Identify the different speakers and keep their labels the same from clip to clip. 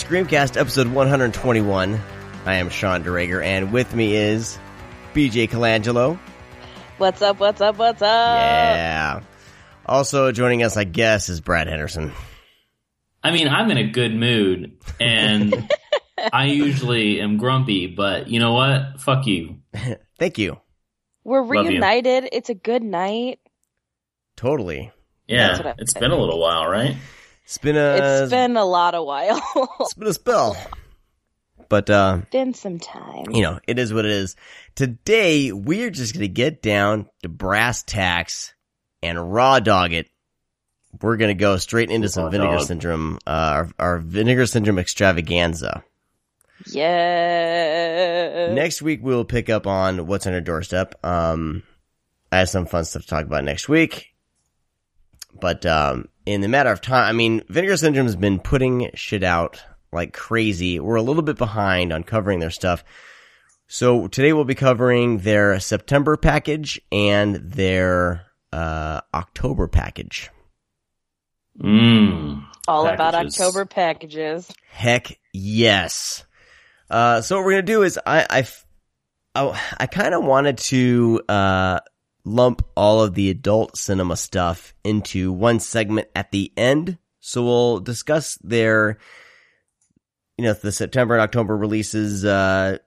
Speaker 1: welcome Screamcast, episode 121. I am Sean DeRager, and with me is BJ Colangelo.
Speaker 2: What's up? What's up? What's up?
Speaker 1: Yeah. Also joining us, I guess, is Brad Henderson.
Speaker 3: I mean, I'm in a good mood, and I usually am grumpy, but you know what? Fuck you.
Speaker 1: Thank you.
Speaker 2: We're
Speaker 3: Love you.
Speaker 2: reunited. It's a good night.
Speaker 1: Totally.
Speaker 3: Yeah, it's been a little while, right?
Speaker 1: It's been a
Speaker 2: it's been a lot of while.
Speaker 1: it's been a spell, but uh,
Speaker 2: been some time.
Speaker 1: you know, it is what it is. Today, we're just going to get down to brass tacks and raw dog it. We're going to go straight into some
Speaker 3: Raw
Speaker 1: vinegar
Speaker 3: dog.
Speaker 1: syndrome, uh, our, our vinegar syndrome extravaganza.
Speaker 2: Yeah.
Speaker 1: Next week, we'll pick up on what's on your doorstep. Um, I have some fun stuff to talk about next week. But, um, in the matter of time, I mean, Vinegar Syndrome has been putting shit out like crazy. We're a little bit behind on covering their stuff. So today we'll be covering their September package and their, uh, October package.
Speaker 3: Mmm.
Speaker 2: All about. October packages.
Speaker 1: Heck yes. Uh, so what we're gonna do is i i i kind of wanted to uh lump all of the adult cinema stuff into one segment at the end. So we'll discuss their you know the September and October releases uh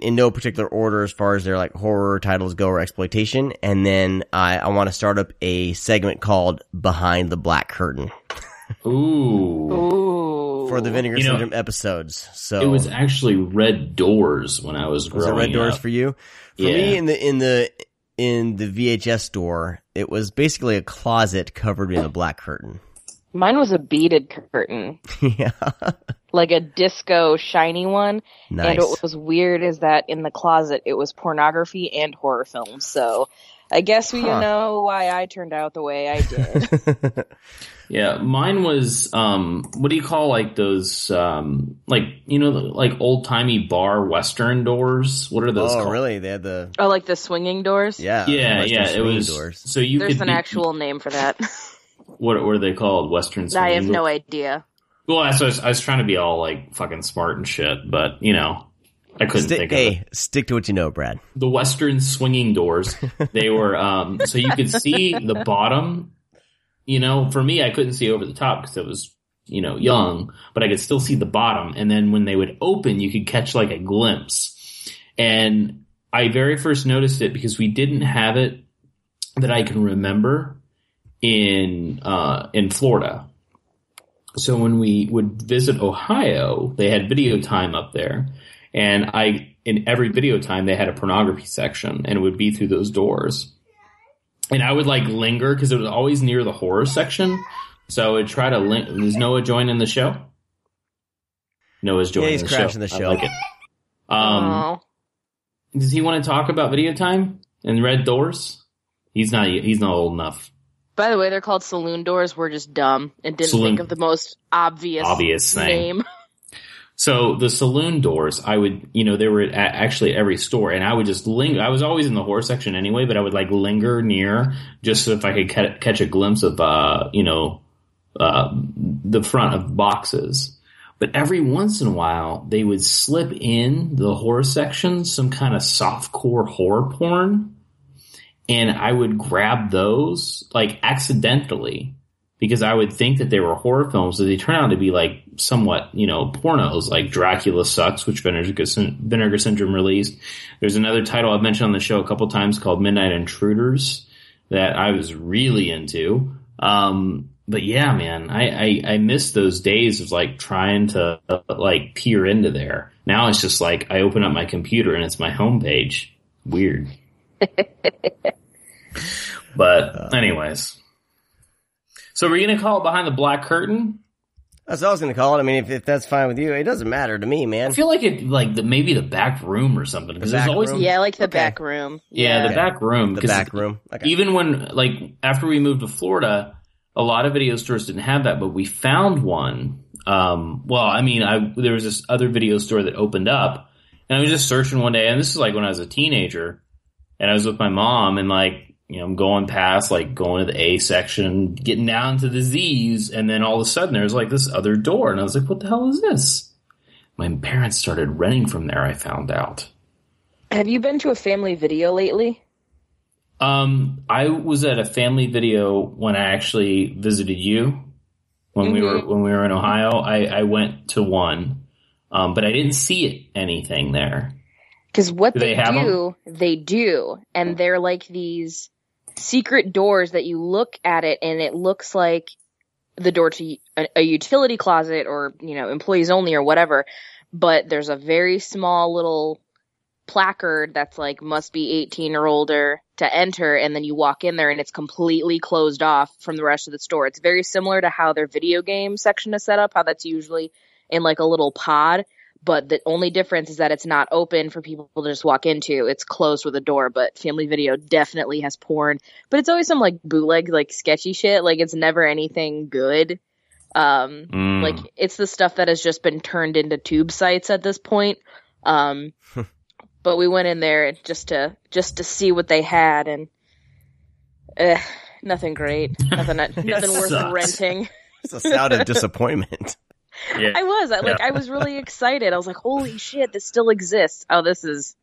Speaker 1: in no particular order as far as their like horror titles go or exploitation and then I I want to start up a segment called Behind the Black Curtain
Speaker 3: Ooh.
Speaker 2: Ooh.
Speaker 1: for the Vinegar
Speaker 3: You know,
Speaker 1: Syndrome episodes. So
Speaker 3: It was actually Red Doors when I was
Speaker 1: Was it
Speaker 3: growing
Speaker 1: Red Doors for you? For
Speaker 3: Yeah.
Speaker 1: me, in the in the in the VHS store, it was basically a closet covered in a black curtain.
Speaker 2: Mine was a beaded curtain,
Speaker 1: yeah,
Speaker 2: like a disco shiny one.
Speaker 1: nice.
Speaker 2: And what was weird is that in the closet it was pornography and horror films. So I guess we
Speaker 1: Huh.
Speaker 2: know why I turned out the way I did.
Speaker 3: Yeah, mine was um what do you call like those um like you know like old timey bar western doors? What are those
Speaker 1: oh,
Speaker 3: called?
Speaker 1: really? They had the
Speaker 2: oh, like the swinging doors?
Speaker 1: yeah,
Speaker 3: Yeah,
Speaker 1: Western
Speaker 3: yeah, it was
Speaker 1: doors.
Speaker 3: so you
Speaker 2: There's
Speaker 3: could
Speaker 2: an
Speaker 3: be-
Speaker 2: actual name for that.
Speaker 3: what what are they called? Western
Speaker 2: I
Speaker 3: swinging
Speaker 2: have no idea.
Speaker 3: Well, I was, I was trying to be all like fucking smart and shit, but you know, I couldn't
Speaker 1: Stick,
Speaker 3: think of it.
Speaker 1: hey, stick to what you know, Brad.
Speaker 3: the western swinging doors. They were um so you could see the bottom. You know for me i couldn't see over the top because it was you know young but i could still see the bottom. And then when they would open you could catch like a glimpse. And i very first noticed it because we didn't have it that i can remember in uh in florida. So when we would visit ohio they had video time up there and I in every video time they had a pornography section and it would be through those doors. And I would like linger because it was always near the horror section. So I would try to link. Is Noah joining the show? Noah's joining
Speaker 1: he's
Speaker 3: the
Speaker 1: crashing
Speaker 3: show.
Speaker 1: the
Speaker 3: I like it. Um, does he want to talk about video time and red doors? He's not. He's not old enough.
Speaker 2: By the way, they're called saloon doors. We're just dumb and didn't
Speaker 3: Saloon-
Speaker 2: think of the most obvious,
Speaker 3: Obvious thing.
Speaker 2: name.
Speaker 3: So the saloon doors, I would, you know, they were at actually every store, and I would just linger. I was always in the horror section anyway, but I would like linger near just so if I could ca- catch a glimpse of, uh, you know, uh, the front of boxes. But every once in a while, they would slip in the horror section some kind of softcore horror porn, and I would grab those like accidentally because I would think that they were horror films, but they turn out to be like somewhat, you know, pornos, like Dracula Sucks, which Vinegar, Vinegar Syndrome released. There's another title I've mentioned on the show a couple times called Midnight Intruders that I was really into. Um, but yeah, man, I, I, I miss those days of like trying to uh, like peer into there. Now it's just like I open up my computer and it's my homepage. Weird. but anyways. So we're gonna call it behind the black curtain?
Speaker 1: That's what I was going to call it. I mean, if, if that's fine with you, it doesn't matter to me, man.
Speaker 3: I feel like it, like the, maybe the back room or something. Because
Speaker 1: The
Speaker 3: there's
Speaker 1: back
Speaker 3: always,
Speaker 1: room?
Speaker 2: Yeah, like the
Speaker 1: Okay.
Speaker 2: back room.
Speaker 3: yeah, the
Speaker 1: Okay.
Speaker 3: back room.
Speaker 1: The back room. Okay.
Speaker 3: Even when, like, after we moved to Florida, a lot of video stores didn't have that, but we found one. Um, well, I mean, I there was this other video store that opened up, and I was just searching one day, and this is like when I was a teenager, and I was with my mom, and like, you know, I'm going past, like going to the A section, getting down to the Z's, and then all of a sudden there's like this other door, and I was like, what the hell is this? My parents started renting from there, I found out.
Speaker 2: Have you been to a family video lately?
Speaker 3: Um, I was at a family video when I actually visited you when we were
Speaker 2: Mhm.
Speaker 3: when we were in Ohio. I, I went to one, um, but I didn't see it, anything there.
Speaker 2: Because what
Speaker 3: Do
Speaker 2: they,
Speaker 3: they have
Speaker 2: do, they do, and they're like these secret doors that you look at it, and it looks like the door to a, a utility closet or you know employees only or whatever. But there's a very small little placard that's like must be 18 or older to enter, and then you walk in there, and it's completely closed off from the rest of the store. It's very similar to how their video game section is set up, how that's usually in like a little pod but the only difference is that it's not open for people to just walk into. It's closed with a door, but Family Video definitely has porn, but it's always some like bootleg, like sketchy shit. Like it's never anything good. Um,
Speaker 3: Mm.
Speaker 2: like it's the stuff that has just been turned into tube sites at this point. Um, but we went in there just to, just to see what they had and, eh, nothing great. Nothing, nothing worth
Speaker 3: sucks.
Speaker 2: renting.
Speaker 1: It's a sound of disappointment.
Speaker 3: yeah.
Speaker 2: I was I, like,
Speaker 3: Yeah.
Speaker 2: I was really excited. I was like, "Holy shit, this still exists!" Oh, this is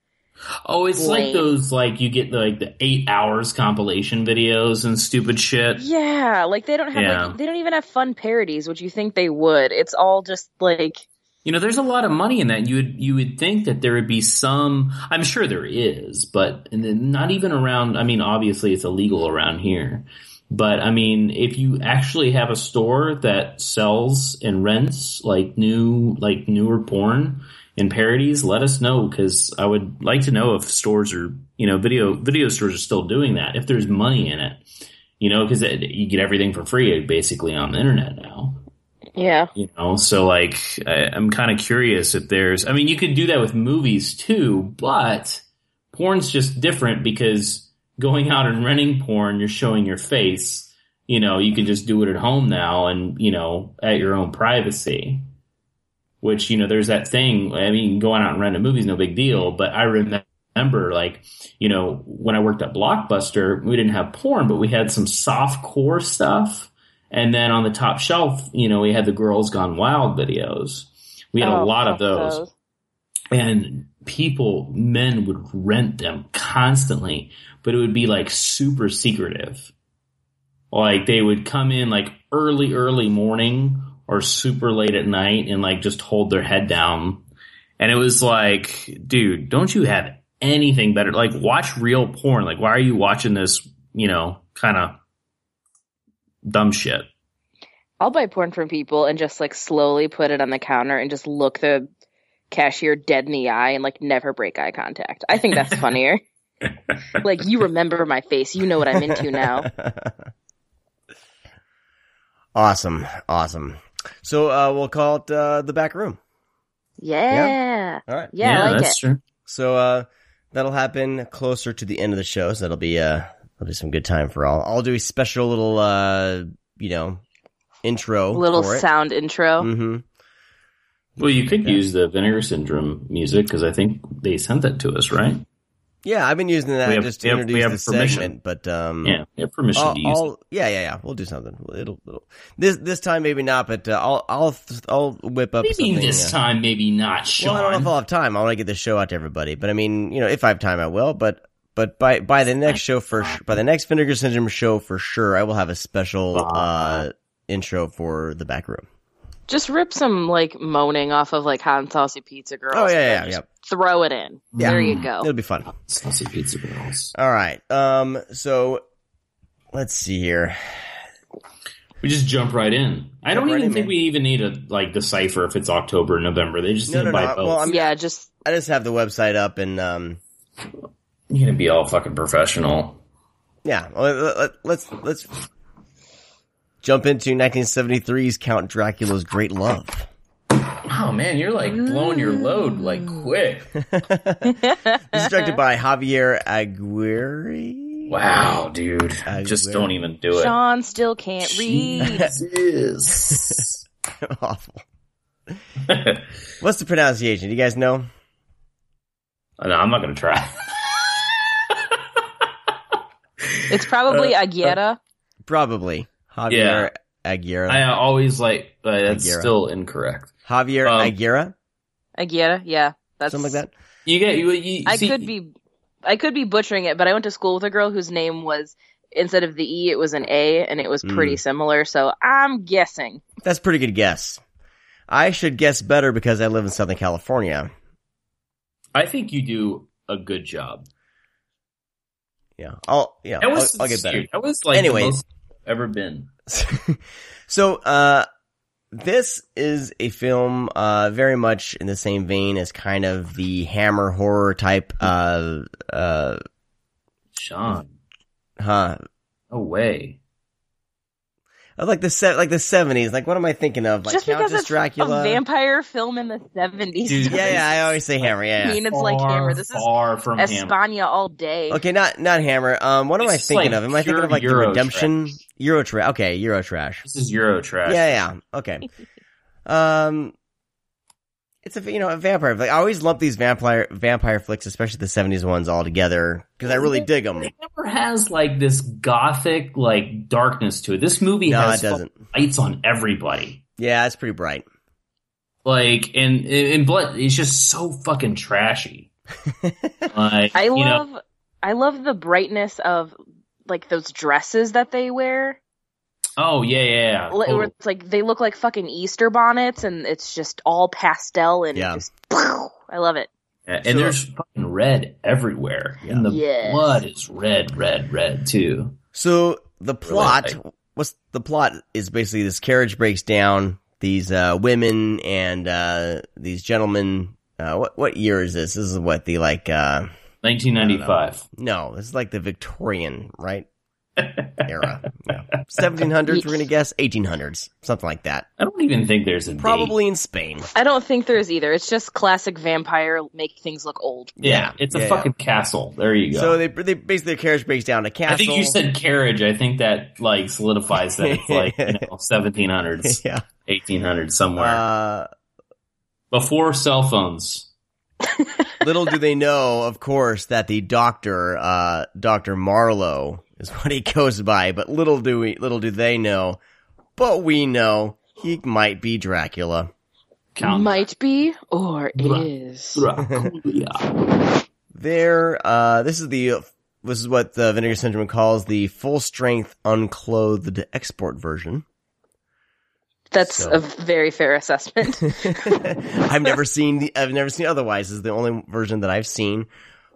Speaker 3: Oh, it's like those like you get the, like the eight hours compilation videos and stupid shit.
Speaker 2: yeah. Like they don't have
Speaker 3: Yeah.
Speaker 2: like they don't even have fun parodies, which you think they would. It's all just like
Speaker 3: You know, there's a lot of money in that. You would you would think that there would be some. I'm sure there is, but and then not even around. I mean, obviously it's illegal around here, but I mean, if you actually have a store that sells and rents like new like newer porn and parodies, let us know because I would like to know if stores are you know video video stores are still doing that. If there's money in it, you know, because you get everything for free basically on the internet now
Speaker 2: yeah.
Speaker 3: you know so like I, i'm kind of curious if there's i mean you could do that with movies too but porn's just different because going out and renting porn you're showing your face you know you can just do it at home now and you know at your own privacy which you know there's that thing i mean going out and renting a movie is no big deal but i remember like you know when i worked at blockbuster we didn't have porn but we had some soft core stuff and then on the top shelf, you know, we had the Girls Gone Wild videos. We had a
Speaker 2: Oh,
Speaker 3: lot of
Speaker 2: fuck
Speaker 3: those. And people, men would rent them constantly, but it would be like super secretive. Like they would come in like early, early morning or super late at night and like just hold their head down. And it was like, dude, don't you have anything better? Like watch real porn. Like why are you watching this, you know, kind of dumb shit?
Speaker 2: I'll buy porn from people and just like slowly put it on the counter and just look the cashier dead in the eye and like never break eye contact. I think that's funnier. like you remember my face, you know what I'm into now.
Speaker 1: awesome, awesome. So uh, we'll call it uh, the back room.
Speaker 2: Yeah. yeah.
Speaker 1: All right.
Speaker 2: Yeah, I like
Speaker 3: that's
Speaker 2: it.
Speaker 3: true.
Speaker 1: So uh, that'll happen closer to the end of the show. So that'll be uh, that'll be some good time for all. I'll do a special little uh, you know, intro.
Speaker 2: Little
Speaker 1: for it.
Speaker 2: sound intro.
Speaker 1: Mm-hmm.
Speaker 3: Well, you could use the Vinegar Syndrome music because I think they sent that to us, right?
Speaker 1: Yeah, I've been using that
Speaker 3: We have-
Speaker 1: just to
Speaker 3: we have- we
Speaker 1: introduce
Speaker 3: have
Speaker 1: the
Speaker 3: permission.
Speaker 1: segment, but um,
Speaker 3: Yeah, you have permission
Speaker 1: I'll,
Speaker 3: to use
Speaker 1: I'll- yeah, yeah, yeah. We'll do something. It'll, it'll this this time maybe not, but uh, I'll I'll I'll whip up
Speaker 3: it. Maybe this
Speaker 1: uh,
Speaker 3: time, maybe not, Sean.
Speaker 1: Well, I don't know if I'll have time. I want to get the show out to everybody, but I mean, you know, if I have time, I will. But but by by the next show for by the next Vinegar Syndrome show for sure, I will have a special uh intro for the back room.
Speaker 2: Just rip some like moaning off of like hot and saucy pizza girls.
Speaker 1: Oh, yeah,
Speaker 2: and
Speaker 1: yeah,
Speaker 2: just
Speaker 1: yeah.
Speaker 2: Throw it in.
Speaker 1: Yeah.
Speaker 2: There you go.
Speaker 1: It'll be fun.
Speaker 3: Saucy pizza girls.
Speaker 1: All right. Um. So let's see here.
Speaker 3: We just jump right in. I don't
Speaker 1: right
Speaker 3: even
Speaker 1: in,
Speaker 3: think
Speaker 1: man.
Speaker 3: we even need to like decipher if it's October or November. They just
Speaker 1: No,
Speaker 3: need to buy
Speaker 1: no.
Speaker 3: both.
Speaker 1: Well, I'm-
Speaker 2: yeah, just
Speaker 1: I just have the website up and um.
Speaker 3: You're gonna be all fucking professional.
Speaker 1: Yeah. Well, let- let- let's let's jump into 1973's Count Dracula's Great Love.
Speaker 3: Oh man, you're like blowing your load like quick.
Speaker 1: This is directed by Javier Aguirre.
Speaker 3: Wow, dude.
Speaker 1: I
Speaker 3: Just don't even do it.
Speaker 2: Sean still can't read.
Speaker 3: Jesus.
Speaker 1: Awful. What's the pronunciation? Do you guys know?
Speaker 3: Uh, no, I'm not gonna try.
Speaker 2: It's probably uh, Aguirre.
Speaker 1: Uh, probably Javier Aguirre.
Speaker 3: I always like, but that's
Speaker 1: Aguirre.
Speaker 3: still incorrect.
Speaker 1: Javier
Speaker 3: Um,
Speaker 1: Aguirre,
Speaker 2: Aguirre, yeah. That's
Speaker 1: something like that.
Speaker 3: You get you. you
Speaker 2: I
Speaker 3: see-
Speaker 2: could be, I could be butchering it, but I went to school with a girl whose name was instead of the E, it was an A, and it was pretty similar. So I'm guessing.
Speaker 1: That's a pretty good guess. I should guess better because I live in Southern California.
Speaker 3: I think you do a good job.
Speaker 1: Yeah, I'll yeah,
Speaker 3: was
Speaker 1: I'll, I'll get better.
Speaker 3: sincere. That was like
Speaker 1: Anyways.
Speaker 3: the most I've ever been.
Speaker 1: so, uh, this is a film, uh, very much in the same vein as kind of the Hammer horror type, uh, uh,
Speaker 3: Sean,
Speaker 1: huh.
Speaker 3: no way.
Speaker 1: I like the set, like the seventies. Like, what am I thinking of? Like
Speaker 2: Just because it's
Speaker 1: Dracula.
Speaker 2: a vampire film in the 70s.
Speaker 1: Yeah, yeah. I always say Hammer.
Speaker 2: I
Speaker 1: Yeah.
Speaker 2: mean, it's like Hammer. This is
Speaker 3: far from him.
Speaker 2: Espana all day.
Speaker 1: Okay, not not Hammer. Um, what am I thinking
Speaker 3: like
Speaker 1: of? Am I thinking of like the
Speaker 3: Euro
Speaker 1: Redemption Euro trash? Okay, Euro trash.
Speaker 3: This is Euro trash.
Speaker 1: Yeah, yeah. Okay. Um, it's a you know a vampire. Like I always lump these vampire vampire flicks, especially the seventies ones, all together because I really dig them.
Speaker 3: It never has like this gothic like darkness to it. This movie
Speaker 1: No,
Speaker 3: has
Speaker 1: it doesn't.
Speaker 3: lights on everybody.
Speaker 1: Yeah, it's pretty bright.
Speaker 3: Like and and blood it's just so fucking trashy. Like
Speaker 2: I
Speaker 3: you know,
Speaker 2: love, I love the brightness of like those dresses that they wear.
Speaker 3: Oh yeah, yeah, yeah.
Speaker 2: Li-
Speaker 3: totally.
Speaker 2: It's like they look like fucking Easter bonnets, and it's just all pastel and
Speaker 1: Yeah.
Speaker 2: just. I love it.
Speaker 3: Yeah,
Speaker 1: So-
Speaker 3: and there's fucking red everywhere.
Speaker 1: Yeah.
Speaker 3: And the
Speaker 2: Yes.
Speaker 3: blood is red, red, red too.
Speaker 1: So the plot,
Speaker 3: like-
Speaker 1: what's the plot? Is basically this carriage breaks down. These uh, women and uh, these gentlemen. Uh, what what year is this? This is what the like. Uh,
Speaker 3: 1995.
Speaker 1: no, this is like the Victorian right era. Seventeen hundreds. We're gonna guess eighteen hundreds, something like that.
Speaker 3: I don't even think there's a date.
Speaker 1: Probably in Spain.
Speaker 2: I don't think there's either. It's just classic vampire make things look old.
Speaker 3: Yeah,
Speaker 1: Yeah,
Speaker 3: it's a
Speaker 1: yeah,
Speaker 3: fucking castle. There you go.
Speaker 1: So they they basically their carriage breaks down a castle.
Speaker 3: I think you said carriage. I think that like solidifies that it's like you know 1700s,
Speaker 1: yeah.
Speaker 3: 1800s somewhere
Speaker 1: Uh,
Speaker 3: before cell phones.
Speaker 1: little do they know, of course, that the doctor, uh, Doctor Marlowe, is what he goes by. But little do we, little do they know, but we know he might be Dracula.
Speaker 3: Count
Speaker 2: Might be or
Speaker 3: Dra-
Speaker 2: is.
Speaker 3: Dracula.
Speaker 1: There, uh, this is the, this is what the Vinegar Syndrome calls the full strength unclothed export version.
Speaker 2: That's
Speaker 1: So-
Speaker 2: a very fair assessment.
Speaker 1: I've never seen the, I've never seen otherwise. This is the only version that I've seen.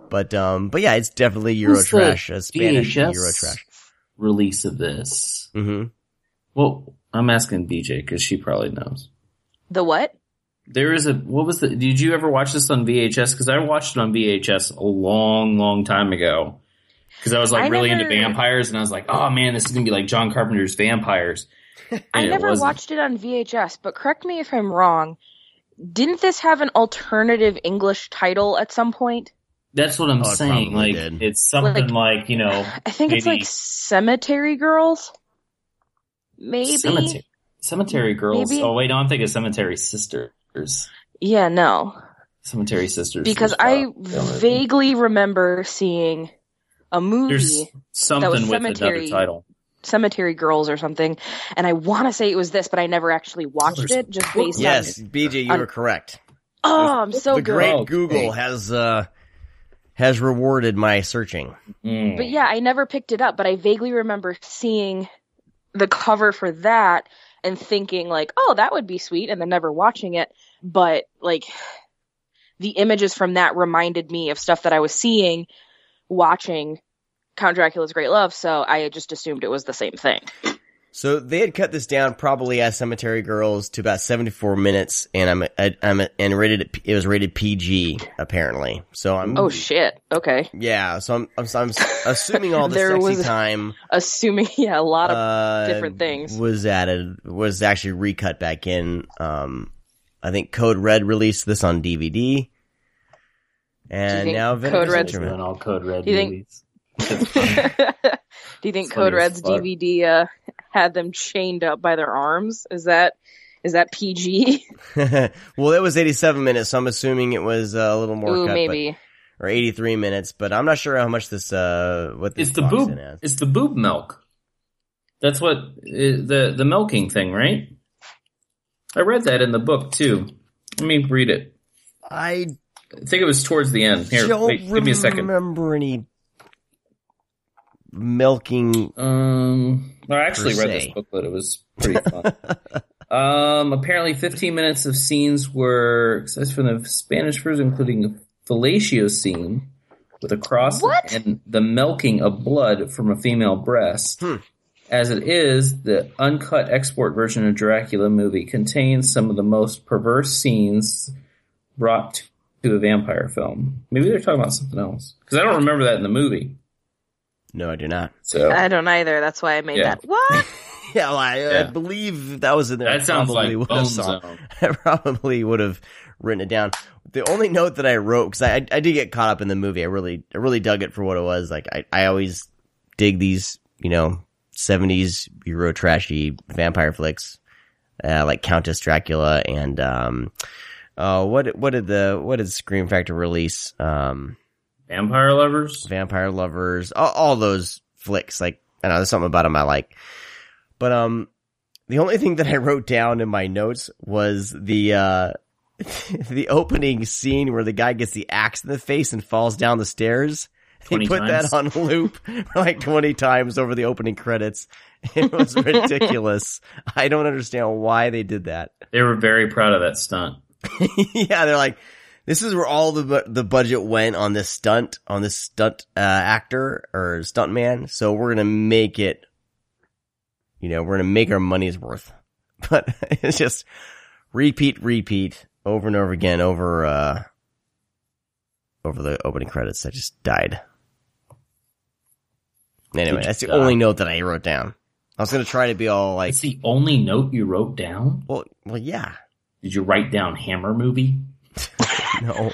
Speaker 1: But, um, but yeah, it's definitely Euro
Speaker 3: Who's
Speaker 1: trash, a Spanish
Speaker 3: VHS
Speaker 1: Euro trash.
Speaker 3: Release of this.
Speaker 1: hmm
Speaker 3: Well, I'm asking BJ because she probably knows.
Speaker 2: the what?
Speaker 3: There is a what was the? Did you ever watch this on VHS? Because I watched it on VHS a long, long time ago. Because I was like
Speaker 2: I
Speaker 3: really
Speaker 2: never-
Speaker 3: into vampires, and I was like, "Oh man, this is gonna be like John Carpenter's Vampires."
Speaker 2: I
Speaker 3: And it
Speaker 2: never watched it on VHS, but correct me if I'm wrong. Didn't this have an alternative English title at some point?
Speaker 3: That's what I'm
Speaker 1: Oh,
Speaker 3: saying.
Speaker 1: probably
Speaker 3: Like
Speaker 1: did.
Speaker 3: it's something
Speaker 2: Like-
Speaker 3: like, you know,
Speaker 2: I think it's like Cemetery Girls. Maybe.
Speaker 3: cemetery, cemetery girls.
Speaker 2: Maybe-
Speaker 3: Oh wait, no, I'm thinking cemetery sisters.
Speaker 2: Yeah, no.
Speaker 3: Cemetery sisters.
Speaker 2: Because I
Speaker 3: the only-
Speaker 2: vaguely remember seeing a movie,
Speaker 3: there's something with
Speaker 2: Cemetery.
Speaker 3: another title.
Speaker 2: Cemetery Girls or something, and I want to say it was this, but I never actually watched
Speaker 3: there's
Speaker 2: it, just based
Speaker 1: Yes,
Speaker 2: on.
Speaker 1: BJ, you
Speaker 2: on-
Speaker 1: were correct.
Speaker 2: Oh, I'm so
Speaker 1: the
Speaker 2: good.
Speaker 1: great Google has uh has rewarded my searching.
Speaker 3: Mm.
Speaker 2: But yeah, I never picked it up, but I vaguely remember seeing the cover for that and thinking like, "Oh, that would be sweet," and then never watching it. But like the images from that reminded me of stuff that I was seeing watching Count Dracula's Great Love, so I just assumed it was the same thing.
Speaker 1: So they had cut this down probably as Cemetery Girls to about 74 minutes and I'm I, I'm and rated it, it was rated PG apparently. So I'm
Speaker 2: Oh shit. Okay.
Speaker 1: yeah, so I'm I'm, I'm assuming all the
Speaker 2: There
Speaker 1: sexy
Speaker 2: was-
Speaker 1: time
Speaker 2: Assuming yeah, a lot of
Speaker 1: uh,
Speaker 2: different things.
Speaker 1: was added was actually recut back in um I think Code Red released this on DVD. And
Speaker 2: think
Speaker 1: now
Speaker 2: Code Red's
Speaker 1: Syndrome.
Speaker 3: Doing all code red
Speaker 2: Do you think-
Speaker 3: movies.
Speaker 2: Do you think
Speaker 3: It's
Speaker 2: Code Red's
Speaker 3: fuck.
Speaker 2: DVD uh, had them chained up by their arms? Is that is that PG?
Speaker 1: well, it was 87 minutes, so I'm assuming it was uh, a little more
Speaker 2: Ooh,
Speaker 1: cut.
Speaker 2: maybe.
Speaker 1: or 83 minutes, but I'm not sure how much this, uh, what this
Speaker 3: It's the boob.
Speaker 1: in.
Speaker 3: It's the boob milk. That's what i- the the milking thing, right? I read that in the book too. Let me read it.
Speaker 1: I
Speaker 3: I think it was towards the end. Here,
Speaker 1: don't
Speaker 3: wait, give me a second.
Speaker 1: remember any milking.
Speaker 3: Um, I actually
Speaker 1: Per
Speaker 3: read
Speaker 1: se.
Speaker 3: this booklet. It was pretty fun. um, apparently, 15 minutes of scenes were accessed from the Spanish version, including a fellatio scene with a cross
Speaker 2: What?
Speaker 3: and the milking of blood from a female breast.
Speaker 1: Hmm.
Speaker 3: As it is, the uncut export version of Dracula movie contains some of the most perverse scenes brought to a vampire film. Maybe they're talking about something else because I don't remember that in the movie.
Speaker 1: No, I do not.
Speaker 3: So
Speaker 2: I don't either. That's why I made
Speaker 3: Yeah.
Speaker 2: that. What?
Speaker 1: Yeah, well, I, I believe that was in there. I
Speaker 3: that sounds
Speaker 1: probably
Speaker 3: like
Speaker 1: would have
Speaker 3: Bone Zone.
Speaker 1: I probably would have written it down. The only note that I wrote because I I did get caught up in the movie. I really I really dug it for what it was. Like I I always dig these you know seventies Euro trashy vampire flicks uh, like Countess Dracula and um uh what what did the what did Scream Factor release um
Speaker 3: Vampire lovers.
Speaker 1: Vampire Lovers all, all those flicks like I know there's something about them I like but um the only thing that I wrote down in my notes was the uh the opening scene where the guy gets the axe in the face and falls down the stairs. They put
Speaker 3: times.
Speaker 1: that on loop like 20 times over the opening credits. It was ridiculous. I don't understand why they did that.
Speaker 3: They were very proud of that stunt.
Speaker 1: yeah, they're like, this is where all the the budget went on this stunt, on this stunt uh, actor or stunt man. So we're gonna make it, you know, we're gonna make our money's worth. But it's just repeat, repeat over and over again over uh over the opening credits. I just died. Anyway, that's the
Speaker 3: job.
Speaker 1: only note that I wrote down. I was gonna try to be all like,
Speaker 3: It's the only note you wrote down.
Speaker 1: well, well, yeah,
Speaker 3: Did you write down Hammer movie?
Speaker 1: no.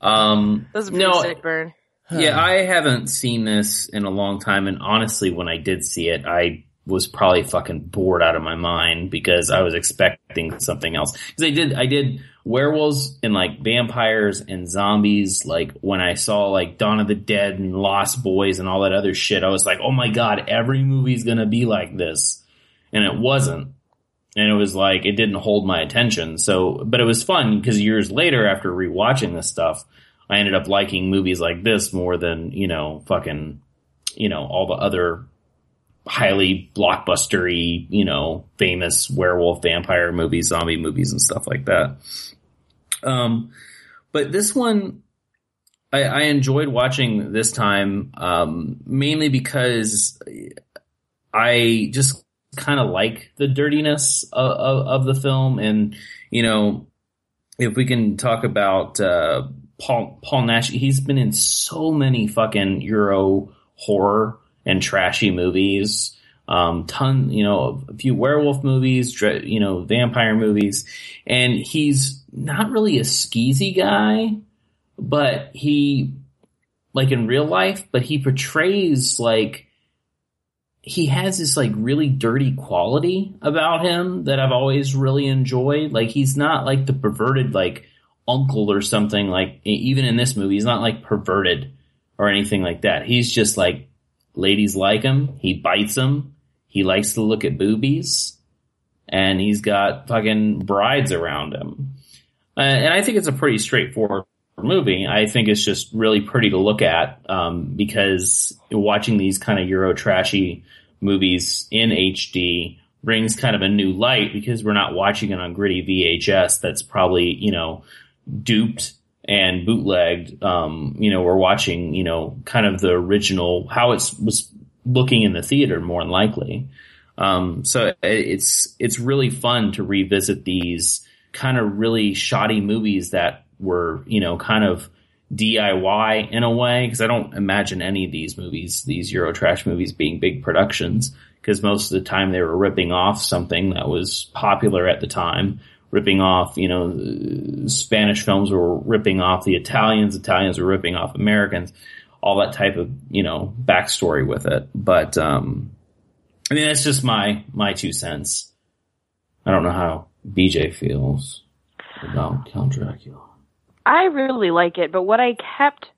Speaker 3: Um,
Speaker 2: That was a pretty
Speaker 3: no,
Speaker 2: sick burn.
Speaker 3: yeah, I haven't seen this in a long time, and honestly, when I did see it, I was probably fucking bored out of my mind because I was expecting something else. Because I did, I did werewolves and like vampires and zombies. Like when I saw like Dawn of the Dead and Lost Boys and all that other shit, I was like, oh my god, every movie's gonna be like this, and it wasn't. And it was like it didn't hold my attention. So, but it was fun because years later, after rewatching this stuff, I ended up liking movies like this more than you know, fucking, you know, all the other highly blockbustery, you know, famous werewolf, vampire movies, zombie movies, and stuff like that. Um, but this one, I, I enjoyed watching this time, um, mainly because I just kind of like the dirtiness of, of, of the film, and you know, if we can talk about uh, Paul Paul Naschy, he's been in so many fucking Euro horror and trashy movies. Um, ton, you know, a few werewolf movies, you know, vampire movies, and he's not really a skeezy guy, but he, like in real life, but he portrays like he has this like really dirty quality about him that I've always really enjoyed. Like he's not like the perverted like uncle or something like even in this movie he's not like perverted or anything like that. He's just like ladies like him, he bites them, he likes to look at boobies and he's got fucking brides around him. Uh, and I think it's a pretty straightforward movie. I think it's just really pretty to look at um, because watching these kind of Euro trashy movies in HD brings kind of a new light because we're not watching it on gritty VHS that's probably, you know, duped and bootlegged. Um, you know, we're watching, you know, kind of the original, how it was looking in the theater more than likely. Um, so it's, it's really fun to revisit these kind of really shoddy movies that were, you know, kind of DIY in a way, because I don't imagine any of these movies, these Euro trash movies being big productions, because most of the time they were ripping off something that was popular at the time, ripping off, you know, Spanish films were ripping off the Italians, Italians were ripping off Americans, all that type of, you know, backstory with it. But, um, I mean, that's just my, my two cents. I don't know how BJ feels about Count Dracula.
Speaker 2: I really like it, but what I kept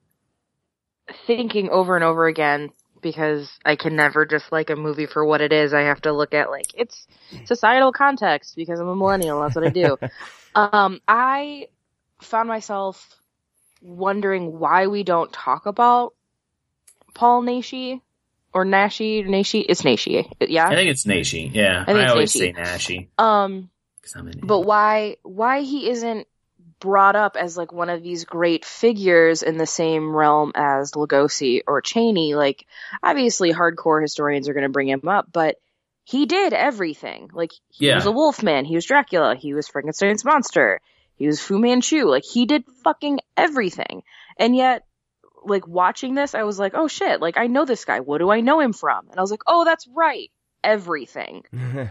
Speaker 2: thinking over and over again because I can never just like a movie for what it is. I have to look at like its societal context because I'm a millennial. That's what I do. um, I found myself wondering why we don't talk about Paul Naschy or Nashi Nashi. It's Nashi, yeah.
Speaker 3: I think it's Nashi. Yeah,
Speaker 2: I
Speaker 3: I, always
Speaker 2: Nashi.
Speaker 3: say Nashi.
Speaker 2: Um, but why why he isn't brought up as like one of these great figures in the same realm as Lugosi or Chaney like obviously hardcore historians are going to bring him up but he did everything. Like he
Speaker 3: Yeah.
Speaker 2: was a wolfman he was Dracula he was Frankenstein's monster he was Fu Manchu like he did fucking everything. And yet like watching this I was like oh shit like I know this guy what do I know him from? And I was like oh that's right everything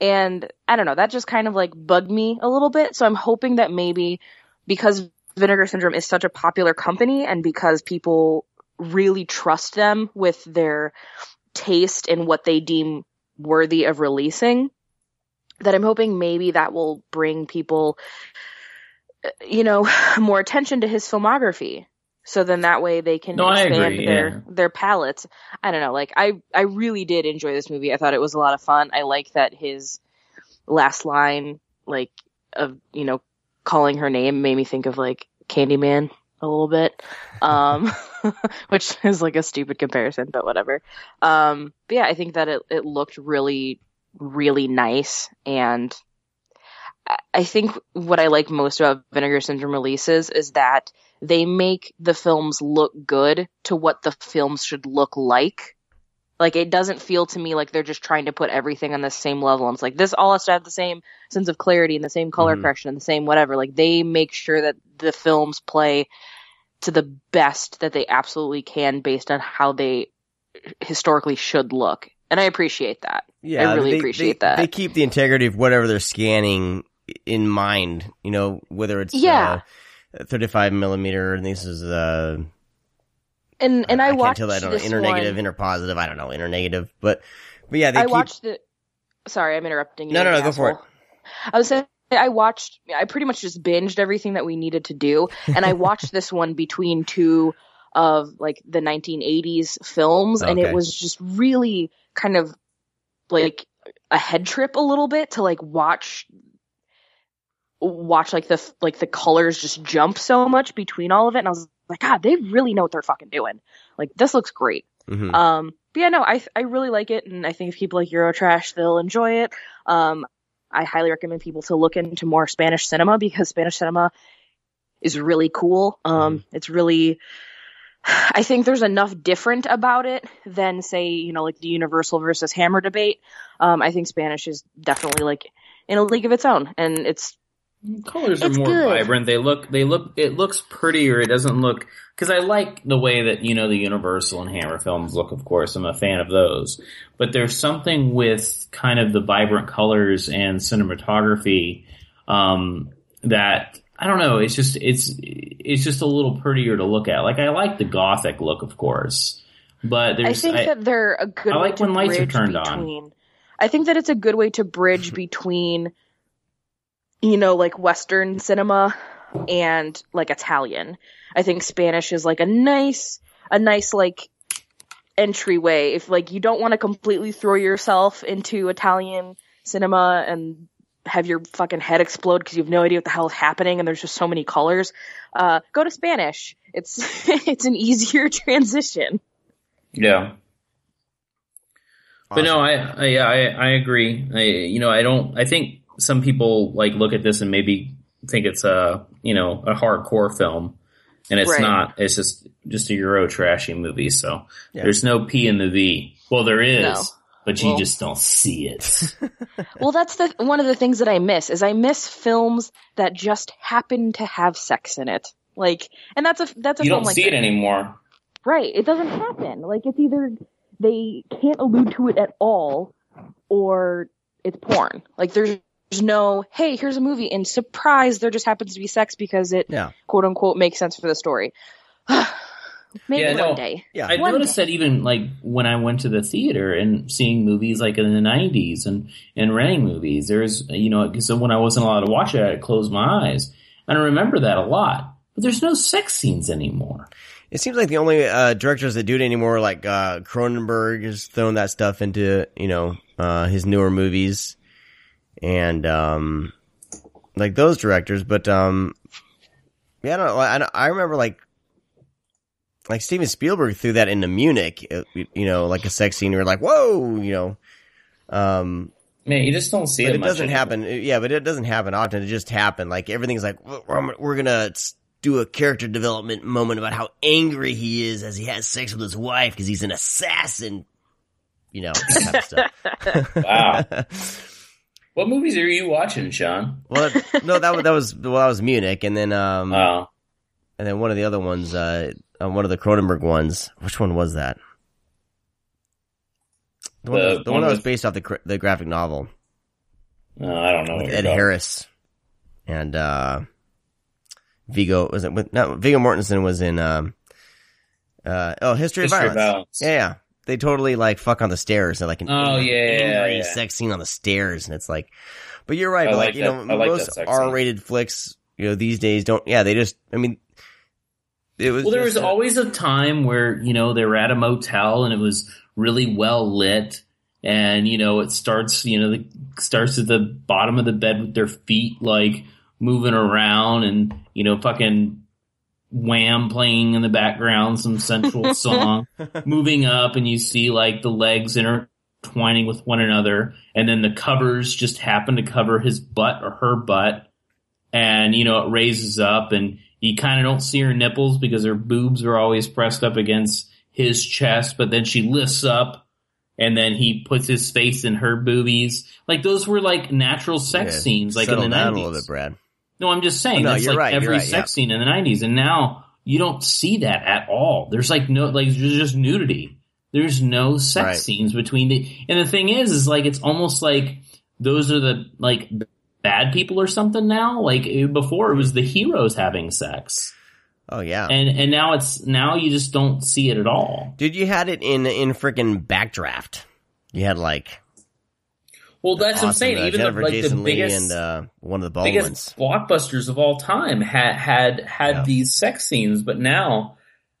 Speaker 2: and I don't know, that just kind of like bugged me a little bit. So I'm hoping that maybe because Vinegar Syndrome is such a popular company and because people really trust them with their taste and what they deem worthy of releasing, that I'm hoping maybe that will bring people, uh, you know, more attention to his filmography. So then that way they can
Speaker 3: No,
Speaker 2: expand their
Speaker 3: yeah.
Speaker 2: their palettes. I don't know, like I I really did enjoy this movie. I thought it was a lot of fun. I like that his last line, like of you know calling her name, made me think of like Candyman a little bit, um, which is like a stupid comparison, but whatever. Um, but yeah, I think that it it looked really really nice and. I- think what I like most about Vinegar Syndrome releases is that they make the films look good to what the films should look like. Like it doesn't feel to me like they're just trying to put everything on the same level. And it's like this all has to have the same sense of clarity and the same color
Speaker 1: Mhm.
Speaker 2: correction and the same whatever. Like they make sure that the films play to the best that they absolutely can based on how they historically should look. And I appreciate that.
Speaker 1: Yeah,
Speaker 2: I really
Speaker 1: they-
Speaker 2: appreciate
Speaker 1: they-
Speaker 2: that.
Speaker 1: They keep the integrity of whatever they're scanning in mind. You know, whether it's
Speaker 2: Yeah.
Speaker 1: uh, 35 millimeter, and this is uh,
Speaker 2: And and I,
Speaker 1: can't
Speaker 2: watched
Speaker 1: tell that. I don't know, inter negative,
Speaker 2: one.
Speaker 1: inter positive. I don't know, inter negative, but but yeah, they
Speaker 2: I
Speaker 1: keep.
Speaker 2: watched it. Sorry, I'm interrupting you.
Speaker 1: No, no, no, go for
Speaker 2: asshole. I was saying I watched. I pretty much just binged everything that we needed to do, and I watched this one between two of like the 1980s films, and it was just really kind of like a head trip a little bit to like watch watch like the like the colors just jump so much between all of it and I was like god they really know what they're fucking doing like this looks great
Speaker 1: Mhm.
Speaker 2: um, but yeah, no, I I really like it, and I think if people like Eurotrash, they'll enjoy it. Um, I highly recommend people to look into more Spanish cinema because Spanish cinema is really cool. Um, it's really, I think there's enough different about it than say, you know, like the Universal versus Hammer debate. Um, I think Spanish is definitely like in a league of its own, and it's
Speaker 3: Colors are more
Speaker 2: good.
Speaker 3: vibrant. They look, they look, it looks prettier. It doesn't look, cause I like the way that, you know, the Universal and Hammer films look, of course. I'm a fan of those. But there's something with kind of the vibrant colors and cinematography, um, that, I don't know, it's just, it's, it's just a little prettier to look at. Like I like the gothic look, of course. But
Speaker 2: I think
Speaker 3: I-
Speaker 2: that they're a good
Speaker 3: I
Speaker 2: way
Speaker 3: like
Speaker 2: to
Speaker 3: when lights are turned on.
Speaker 2: I think that it's a good way to bridge between, you know, like Western cinema and like Italian. I think Spanish is like a nice, a nice like entryway. If like you don't want to completely throw yourself into Italian cinema and have your fucking head explode because you have no idea what the hell is happening and there's just so many colors, uh, go to Spanish. It's it's an easier transition.
Speaker 3: yeah. But no, I, I, yeah, I, I agree. I, you know, I don't, I think some people like look at this and maybe think it's a, you know, a hardcore film and it's
Speaker 2: Right.
Speaker 3: not. It's just, just a Euro trashy movie. So
Speaker 1: Yeah.
Speaker 3: there's no P in the V. Well, there is,
Speaker 2: No.
Speaker 3: but you
Speaker 2: Well-
Speaker 3: just don't see it.
Speaker 2: Well, that's the one of the things that I miss is I miss films that just happen to have sex in it. Like, and that's a that's a
Speaker 3: you
Speaker 2: film
Speaker 3: don't
Speaker 2: like
Speaker 3: see
Speaker 2: that.
Speaker 3: it anymore.
Speaker 2: Right. It doesn't happen. Like it's either they can't allude to it at all or it's porn. Like there's there's no, hey, here's a movie and surprise there just happens to be sex because it
Speaker 1: Yeah,
Speaker 2: quote unquote makes sense for the story. Maybe
Speaker 3: Yeah,
Speaker 2: one
Speaker 3: no.
Speaker 2: day.
Speaker 1: yeah.
Speaker 3: I
Speaker 2: One
Speaker 3: noticed that even like when I went to the theater and seeing movies like in the '90s and and renting movies, there's you know, because when I wasn't allowed to watch it, I closed my eyes, and I remember that a lot. but there's no sex scenes anymore.
Speaker 1: It seems like the only uh, directors that do it anymore, like uh, Cronenberg, is throwing that stuff into you know uh, his newer movies, and um, like those directors. But um, yeah, I don't know. I, I remember like like Steven Spielberg threw that into Munich, uh, you know, like a sex scene. You're like, whoa, you know. Um,
Speaker 3: Man, you just don't see
Speaker 1: but
Speaker 3: it.
Speaker 1: it
Speaker 3: much
Speaker 1: doesn't
Speaker 3: anymore.
Speaker 1: happen. Yeah, but it doesn't happen often. It just happened. Like everything's like we're, we're gonna s- do a character development moment about how angry he is as he has sex with his wife because he's an assassin. You know, that type of stuff.
Speaker 3: Wow. What movies are you watching, Sean?
Speaker 1: well, no, that was that was well, that was Munich, and then um,
Speaker 3: Oh,
Speaker 1: and then one of the other ones, uh, uh, one of the Cronenberg ones. Which one was that? The one,
Speaker 3: The
Speaker 1: that was, the one
Speaker 3: one
Speaker 1: that was based off the the graphic novel.
Speaker 3: no, I don't know. what
Speaker 1: with
Speaker 3: you're
Speaker 1: Ed Harris and uh Viggo was it with no Viggo Mortensen was in um uh oh History,
Speaker 3: History
Speaker 1: of
Speaker 3: of
Speaker 1: Violence.
Speaker 3: Violence.
Speaker 1: Yeah, yeah. They totally like fuck on the stairs. They're like an
Speaker 3: Oh,
Speaker 1: angry,
Speaker 3: yeah,
Speaker 1: angry
Speaker 3: yeah.
Speaker 1: sex scene on the stairs and it's like but you're right, but like,
Speaker 3: like
Speaker 1: you know,
Speaker 3: like
Speaker 1: most
Speaker 3: sex.
Speaker 1: R rated flicks, you know, these days don't yeah, they just I mean it was
Speaker 3: Well, there was
Speaker 1: a-
Speaker 3: always a time where you know they were at a motel and it was really well lit, and you know it starts you know the starts at the bottom of the bed with their feet like moving around and you know fucking wham playing in the background some sensual song moving up and you see like the legs intertwining with one another and then the covers just happen to cover his butt or her butt and you know it raises up and you kind of don't see her nipples because her boobs are always pressed up against his chest but then she lifts up and then he puts his face in her boobies like those were like natural sex
Speaker 1: yeah,
Speaker 3: scenes like in
Speaker 1: settle
Speaker 3: the
Speaker 1: down
Speaker 3: 90s
Speaker 1: a little bit, Brad.
Speaker 3: No i'm just saying
Speaker 1: No,
Speaker 3: that's
Speaker 1: you're
Speaker 3: like
Speaker 1: right, you're
Speaker 3: every
Speaker 1: right,
Speaker 3: sex
Speaker 1: yeah.
Speaker 3: scene in the 90s and now you don't see that at all there's like no like there's just nudity there's no sex
Speaker 1: Right.
Speaker 3: scenes between the and the thing is is like it's almost like those are the like bad people or something now like eh, before it was the heroes having sex
Speaker 1: Oh yeah.
Speaker 3: and and now it's now you just don't see it at all
Speaker 1: Dude, you had it in in freaking backdraft. You had like
Speaker 3: well that's what i'm
Speaker 1: awesome,
Speaker 3: saying
Speaker 1: uh,
Speaker 3: even the, like the
Speaker 1: Jason Leigh
Speaker 3: biggest
Speaker 1: and uh one of the Baldwins.
Speaker 3: biggest blockbusters of all time had had had
Speaker 1: Yeah.
Speaker 3: these sex scenes, but now,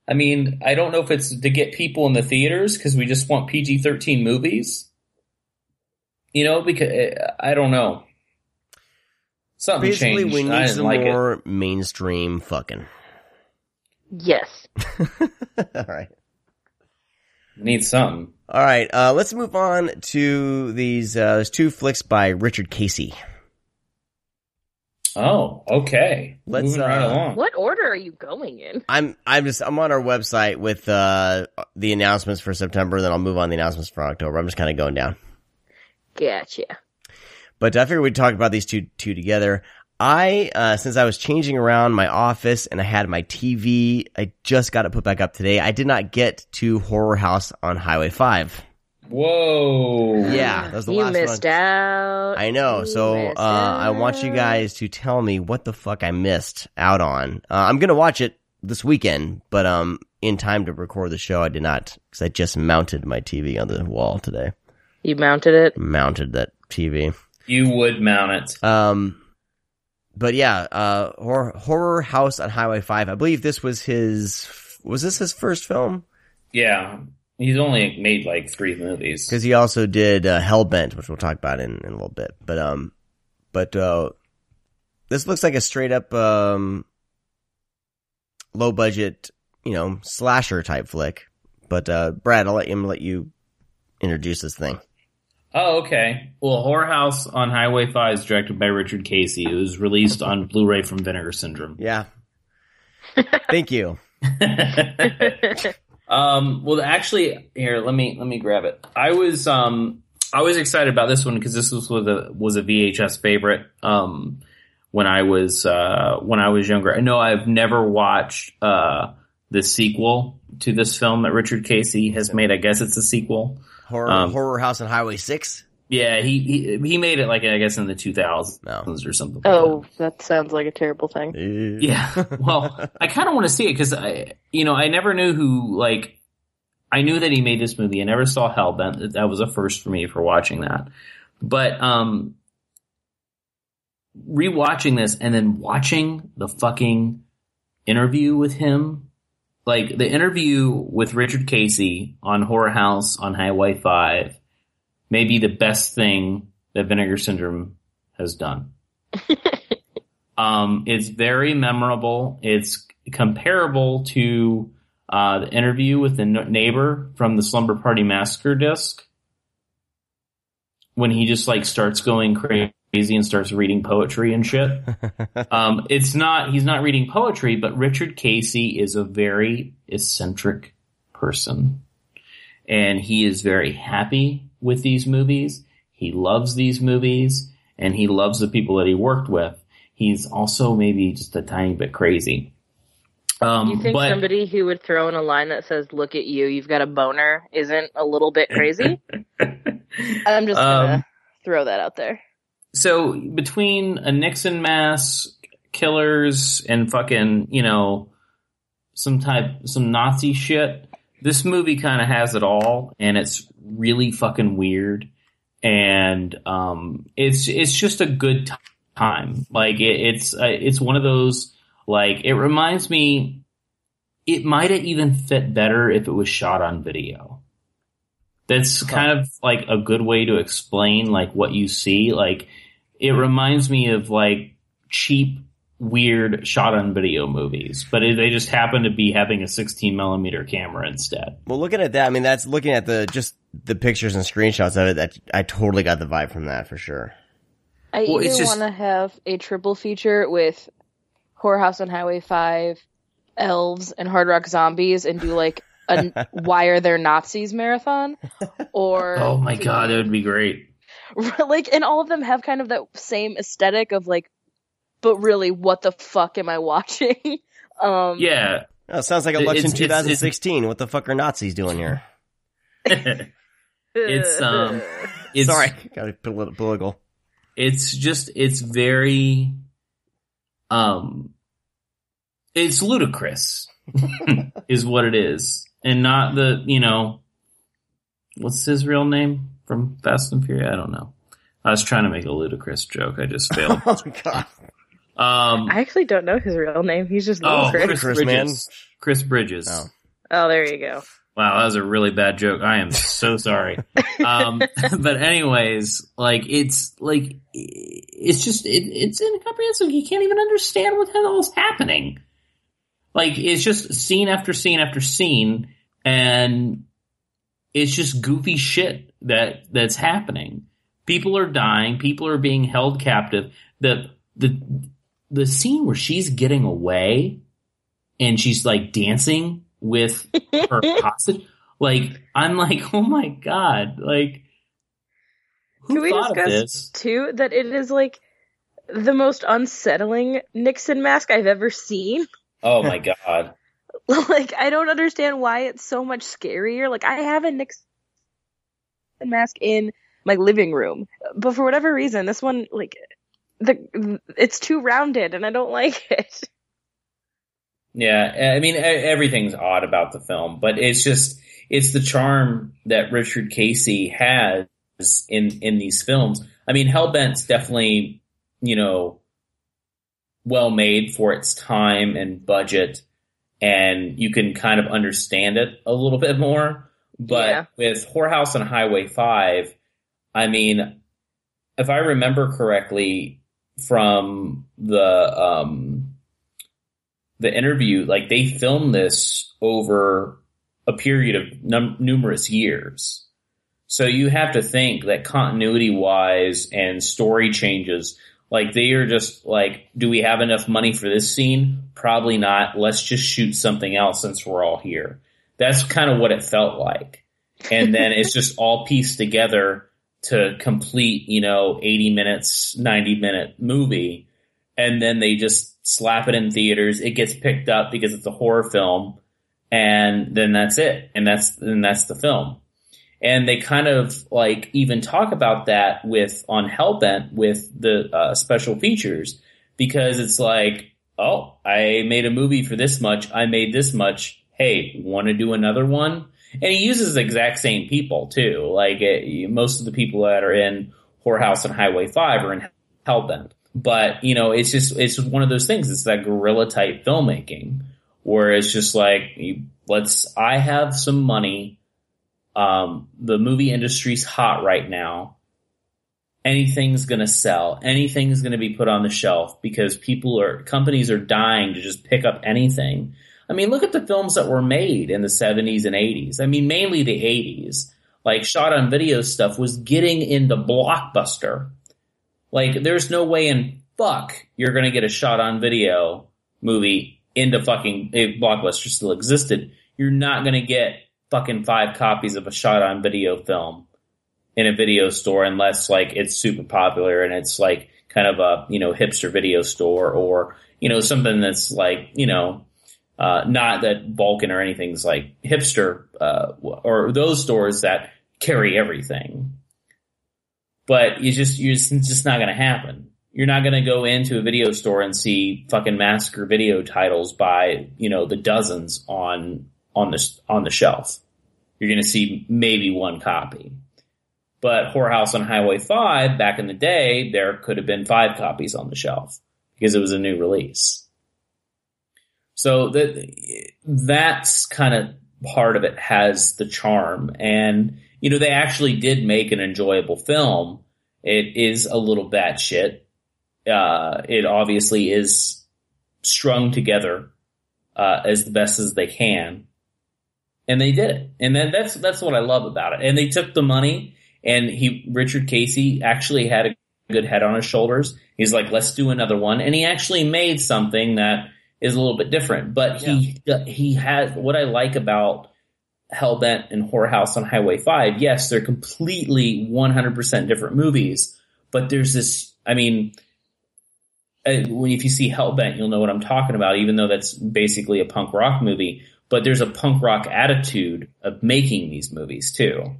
Speaker 3: I mean, I don't know if it's to get people in the theaters because we just want PG thirteen movies. You know, because uh, I don't know. Something
Speaker 1: Basically,
Speaker 3: changed.
Speaker 1: we
Speaker 3: I
Speaker 1: need
Speaker 3: didn't
Speaker 1: some
Speaker 3: like it.
Speaker 1: more mainstream fucking.
Speaker 2: Yes.
Speaker 1: All right.
Speaker 3: Need something.
Speaker 1: All right. Uh, let's move on to these. Uh, there's two flicks by Richard Casey.
Speaker 3: Oh, okay.
Speaker 1: Let's,
Speaker 3: Moving right
Speaker 1: uh,
Speaker 3: along.
Speaker 2: What order are you going in?
Speaker 1: I'm I'm just I'm on our website with uh, the announcements for September. Then I'll move on to the announcements for October. I'm just kind of going down.
Speaker 2: Gotcha.
Speaker 1: But I figured we'd talk about these two two together. I uh, since I was changing around my office and I had my TV, I just got it put back up today. I did not get to Horror House on Highway Five.
Speaker 3: Whoa.
Speaker 1: Yeah, that was the
Speaker 2: you
Speaker 1: last
Speaker 2: missed
Speaker 1: one.
Speaker 2: out.
Speaker 1: I know.
Speaker 2: You
Speaker 1: So uh,
Speaker 2: missed
Speaker 1: I want you guys to tell me what the fuck I missed out on. Uh, I'm gonna watch it this weekend, but um, in time to record the show, I did not because I just mounted my TV on the wall today.
Speaker 2: You mounted it.
Speaker 1: Mounted that TV.
Speaker 3: You would mount it.
Speaker 1: Um, but yeah, uh, horror, horror House on Highway Five. I believe this was his. Was this his first film?
Speaker 3: Yeah. He's only made like three movies.
Speaker 1: Because he also did uh, Hellbent, which we'll talk about in, in a little bit. But um, but uh, this looks like a straight up um, low budget, you know, slasher type flick. But uh, Brad, I'll let him let you introduce this thing.
Speaker 3: Oh, okay. Well, Horror House on Highway 5 is directed by Richard Casey. It was released on Blu-ray from Vinegar Syndrome.
Speaker 1: Yeah. Thank you.
Speaker 3: um, well, actually, here let me let me grab it. I was um I was excited about this one because this was was a was a VHS favorite. Um, when I was uh when I was younger. I know I've never watched uh the sequel to this film that Richard Casey has made. I guess it's a sequel.
Speaker 1: Horror
Speaker 3: Um,
Speaker 1: Horror House on Highway Six.
Speaker 3: Yeah, he he, he made it like I guess in the 2000s
Speaker 1: No.
Speaker 3: or something. like that.
Speaker 2: Oh, that sounds like a terrible thing.
Speaker 3: Yeah. Well, I kind of want to see it because I, you know, I never knew who like. I knew that he made this movie. I never saw Hellbent. That was a first for me for watching that. But um, rewatching this and then watching the fucking interview with him, like the interview with Richard Casey on Horror House on Highway 5, may be the best thing that Vinegar Syndrome has done. um, it's very memorable. It's comparable to uh, the interview with the neighbor from the Slumber Party Massacre disc when he just like starts going crazy and starts reading poetry and shit. um, it's not he's not reading poetry, but Richard Casey is a very eccentric person, and he is very happy with these movies. He loves these movies, and he loves the people that he worked with. He's also maybe just a tiny bit crazy. Um,
Speaker 2: you think
Speaker 3: but-
Speaker 2: somebody who would throw in a line that says "Look at you, you've got a boner" isn't a little bit crazy? I'm just gonna
Speaker 3: Um,
Speaker 2: throw that out there.
Speaker 3: So between a Nixon mask, killers, and fucking, you know, some type, some Nazi shit, this movie kind of has it all, and it's really fucking weird, and um, it's it's just a good time. Like it, it's uh, it's one of those like it reminds me. It might have even fit better if it was shot on video. That's kind of like a good way to explain like what you see. Like it reminds me of like cheap, weird shot on video movies, but it, they just happen to be having a 16 millimeter camera instead.
Speaker 1: Well, looking at that, I mean, that's looking at the just the pictures and screenshots of it. That I totally got the vibe from that for sure.
Speaker 2: I
Speaker 3: Well, it's
Speaker 2: either
Speaker 3: just-
Speaker 2: want to have a triple feature with Horror House on Highway Five, Elves, and Hard Rock Zombies, and do like a Why Are There Nazis marathon, or
Speaker 3: Oh my god, that would be great.
Speaker 2: like, and all of them have kind of that same aesthetic of like, but really, what the fuck am I watching? um,
Speaker 3: Yeah.
Speaker 1: Oh, sounds like
Speaker 3: It-
Speaker 1: election
Speaker 3: it's- it's-
Speaker 1: 2016. what the fuck are Nazis doing here?
Speaker 3: It's, um, It's,
Speaker 1: Sorry, got a polit- political.
Speaker 3: It's just, it's very, um, it's ludicrous is what it is. And not the, you know, what's his real name from Fast and Furious? I don't know. I was trying to make a ludicrous joke. I just failed.
Speaker 1: Oh god,
Speaker 3: Um,
Speaker 2: I actually don't know his real name. He's just
Speaker 3: oh,
Speaker 2: Chris.
Speaker 3: Chris
Speaker 1: Ludicrous, man.
Speaker 3: Bridges. Chris Bridges.
Speaker 1: Oh.
Speaker 2: Oh, there you go.
Speaker 3: Wow, that was a really bad joke. I am so sorry. um, but anyways, like it's like it's just it, it's incomprehensible. You can't even understand what the hell is happening. Like it's just scene after scene after scene, and it's just goofy shit that that's happening. People are dying. People are being held captive. The the the scene where she's getting away and she's like dancing with her hostage. Like I'm like, oh my god! Like who
Speaker 2: Can we
Speaker 3: thought of
Speaker 2: discuss
Speaker 3: this?
Speaker 2: too that it is like the most unsettling Nixon mask I've ever seen?
Speaker 3: Oh my god!
Speaker 2: like I don't understand why it's so much scarier. Like I have a Nixon mask in my living room, but for whatever reason, this one like the it's too rounded and I don't like it.
Speaker 3: Yeah, I mean everything's odd about the film, but it's just it's the charm that Richard Casey has in in these films. I mean, Hellbent's definitely you know well made for its time and budget, and you can kind of understand it a little bit more. But
Speaker 2: Yeah.
Speaker 3: with Horror House and Highway Five, I mean, if I remember correctly from the um, the interview, like they filmed this over a period of num- numerous years. So you have to think that continuity wise and story changes, like they are just like, do we have enough money for this scene? Probably not. Let's just shoot something else since we're all here. That's kind of what it felt like. And then it's just all pieced together to complete, you know, 80 minutes, 90 minute movie. And then they just slap it in theaters. It gets picked up because it's a horror film. And then that's it. And that's, and that's the film. And they kind of like even talk about that with on Hellbent with the uh, special features because it's like, oh, I made a movie for this much. I made this much. Hey, want to do another one? And he uses the exact same people too. Like it, most of the people that are in Horror House and Highway Five are in Hellbent. but you know, it's just it's one of those things. It's that guerrilla type filmmaking where it's just like let's. I have some money. Um, the movie industry's hot right now. Anything's gonna sell. Anything's gonna be put on the shelf because people are companies are dying to just pick up anything. I mean, look at the films that were made in the 70s and 80s. I mean, mainly the 80s. Like shot on video stuff was getting into blockbuster like, there's no way in fuck you're gonna get a shot on video movie into fucking, if Blockbuster still existed, you're not gonna get fucking five copies of a shot on video film in a video store unless like it's super popular and it's like kind of a, you know, hipster video store or, you know, something that's like, you know, uh, not that Vulcan or anything's like hipster, uh, or those stores that carry everything but you just you just, it's just not going to happen. You're not going to go into a video store and see fucking massacre video titles by you know the dozens on on the on the shelf. You're going to see maybe one copy. But Horror House on Highway 5, back in the day, there could have been five copies on the shelf because it was a new release. So that that's kind of part of it has the charm. And you know, they actually did make an enjoyable film. It is a little batshit. Uh, it obviously is strung together, uh, as the best as they can. And they did it. And then that's, that's what I love about it. And they took the money and he, Richard Casey actually had a good head on his shoulders. He's like, let's do another one. And he actually made something that is a little bit different, but he, yeah. he has, what I like about Hellbent and Horror House on Highway 5, yes, they're completely 100% different movies, but there's this, I mean, uh, if you see Hellbent, you'll know what I'm talking about, even though that's basically a punk rock movie, but there's a punk rock attitude of making these movies too.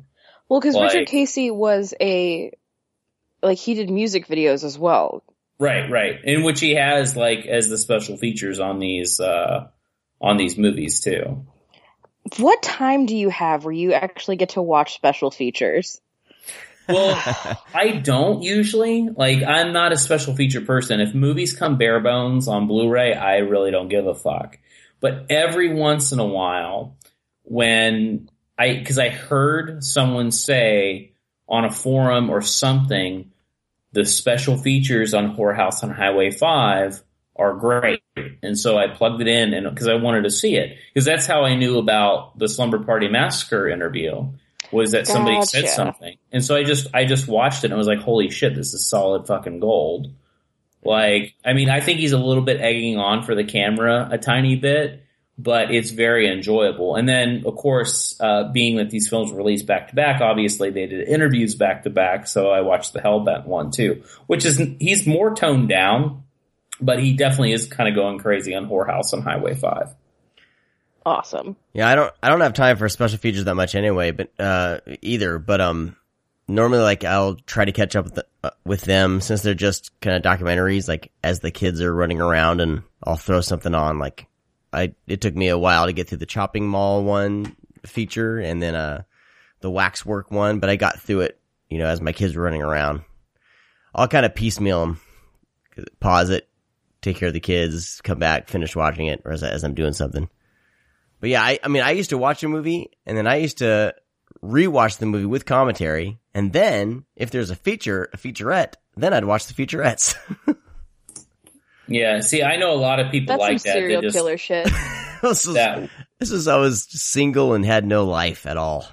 Speaker 2: Well, because like, Richard Casey was a, like, he did music videos as well.
Speaker 3: Right, right. In which he has, like, as the special features on these, uh, on these movies too.
Speaker 2: What time do you have where you actually get to watch special features?
Speaker 3: Well, I don't usually. Like, I'm not a special feature person. If movies come bare bones on Blu-ray, I really don't give a fuck. But every once in a while, when I, cause I heard someone say on a forum or something, the special features on Horror House on Highway 5 are great. And so I plugged it in and because I wanted to see it because that's how I knew about the Slumber Party Massacre interview was that somebody said something. And so I just, I just watched it and I was like, holy shit, this is solid fucking gold. Like, I mean, I think he's a little bit egging on for the camera a tiny bit, but it's very enjoyable. And then, of course, uh, being that these films were released back to back, obviously they did interviews back to back. So I watched the Hellbent one too, which is, he's more toned down but he definitely is kind of going crazy on Horror House on Highway Five.
Speaker 2: Awesome.
Speaker 1: Yeah, I don't I don't have time for special features that much anyway, but uh either. But um, normally like I'll try to catch up with the, uh, with them since they're just kind of documentaries. Like as the kids are running around, and I'll throw something on. Like I it took me a while to get through the chopping mall one feature, and then uh the waxwork one, but I got through it. You know, as my kids were running around, I'll kind of piecemeal them. Pause it, take care of the kids, come back, finish watching it, or as, as I'm doing something. But yeah, I, I mean, I used to watch a movie and then I used to rewatch the movie with commentary. And then if there's a feature, a featurette, then I'd watch the featurettes.
Speaker 3: yeah. See, I know a lot of people
Speaker 2: That's
Speaker 3: like
Speaker 2: some that. Serial just, killer shit.
Speaker 1: this, was, that. this was, I was single and had no life at all.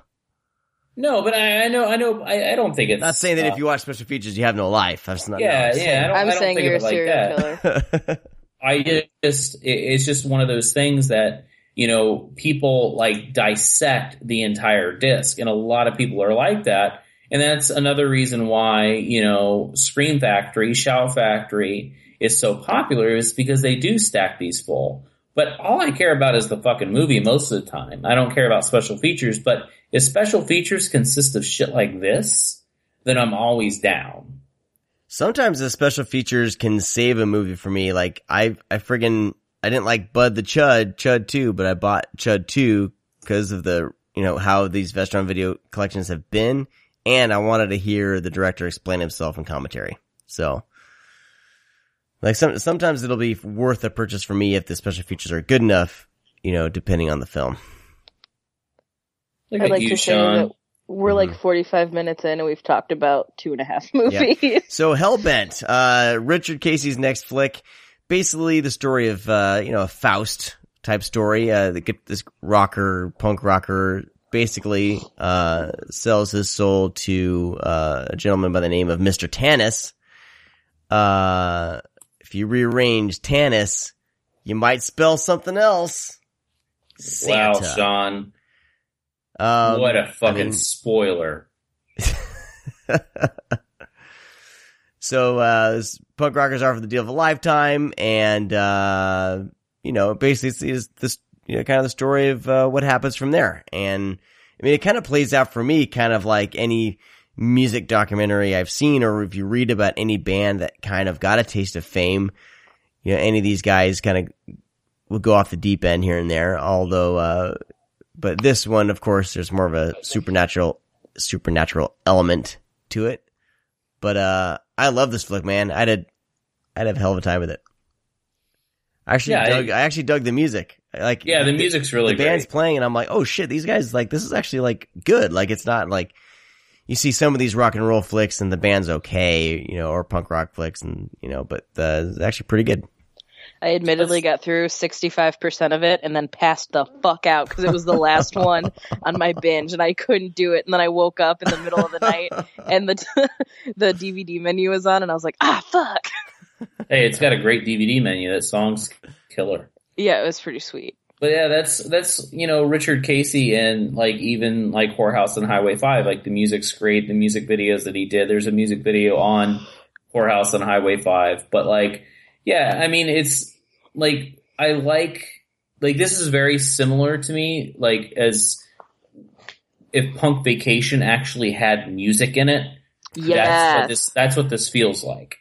Speaker 3: No, but I, I know, I know, I, I, don't think it's
Speaker 1: not saying that uh, if you watch special features, you have no life. That's not.
Speaker 3: Yeah,
Speaker 1: no,
Speaker 3: yeah. I am
Speaker 2: saying you're a serial
Speaker 3: like killer. I just, it's just one of those things that you know people like dissect the entire disc, and a lot of people are like that, and that's another reason why you know Scream Factory, Shout Factory is so popular is because they do stack these full. But all I care about is the fucking movie most of the time. I don't care about special features, but if special features consist of shit like this, then I'm always down.
Speaker 1: Sometimes the special features can save a movie for me. Like I, I friggin' I didn't like Bud the Chud, Chud 2, but I bought Chud 2 because of the, you know, how these Vestron video collections have been. And I wanted to hear the director explain himself in commentary. So Like some sometimes it'll be worth a purchase for me if the special features are good enough, you know, depending on the film.
Speaker 3: Look
Speaker 2: I'd like
Speaker 3: you,
Speaker 2: to say
Speaker 3: Sean.
Speaker 2: that we're like 45 minutes in and we've talked about two and a half movies.
Speaker 1: So Hellbent, uh, Richard Casey's next flick, basically the story of, uh, you know, a Faust type story. Uh, get this rocker, punk rocker, basically, uh, sells his soul to, uh, a gentleman by the name of Mr. Tanis. Uh, if you rearrange Tanis, you might spell something else.
Speaker 3: Wow, Sean.
Speaker 1: Um,
Speaker 3: what a fucking
Speaker 1: mean-
Speaker 3: spoiler.
Speaker 1: So uh punk rockers are for the deal of a lifetime, and uh you know, basically it's this you know kind of the story of uh, what happens from there. And I mean, it kind of plays out for me, kind of like any music documentary I've seen, or if you read about any band that kind of got a taste of fame. You know, any of these guys kind of will go off the deep end here and there. Although, uh but this one, of course, there's more of a supernatural supernatural element to it. But uh I love this flick, man. I did I'd have a hell of a time with it. I actually
Speaker 3: Yeah, I-
Speaker 1: dug I, actually dug the music. Like
Speaker 3: Yeah, the music's really good.
Speaker 1: the band's playing and I'm like, "Oh shit, these guys like this is actually like good." Like it's not like you see some of these rock and roll flicks and the band's okay, you know, or punk rock flicks and, you know, but uh, it's actually pretty good.
Speaker 2: I admittedly got through 65% of it and then passed the fuck out because it was the last one on my binge and I couldn't do it. And then I woke up in the middle of the night and the the DVD menu was on and I was like, ah, fuck.
Speaker 3: Hey, it's got a great DVD menu. That song's killer.
Speaker 2: Yeah, it was pretty sweet.
Speaker 3: But yeah, that's that's you know Richard Casey and like even like Horror House and Highway Five. Like the music's great. The music videos that he did. There's a music video on Horror House and Highway Five. But like, yeah, I mean, it's like I like like this is very similar to me. Like as if Punk Vacation actually had music in it. That's what this that's what this feels like.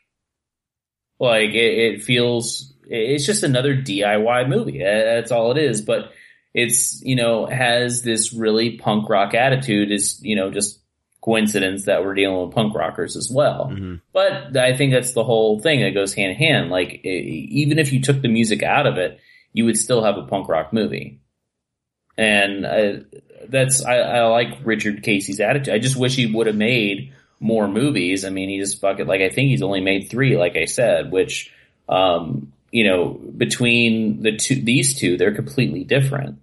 Speaker 3: Like it, it feels it's just another DIY movie. That's all it is. But it's you know has this really punk rock attitude. Is you know just coincidence that we're dealing with punk rockers as well.
Speaker 1: Mhm.
Speaker 3: But I think that's the whole thing that goes hand in hand. Like even if you took the music out of it, you would still have a punk rock movie. And uh, that's I, I like Richard Casey's attitude. I just wish he would have made more movies. I mean, he just fucking like I think he's only made three, like I said, which um, you know between the two these two, they're completely different.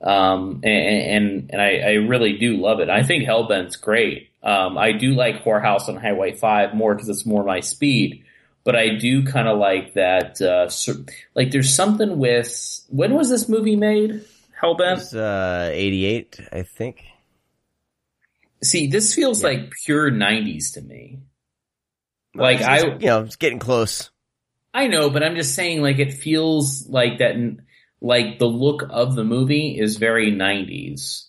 Speaker 3: Um, and and, and I, I really do love it. I think Hellbent's great. Um, I do like Horror House on Highway Five more because it's more my speed. But I do kind of like that. Uh, like, there's something with when was this movie made? Hellbent.
Speaker 1: It's uh 88, I think.
Speaker 3: See, this feels
Speaker 1: Yeah.
Speaker 3: like pure '90s to me. Like
Speaker 1: It's-
Speaker 3: I,
Speaker 1: you know, it's getting close.
Speaker 3: I know, but I'm just saying, like it feels like that. Like the look of the movie is very '90s.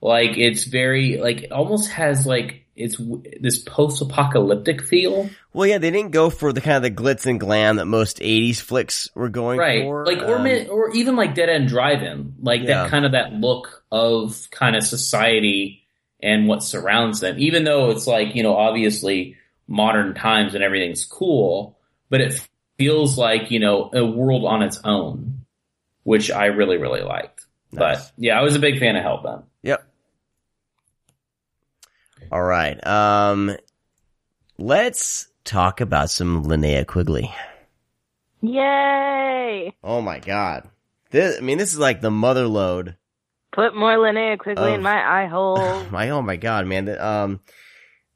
Speaker 3: Like it's very like it almost has like it's this post-apocalyptic feel,
Speaker 1: Well, yeah, they didn't go for the kind of the glitz and glam that most '80s flicks were going
Speaker 3: right?
Speaker 1: for.
Speaker 3: Like or
Speaker 1: Um,
Speaker 3: or even like Dead End Drive-In, like
Speaker 1: Yeah.
Speaker 3: that kind of that look of kind of society and what surrounds them. Even though it's like you know obviously modern times and everything's cool, but it feels like you know a world on its own, which I really really liked.
Speaker 1: Nice.
Speaker 3: But yeah, I was a big fan of Hellbound.
Speaker 1: Yep. All right. Um, let's talk about some Linnea Quigley.
Speaker 2: Yay!
Speaker 1: Oh my god. This, I mean, this is like the mother load.
Speaker 2: Put more Linnea Quigley
Speaker 1: Of-
Speaker 2: in my eye hole.
Speaker 1: my, oh my god, man. Um,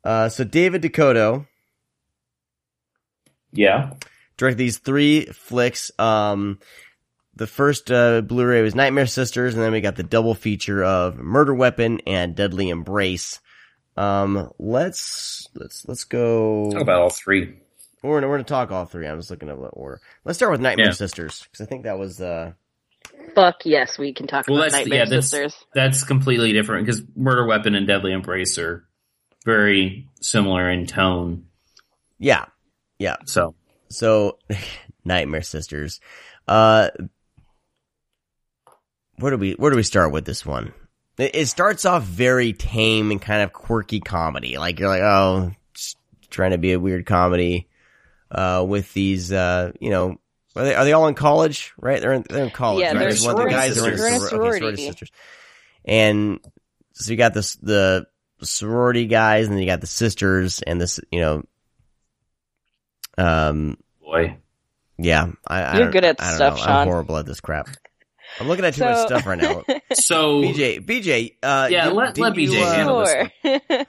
Speaker 1: uh, so David DeCoteau
Speaker 3: Yeah,
Speaker 1: Direct these three flicks. Um, the first uh, Blu-ray was Nightmare Sisters, and then we got the double feature of Murder Weapon and Deadly Embrace. Um, let's let's let's go.
Speaker 3: talk about all three.
Speaker 1: We're gonna, we're gonna talk all three. I'm just looking at the order. Let's start with Nightmare
Speaker 3: Yeah.
Speaker 1: Sisters because I think that was uh
Speaker 2: Fuck yes, we can talk
Speaker 3: Well,
Speaker 2: about
Speaker 3: that's
Speaker 2: Nightmare
Speaker 3: yeah, that's
Speaker 2: Sisters.
Speaker 3: that's completely different because Murder Weapon and Deadly Embrace are very similar in tone.
Speaker 1: Yeah, yeah.
Speaker 3: So
Speaker 1: So Nightmare Sisters. Uh, where do we where do we start with this one? It, it starts off very tame and kind of quirky comedy. Like you're like, oh, trying to be a weird comedy. uh, with these, uh, you know, are they, are they all in college? Right? They're in, they're in college.
Speaker 2: Yeah,
Speaker 1: right?
Speaker 3: they're
Speaker 1: There's one of the
Speaker 3: sorority
Speaker 1: guys are in,
Speaker 3: sisters. They're in
Speaker 2: a
Speaker 1: soror- okay,
Speaker 2: sorority.
Speaker 1: sisters. And so you got this, the sorority guys and then you got the sisters and this, you know, um,
Speaker 3: Boy.
Speaker 1: yeah, I, I
Speaker 2: You're
Speaker 1: don't-
Speaker 2: good at
Speaker 1: I
Speaker 2: stuff,
Speaker 1: know.
Speaker 2: Sean.
Speaker 1: I'm horrible at this crap. I'm looking at too much stuff right now.
Speaker 3: So
Speaker 1: BJ, BJ, uh,
Speaker 3: Yeah,
Speaker 1: did-
Speaker 3: let-
Speaker 1: did
Speaker 3: let
Speaker 1: you,
Speaker 3: BJ
Speaker 1: uh,
Speaker 3: handle this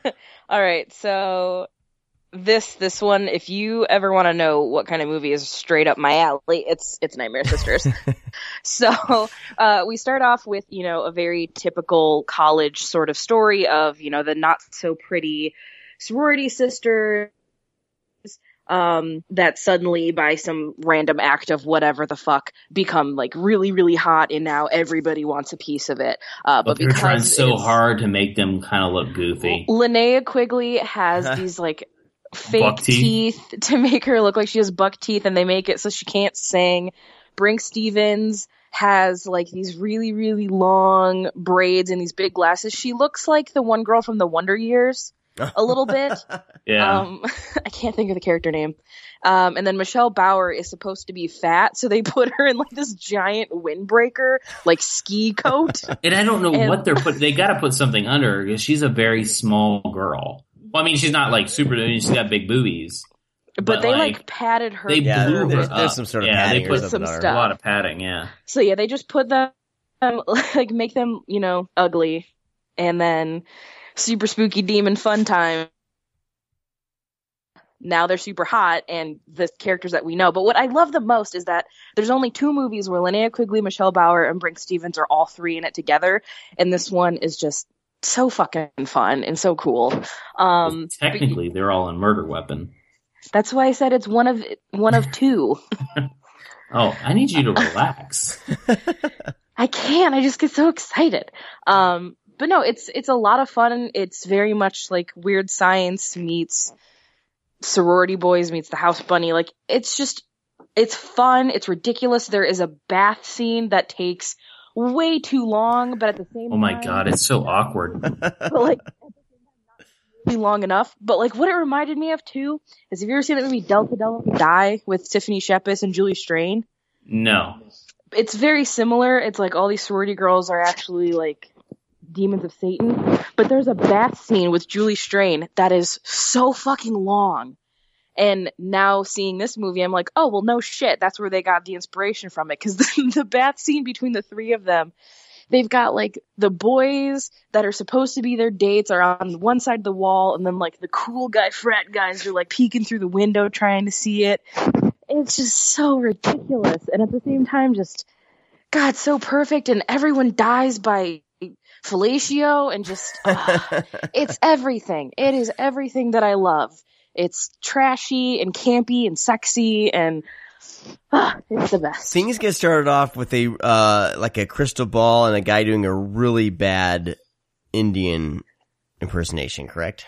Speaker 2: Sure. All right. So this this one, if you ever want to know what kind of movie is straight up my alley, it's it's Nightmare Sisters. so uh, we start off with you know a very typical college sort of story of you know the not so pretty sorority sisters. Um, that suddenly, by some random act of whatever the fuck, become like really, really hot, and now everybody wants a piece of it. Uh,
Speaker 3: but
Speaker 2: but
Speaker 3: they're
Speaker 2: because
Speaker 3: trying so hard to make them kind of look goofy.
Speaker 2: Linnea Quigley has these like fake
Speaker 3: teeth.
Speaker 2: teeth. to make her look like she has buck teeth, and they make it so she can't sing. Brinke Stevens has like these really, really long braids and these big glasses. She looks like the one girl from the Wonder Years a little bit.
Speaker 3: Yeah.
Speaker 2: Um, I can't think of the character name. Um, and then Michelle Bauer is supposed to be fat, so they put her in like this giant windbreaker, like ski coat.
Speaker 3: and I don't know
Speaker 2: and-
Speaker 3: what they're put. They got to put something under her because she's a very small girl. Well, I mean, she's not like super. I mean, she's got big boobies.
Speaker 2: But,
Speaker 3: But,
Speaker 2: they
Speaker 3: like,
Speaker 2: like, padded her.
Speaker 3: They
Speaker 1: Yeah,
Speaker 3: blew
Speaker 1: there's-
Speaker 3: her
Speaker 1: there's
Speaker 3: up.
Speaker 1: some sort of
Speaker 3: yeah,
Speaker 1: padding
Speaker 3: they put
Speaker 2: some
Speaker 1: stuff.
Speaker 3: a lot of padding. Yeah.
Speaker 2: So yeah, they just put them um, like make them, you know, ugly, and then super spooky demon fun time. Now they're super hot and the characters that we know. But what I love the most is that there's only two movies where Linnea Quigley, Michelle Bauer, and Brinke Stevens are all three in it together, and this one is just so fucking fun and so cool. Um, but
Speaker 3: Technically, they're all in Murder Weapon.
Speaker 2: that's why I said it's one of one of two.
Speaker 3: Oh, I need you to relax.
Speaker 2: I can't. I just get so excited. Um, but no, it's it's a lot of fun. It's very much like Weird Science meets Sorority Boys meets The House Bunny. Like it's just it's fun. It's ridiculous. There is a bath scene that takes way too long, but at the same time
Speaker 3: Oh my
Speaker 2: time,
Speaker 3: god, it's so awkward.
Speaker 2: but like at the same time, not really long enough. But like what it reminded me of too is have you ever seen that movie Delta Delta Die with Tiffany Shepis and Julie Strain?
Speaker 3: No.
Speaker 2: it's very similar. It's like all these sorority girls are actually like demons of Satan. But there's a bath scene with Julie Strain that is so fucking long. And now seeing this movie, I'm like, oh well, no shit. That's where they got the inspiration from it because the, the bath scene between the three of them. They've got like the boys that are supposed to be their dates are on one side of the wall, and then like the cool guy frat guys are like peeking through the window trying to see it. It's just so ridiculous, and at the same time, just God, so perfect, and everyone dies by fellatio, and just ah, it's everything. It is everything that I love. It's trashy and campy and sexy, and ah, it's the best.
Speaker 1: Things get started off with a uh like a crystal ball and a guy doing a really bad Indian impersonation, correct?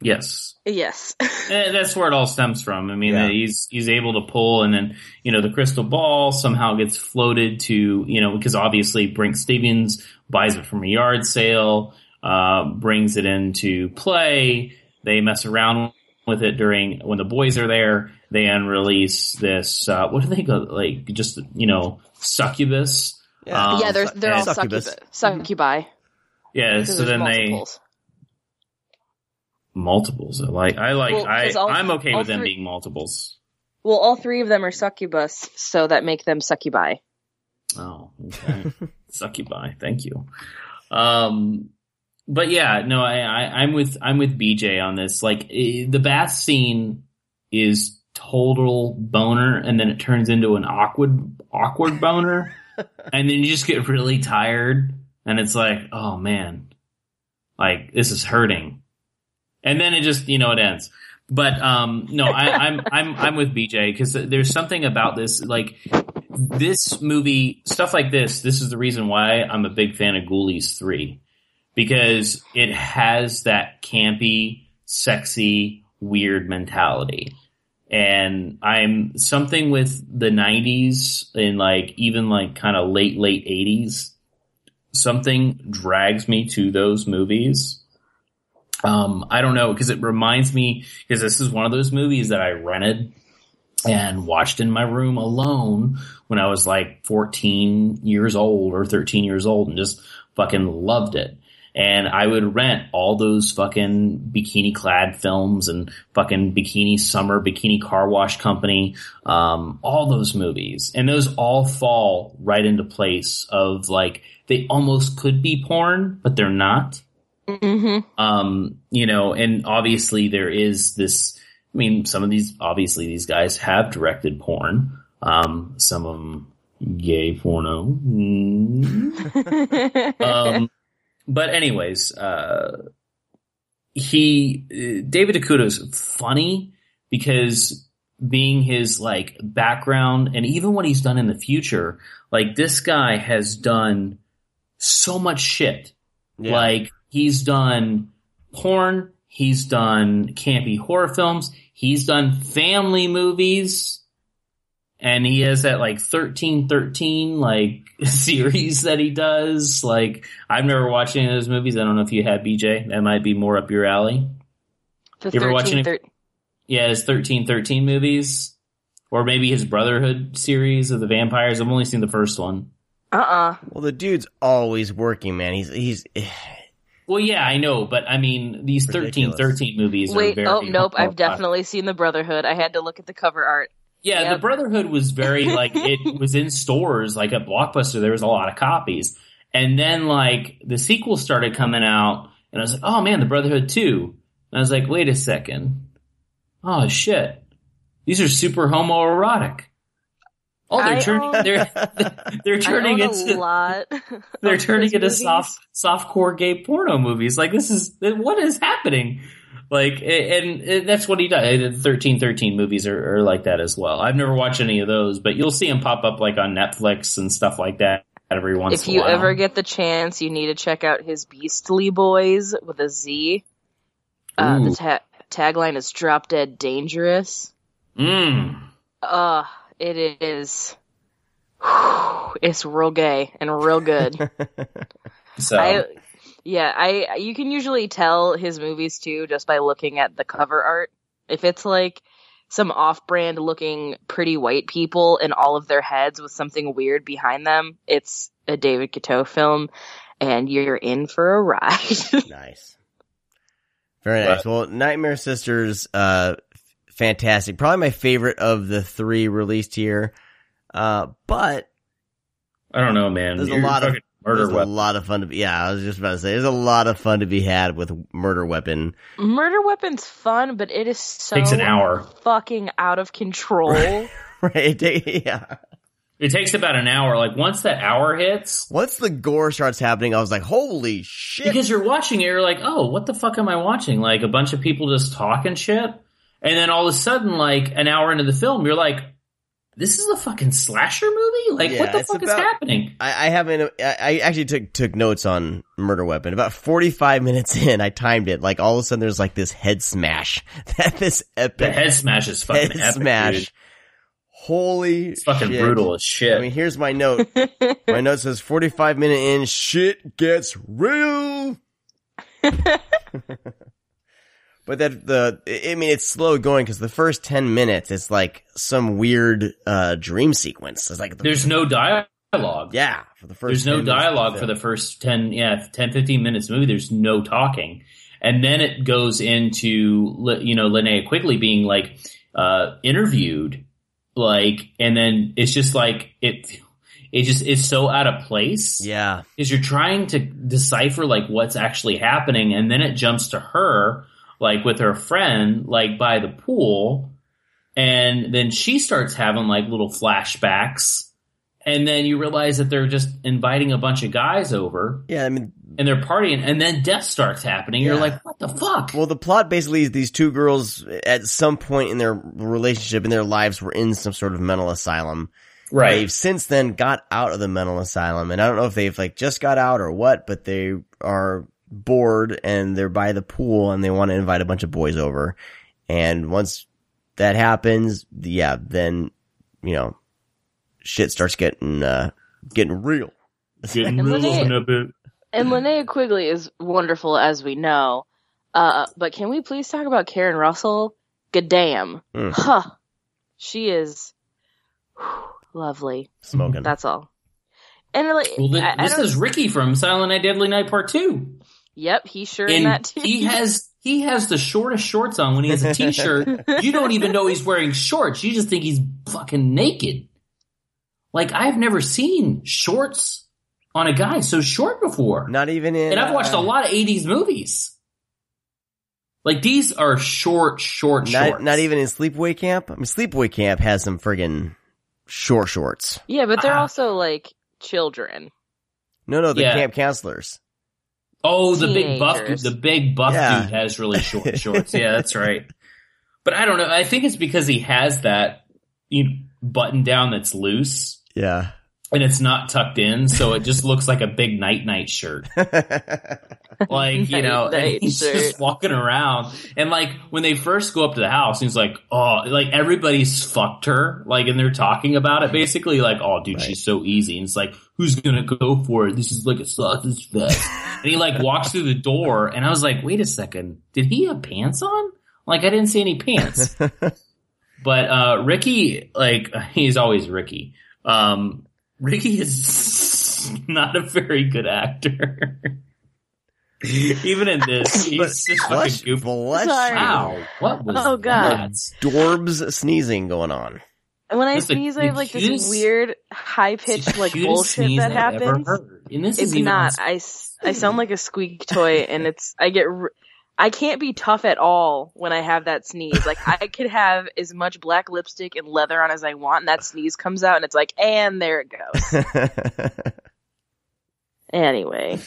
Speaker 3: Yes.
Speaker 2: Yes.
Speaker 3: Eh, That's where it all stems from. I mean,
Speaker 1: Yeah.
Speaker 3: he's he's able to pull, and then you know the crystal ball somehow gets floated to you know because obviously Brinke Stevens buys it from a yard sale, uh, brings it into play. They mess around with it during when the boys are there. They unrelease this. Uh, what do they go like? Just you know, succubus.
Speaker 1: Yeah.
Speaker 3: Um,
Speaker 2: yeah, they're they're all
Speaker 1: Succubus.
Speaker 2: succubi. Succubi.
Speaker 3: Yeah. So
Speaker 2: there's
Speaker 3: then they
Speaker 2: multiples.
Speaker 3: like. I like.
Speaker 2: Well,
Speaker 3: I
Speaker 2: all-
Speaker 3: I'm okay with them being multiples.
Speaker 2: Well, all three of them are succubus, so that make them succubi.
Speaker 3: Oh, okay. Succubi. Thank you. Um, but yeah, no, I, I, I'm with, I'm with BJ on this. Like eh, the bath scene is total boner and then it turns into an awkward, awkward boner. and then you just get really tired and it's like, oh man, like this is hurting. And then it just, you know, it ends. But, um, no, I, I'm, I'm, I'm with BJ because there's something about this, like, this movie, stuff like this, this is the reason why I'm a big fan of Ghoulies 3. Because it has that campy, sexy, weird mentality. And I'm something with the 90s and like even like kind of late, late 80s. Something drags me to those movies. Um, I don't know because it reminds me because this is one of those movies that I rented and watched in my room alone when I was like 14 years old or 13 years old and just fucking loved it. And I would rent all those fucking bikini clad films and fucking bikini summer, bikini car wash company, um, all those movies. And those all fall right into place of like, they almost could be porn, but they're not.
Speaker 2: Hmm
Speaker 3: Um, you know, and obviously there is this, I mean, some of these, obviously these guys have directed porn. Um, some of them gay porno. Mm. Um, but anyways, uh, he, uh, David DeCoteau's funny because being his like background and even what he's done in the future, like this guy has done so much shit.
Speaker 1: Yeah.
Speaker 3: Like he's done porn, he's done campy horror films, he's done family movies, and he has that like thirteen thirteen like series that he does. Like I've never watched any of those movies. I don't know if you have BJ. That might be more up your alley.
Speaker 2: The
Speaker 3: You ever watch
Speaker 2: 13,
Speaker 3: any-
Speaker 2: thir-
Speaker 3: Yeah, his thirteen thirteen movies. Or maybe his Brotherhood series of the vampires. I've only seen the first one.
Speaker 2: uh-uh.
Speaker 1: Well, the dude's always working, man. He's he's
Speaker 3: Well, yeah, I know, but I mean, these thirteen
Speaker 1: Ridiculous.
Speaker 3: thirteen movies are
Speaker 2: Wait,
Speaker 3: very.
Speaker 2: oh, nope. I've definitely seen the Brotherhood. I had to look at the cover art.
Speaker 3: Yeah,
Speaker 2: Yep.
Speaker 3: the Brotherhood was very like it was in stores, like at Blockbuster. There was a lot of copies, and then like the sequel started coming out, and I was like, "Oh man, the Brotherhood 2. And I was like, "Wait a second, oh shit, these are super homoerotic." Oh, they're
Speaker 2: I
Speaker 3: turning
Speaker 2: own-
Speaker 3: they're they're turning
Speaker 2: I own a
Speaker 3: into
Speaker 2: lot.
Speaker 3: they're turning into
Speaker 2: movies.
Speaker 3: soft softcore gay porno movies. Like this is what is happening? Like and, and that's what he does. Thirteen thirteen movies are, are like that as well. I've never watched any of those, but you'll see them pop up like on Netflix and stuff like that every once.
Speaker 2: If
Speaker 3: in a
Speaker 2: you ever get the chance, you need to check out his Beastly Boys with a Z. Uh, the ta- tagline is "Drop Dead Dangerous."
Speaker 3: mm,
Speaker 2: Uh, it is. It's real gay and real good.
Speaker 3: so
Speaker 2: I, yeah, I you can usually tell his movies too just by looking at the cover art. If it's like some off-brand looking pretty white people in all of their heads with something weird behind them, it's a David DeCoteau film, and you're in for a ride.
Speaker 1: nice. Very nice. Well, Nightmare Sisters, uh, f- fantastic. Probably my favorite of the three released here. Uh, but
Speaker 3: I don't know, man.
Speaker 1: There's a
Speaker 3: You're
Speaker 1: lot of-
Speaker 3: murder
Speaker 1: there's a lot of fun to be, yeah, I was just about to say, there's a lot of fun to be had with Murder Weapon.
Speaker 2: Murder Weapon's fun, but it is so
Speaker 3: Takes an hour.
Speaker 2: fucking out of control.
Speaker 1: right? Yeah.
Speaker 3: It takes about an hour. Like once that hour hits,
Speaker 1: Once the gore starts happening, I was like, holy shit.
Speaker 3: because you're watching it, you're like, oh, what the fuck am I watching? Like a bunch of people just talking shit, and then all of a sudden, like an hour into the film, you're like, this is a fucking slasher movie. Like
Speaker 1: Yeah,
Speaker 3: what the
Speaker 1: it's
Speaker 3: fuck is happening?
Speaker 1: I, I haven't. I, I actually took took notes on Murder Weapon. About forty five minutes in, I timed it. Like all of a sudden, there's like this head smash. That this epic The
Speaker 3: head smash is fucking
Speaker 1: head
Speaker 3: epic,
Speaker 1: smash.
Speaker 3: dude.
Speaker 1: Holy,
Speaker 3: It's fucking
Speaker 1: shit.
Speaker 3: brutal as shit.
Speaker 1: I mean, here's my note. my note says forty five minute in, shit gets real. But that the, I mean, it's slow going because the first ten minutes, it's like some weird uh dream sequence. It's like the,
Speaker 3: There's no dialogue.
Speaker 1: yeah for the first.
Speaker 3: There's no
Speaker 1: 10 minutes
Speaker 3: dialogue for the first 10, yeah, 10, 15 minutes of the movie. There's no talking. And then it goes into, you know, Linnea Quigley being like, uh, interviewed, like, and then it's just like, it, it just, it's so out of place.
Speaker 1: Yeah.
Speaker 3: Is you're trying to decipher like what's actually happening. And then it jumps to her, like with her friend, like by the pool. And then she starts having like little flashbacks. And then you realize that they're just inviting a bunch of guys over
Speaker 1: Yeah, I mean,
Speaker 3: and they're partying and then death starts happening. You're like, what the fuck?
Speaker 1: well, the plot basically is these two girls at some point in their relationship in their lives were in some sort of mental asylum. Right. They've since then got out of the mental asylum, and I don't know if they've like just got out or what, but they are bored and they're by the pool and they want to invite a bunch of boys over. And once that happens, yeah, then you know, shit starts getting uh getting real.
Speaker 3: Getting
Speaker 2: And
Speaker 3: real
Speaker 2: Linnea-
Speaker 3: in a bit.
Speaker 2: and Linnea Quigley is wonderful, as we know. Uh, but can we please talk about Karen Russell? Goddamn.
Speaker 1: Mm.
Speaker 2: Huh. She is lovely.
Speaker 1: Smoking.
Speaker 2: That's all. And like,
Speaker 3: Well, th-
Speaker 2: I, I
Speaker 3: this
Speaker 2: don't-
Speaker 3: is Ricky from Silent Night, Deadly Night Part Two,
Speaker 2: Yep, he's sure in that too.
Speaker 3: he has he has the shortest shorts on when he has a t-shirt. you don't even know he's wearing shorts. You just think he's fucking naked. Like I've never seen shorts on a guy so short before.
Speaker 1: Not even in.
Speaker 3: And I've watched a
Speaker 1: uh,
Speaker 3: lot of 80s movies. Like these are short, short,
Speaker 1: Not,
Speaker 3: shorts.
Speaker 1: not even in Sleepaway Camp. I mean, Sleepaway Camp has some friggin' short shorts.
Speaker 2: yeah, but they're
Speaker 3: Ah.
Speaker 2: also like children.
Speaker 1: No, no, the
Speaker 3: Yeah.
Speaker 1: camp counselors.
Speaker 3: Oh, the big buff,
Speaker 2: Teenagers.
Speaker 3: the big buff
Speaker 1: Yeah.
Speaker 3: dude has really short shorts. yeah, that's right. But I don't know. I think it's because he has that you know, button down that's loose
Speaker 1: Yeah.
Speaker 3: And it's not tucked in, so it just looks like a big night night shirt. Like you know, he's
Speaker 2: shirt.
Speaker 3: just walking around, and like when they first go up to the house, he's like, "Oh, like everybody's fucked her," like, and they're talking about it basically, like, "Oh, dude,
Speaker 1: Right.
Speaker 3: she's so easy," and it's like, "Who's gonna go for it? This is like a sausage fest." and he like walks through the door, and I was like, "Wait a second, did he have pants on?" Like, I didn't see any pants. But uh Ricky, like he's always Ricky. Um Ricky is not a very good actor. Even in this, he's
Speaker 1: But
Speaker 3: just fucking
Speaker 1: Bless,
Speaker 3: goofy.
Speaker 1: bless
Speaker 2: Sorry.
Speaker 3: Wow, what was
Speaker 2: Oh, God.
Speaker 3: that?
Speaker 1: Dorbs sneezing going on.
Speaker 2: And when I
Speaker 3: That's the-
Speaker 2: sneeze, I
Speaker 3: the
Speaker 2: have like
Speaker 3: cutest-
Speaker 2: this weird high
Speaker 3: It's the
Speaker 2: pitched like
Speaker 3: cutest
Speaker 2: bullshit
Speaker 3: sneeze
Speaker 2: that
Speaker 3: I've ever
Speaker 2: happens.
Speaker 3: heard. And this
Speaker 2: It's
Speaker 3: is even on
Speaker 2: not. I, s- I sound like a squeak toy, and it's I get r- I can't be tough at all when I have that sneeze. Like I could have as much black lipstick and leather on as I want, and that sneeze comes out, and it's like, and there it goes. Anyway,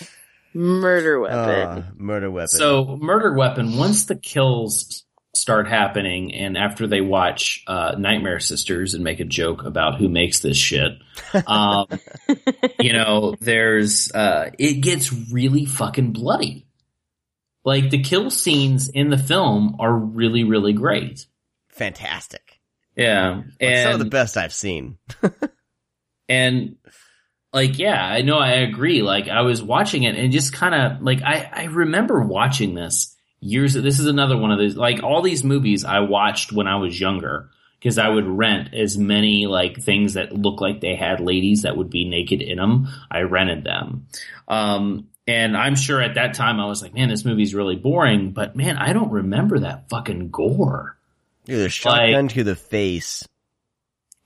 Speaker 2: murder weapon.
Speaker 1: Ah, murder weapon.
Speaker 3: So, murder weapon. Once the kills start happening, and after they watch uh, Nightmare Sisters and make a joke about who makes this shit, um, you know, there's uh, it gets really fucking bloody. Like the kill scenes in the film are really, really great.
Speaker 1: fantastic.
Speaker 3: Yeah,
Speaker 1: Like, some of the best I've seen.
Speaker 3: and like yeah i know i agree like i was watching it and just kind of like i i remember watching this years this is another one of those like all these movies i watched when i was younger because i would rent as many like things that look like they had ladies that would be naked in them i rented them um and i'm sure at that time i was like man this movie's really boring but man i don't remember that fucking gore
Speaker 1: Dude, a shotgun to the face.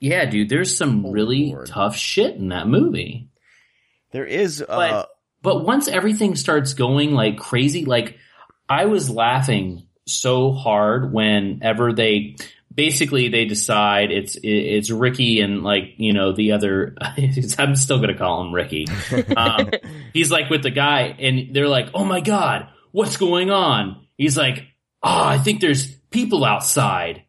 Speaker 3: yeah dude there's some
Speaker 1: Oh,
Speaker 3: really
Speaker 1: Lord.
Speaker 3: tough shit in that movie
Speaker 1: There is, uh,
Speaker 3: But- But once everything starts going like crazy, like I was laughing so hard whenever they basically they decide it's it's Ricky and like you know the other I'm still gonna call him Ricky. Um, he's like with the guy and they're like, oh my god, what's going on? He's like, oh, I think there's people outside.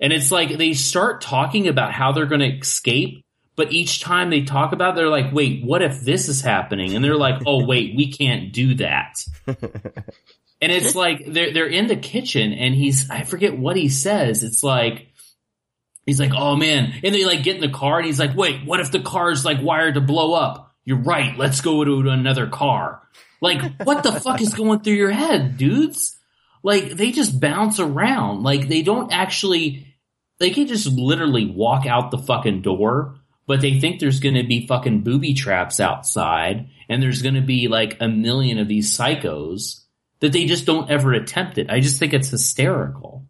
Speaker 3: And it's like they start talking about how they're going to escape, but each time they talk about it, they're like, wait, what if this is happening? And they're like, oh, wait, we can't do that. and it's like they're they're in the kitchen and he's I forget what he says. It's like he's like, "Oh man." And they like get in the car and he's like, "Wait, what if the car's like wired to blow up?" You're right. Let's go to another car. Like, what the fuck is going through your head, dudes? Like, they just bounce around. Like, they don't actually, they can just literally walk out the fucking door, but they think there's gonna be fucking booby traps outside and there's gonna be like a million of these psychos that they just don't ever attempt it. I just think it's hysterical.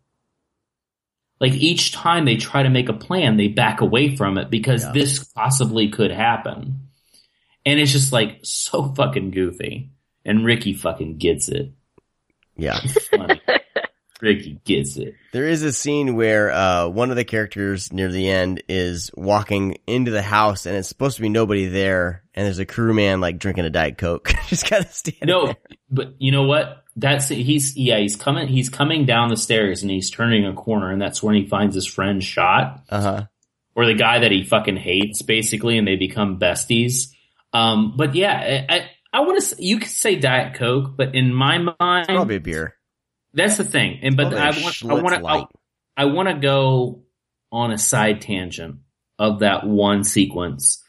Speaker 3: Like each time they try to make a plan, they back away from it because
Speaker 1: Yeah.
Speaker 3: this possibly could happen. And it's just like so fucking goofy. And Ricky fucking gets it.
Speaker 1: yeah.
Speaker 3: Ricky gets it.
Speaker 1: There is a scene where uh, one of the characters near the end is walking into the house, and it's supposed to be nobody there, and there's a crewman like drinking a diet coke, just kind of standing. There.
Speaker 3: No,
Speaker 1: there.
Speaker 3: but you know what? That's he's yeah he's coming he's coming down the stairs and he's turning a corner and that's when he finds his friend shot
Speaker 1: Uh huh.
Speaker 3: or the guy that he fucking hates basically and they become besties. Um, but yeah, I I, I want to you could say Diet Coke, but in my mind
Speaker 1: Probably a beer.
Speaker 3: that's the thing. And but
Speaker 1: Probably
Speaker 3: I want I want to
Speaker 1: Light.
Speaker 3: I want to go on a side tangent of that one sequence.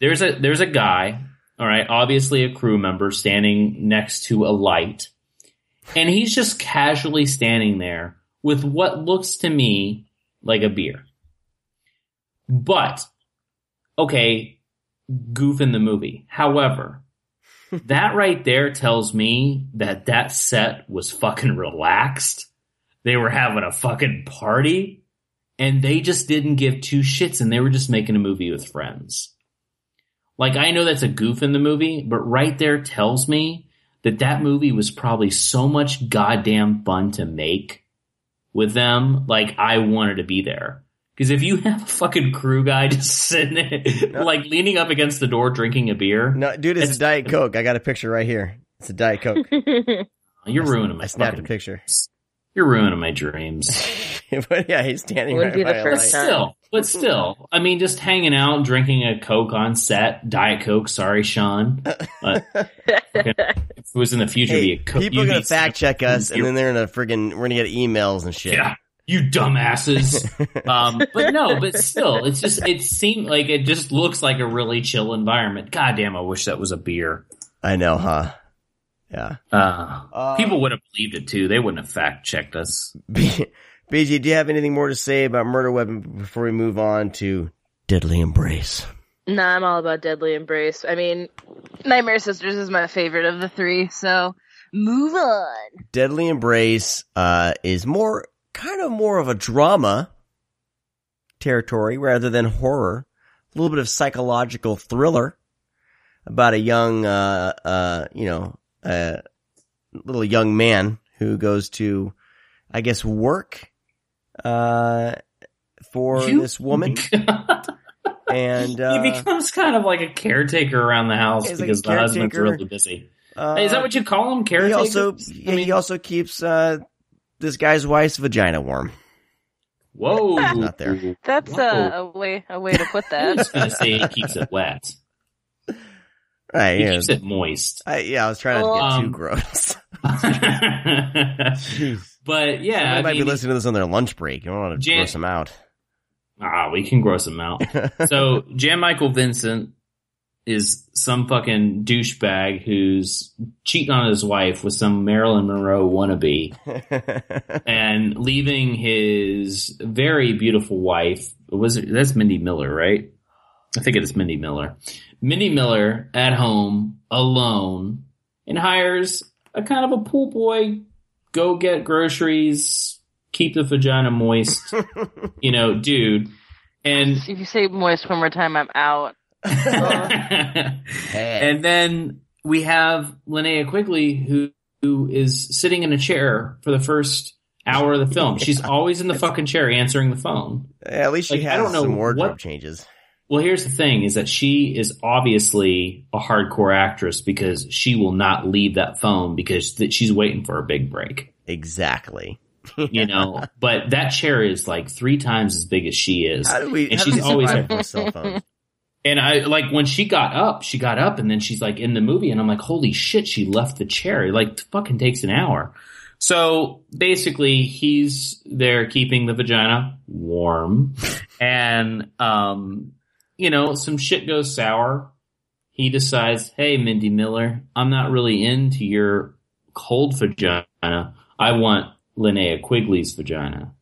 Speaker 3: There's a there's a guy, all right, obviously a crew member standing next to a light, and he's just casually standing there with what looks to me like a beer. But okay, goof in the movie. However, that right there tells me that that set was fucking relaxed. They were having a fucking party and they just didn't give two shits and they were just making a movie with friends. Like I know that's a goof in the movie, but right there tells me that that movie was probably so much goddamn fun to make with them. Like I wanted to be there. Because if you have a fucking crew guy just sitting there, like leaning up against the door drinking a beer,
Speaker 1: No, dude, it's,
Speaker 3: It's-
Speaker 1: a Diet Coke. I got a picture right here. It's a Diet Coke.
Speaker 3: you're ruining my
Speaker 1: I snapped a
Speaker 3: fucking,
Speaker 1: picture.
Speaker 3: You're ruining my dreams.
Speaker 1: but yeah, he's standing
Speaker 2: Wouldn't
Speaker 1: right
Speaker 2: be the
Speaker 1: by a
Speaker 2: first
Speaker 1: light.
Speaker 3: still, but still, I mean, just hanging out, drinking a Coke on set, Diet Coke. Sorry, Sean. But if it was in the future, it'd be a Coke.
Speaker 1: people are gonna fact check us, and then they're gonna friggin' we're gonna get emails and shit.
Speaker 3: Yeah, you dumbasses. um, but no, but still, it's just it seemed like it just looks like a really chill environment. God damn, I wish that was a beer.
Speaker 1: I know, huh? Yeah.
Speaker 3: Uh,
Speaker 1: Uh,
Speaker 3: people would have believed it too. They wouldn't have fact checked us.
Speaker 1: B- BJ, do you have anything more to say about Murder Weapon before we move on to Deadly Embrace?
Speaker 2: Nah, I'm all about Deadly Embrace. I mean, Nightmare Sisters is my favorite of the three, so move on.
Speaker 1: Deadly Embrace uh, is more kind of more of a drama territory rather than horror. A little bit of psychological thriller about a young, uh, uh, you know, uh, little young man who goes to, I guess, work uh, for
Speaker 3: You-
Speaker 1: this woman, and uh,
Speaker 3: he becomes kind of like a caretaker around the house
Speaker 1: He's like
Speaker 3: because the husband's really busy.
Speaker 1: uh,
Speaker 3: Is that what you call him? Caretaker?
Speaker 1: he also he also keeps uh, this guy's wife's vagina warm.
Speaker 3: Whoa,
Speaker 1: Not there.
Speaker 2: That's
Speaker 3: Whoa.
Speaker 2: uh, a way a way to put that.
Speaker 3: I was
Speaker 2: that.
Speaker 3: gonna say he keeps it wet.
Speaker 1: Right?
Speaker 3: He
Speaker 1: Yeah.
Speaker 3: keeps it moist.
Speaker 1: I, yeah, I was trying not to get too
Speaker 3: Um,
Speaker 1: gross.
Speaker 3: but yeah,
Speaker 1: Somebody
Speaker 3: I
Speaker 1: might
Speaker 3: mean,
Speaker 1: be listening to this on their lunch break. You don't want to
Speaker 3: Jan-
Speaker 1: gross them out.
Speaker 3: ah, we can gross them out. so Jan Michael Vincent is some fucking douchebag who's cheating on his wife with some Marilyn Monroe wannabe and leaving his very beautiful wife. Was it, that's Mindy Miller, right? I think it is Mindy Miller. Mindy Miller at home alone and hires a kind of a pool boy, go get groceries, keep the vagina moist, you know, dude. And
Speaker 2: if you say moist one more time, I'm out.
Speaker 3: and then we have Linnea Quigley who who is sitting in a chair for the first hour of the film. She's always in the fucking chair answering the phone.
Speaker 1: At least she
Speaker 3: Like, I
Speaker 1: has
Speaker 3: don't know
Speaker 1: some wardrobe
Speaker 3: what-
Speaker 1: changes.
Speaker 3: Well, here's the thing is that she is obviously a hardcore actress because she will not leave that phone because th- she's waiting for a big break,
Speaker 1: Exactly.
Speaker 3: you know, but that chair is like three times as big as she is.
Speaker 1: We?
Speaker 3: And she's always-
Speaker 1: survive with cell phones?
Speaker 3: And I like when she got up, she got up and then she's like in the movie and I'm like, holy shit, she left the chair. It, like fucking takes an hour. So basically he's there keeping the vagina warm and, um, you know, some shit goes sour. He decides, Hey, Mindy Miller, I'm not really into your cold vagina. I want Linnea Quigley's vagina.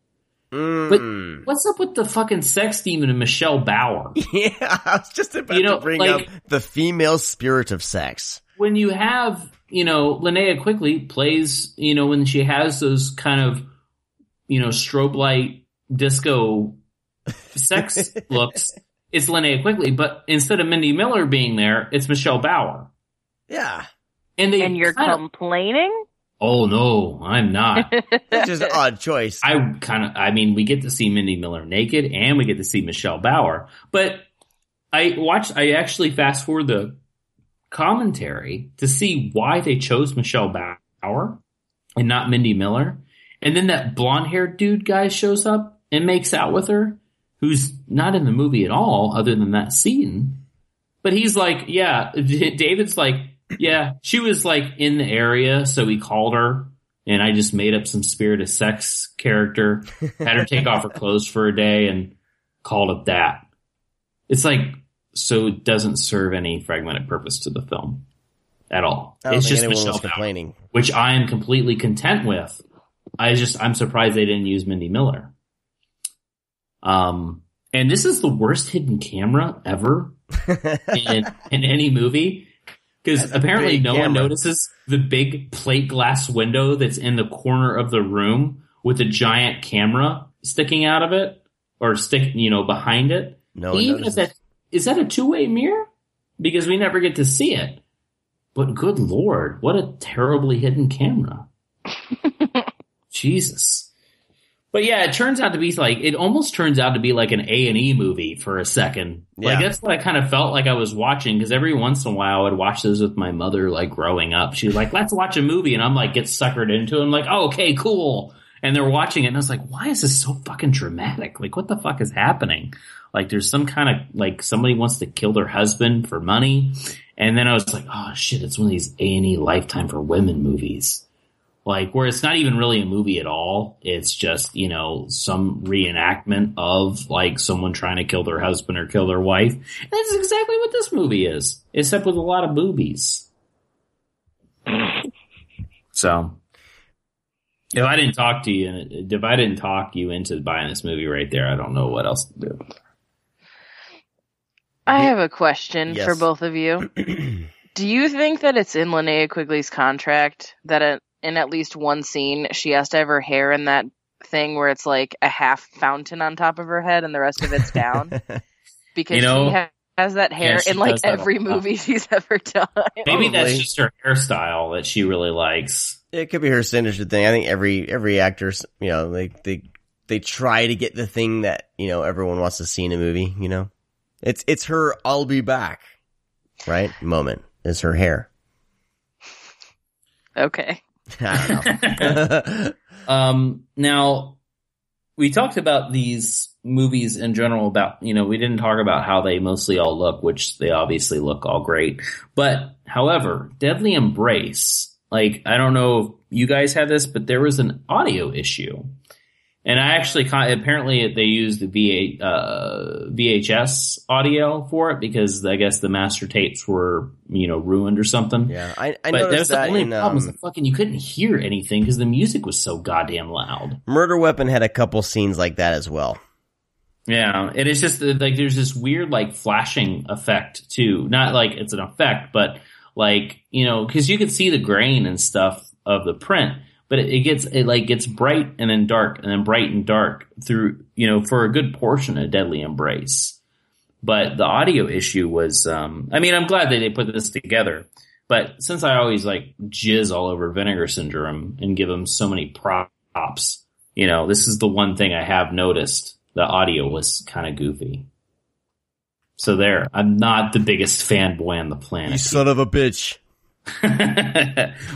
Speaker 1: Mm.
Speaker 3: What's up with the fucking sex demon and Michelle Bauer?
Speaker 1: Yeah, I was just about
Speaker 3: You know,
Speaker 1: to bring
Speaker 3: like-
Speaker 1: up the female spirit of sex.
Speaker 3: when you have, you know, Linnea Quigley plays, you know, when she has those kind of, you know, strobe light disco sex looks, it's Linnea Quigley, but instead of Mindy Miller being there, it's Michelle Bauer.
Speaker 1: Yeah,
Speaker 3: And they
Speaker 2: and you're
Speaker 3: kind of-
Speaker 2: complaining?
Speaker 3: oh no, I'm not.
Speaker 1: it's just an odd choice.
Speaker 3: I kind of, I mean, we get to see Mindy Miller naked and we get to see Michelle Bauer, but I watched, I actually fast forward the commentary to see why they chose Michelle Bauer and not Mindy Miller. And then that blonde haired dude guy shows up and makes out with her, who's not in the movie at all other than that scene. But he's like, yeah, David's like, yeah, she was like in the area, so he called her and I just made up some spirit of sex character, had her take off her clothes for a day and called it that. It's like, so it doesn't serve any fragmented purpose to the film at all. It's just Michelle Bauer,
Speaker 1: complaining.
Speaker 3: which I am completely content with. I just, I'm surprised they didn't use Mindy Miller. Um, And this is the worst hidden camera ever in, in any movie. Because apparently
Speaker 1: big
Speaker 3: no one notices the big plate glass window that's in the corner of the room with a giant camera sticking out of it or stick, you know, behind it.
Speaker 1: no one
Speaker 3: Even if
Speaker 1: notices.
Speaker 3: that is that a two way mirror? Because we never get to see it. But good lord, what a terribly hidden camera. Jesus. But yeah, it turns out to be like it almost turns out to be like an A and E movie for a second. Like
Speaker 1: Yeah.
Speaker 3: that's what I kind of felt like I was watching because every once in a while I would watch those with my mother, like growing up. She was like, "Let's watch a movie," and I'm like, get suckered into it. I'm like, oh, "Okay, cool." And they're watching it, and I was like, "Why is this so fucking dramatic? Like, what the fuck is happening?" Like, there's some kind of like somebody wants to kill their husband for money, and then I was like, "Oh shit!" It's one of these A and E Lifetime for Women movies like where it's not even really a movie at all. It's just, you know, some reenactment of like someone trying to kill their husband or kill their wife. And that's exactly what this movie is, except with a lot of boobies. So, if I didn't talk to you, and if I didn't talk you into buying this movie right there, I don't know what else to do.
Speaker 2: I have a question
Speaker 1: Yes.
Speaker 2: for both of you. Do you think that it's in Linnea Quigley's contract that a, in at least one scene she has to have her hair in that thing where it's like a half fountain on top of her head and the rest of it's down? Because
Speaker 3: You know,
Speaker 2: she ha- has that hair
Speaker 3: she
Speaker 2: in like
Speaker 3: does that a
Speaker 2: every movie she's ever done.
Speaker 3: Maybe that's just her hairstyle that she really likes.
Speaker 1: It could be her signature thing. I think every every actor's, you know, they they they try to get the thing that you know everyone wants to see in a movie. You know, it's it's her "I'll be back" right moment. Is her hair?
Speaker 2: Okay.
Speaker 3: Um, now we talked about these movies in general about, you know, we didn't talk about how they mostly all look, which they obviously look all great. But however, Deadly Embrace, like, I don't know if you guys had this, but there was an audio issue. And I actually, apparently they used the VA, uh, VHS audio for it because I guess the master tapes were, you know, ruined or something.
Speaker 1: yeah, I, I
Speaker 3: but that the only
Speaker 1: in
Speaker 3: problem. was
Speaker 1: um,
Speaker 3: fucking you couldn't hear anything because the music was so goddamn loud.
Speaker 1: Murder Weapon had a couple scenes like that as well.
Speaker 3: Yeah, and it's just like there's this weird like flashing effect too. Not like it's an effect, but like you know, because you could see the grain and stuff of the print, but it, gets it like gets bright and then dark and then bright and dark through you know for a good portion of Deadly Embrace. But the audio issue was, um, I mean, I'm glad that they put this together. But since I always like jizz all over Vinegar Syndrome and give them so many props, you know, this is the one thing I have noticed. The audio was kind of goofy. So there, I'm not the biggest fanboy on the planet.
Speaker 1: You son of a bitch.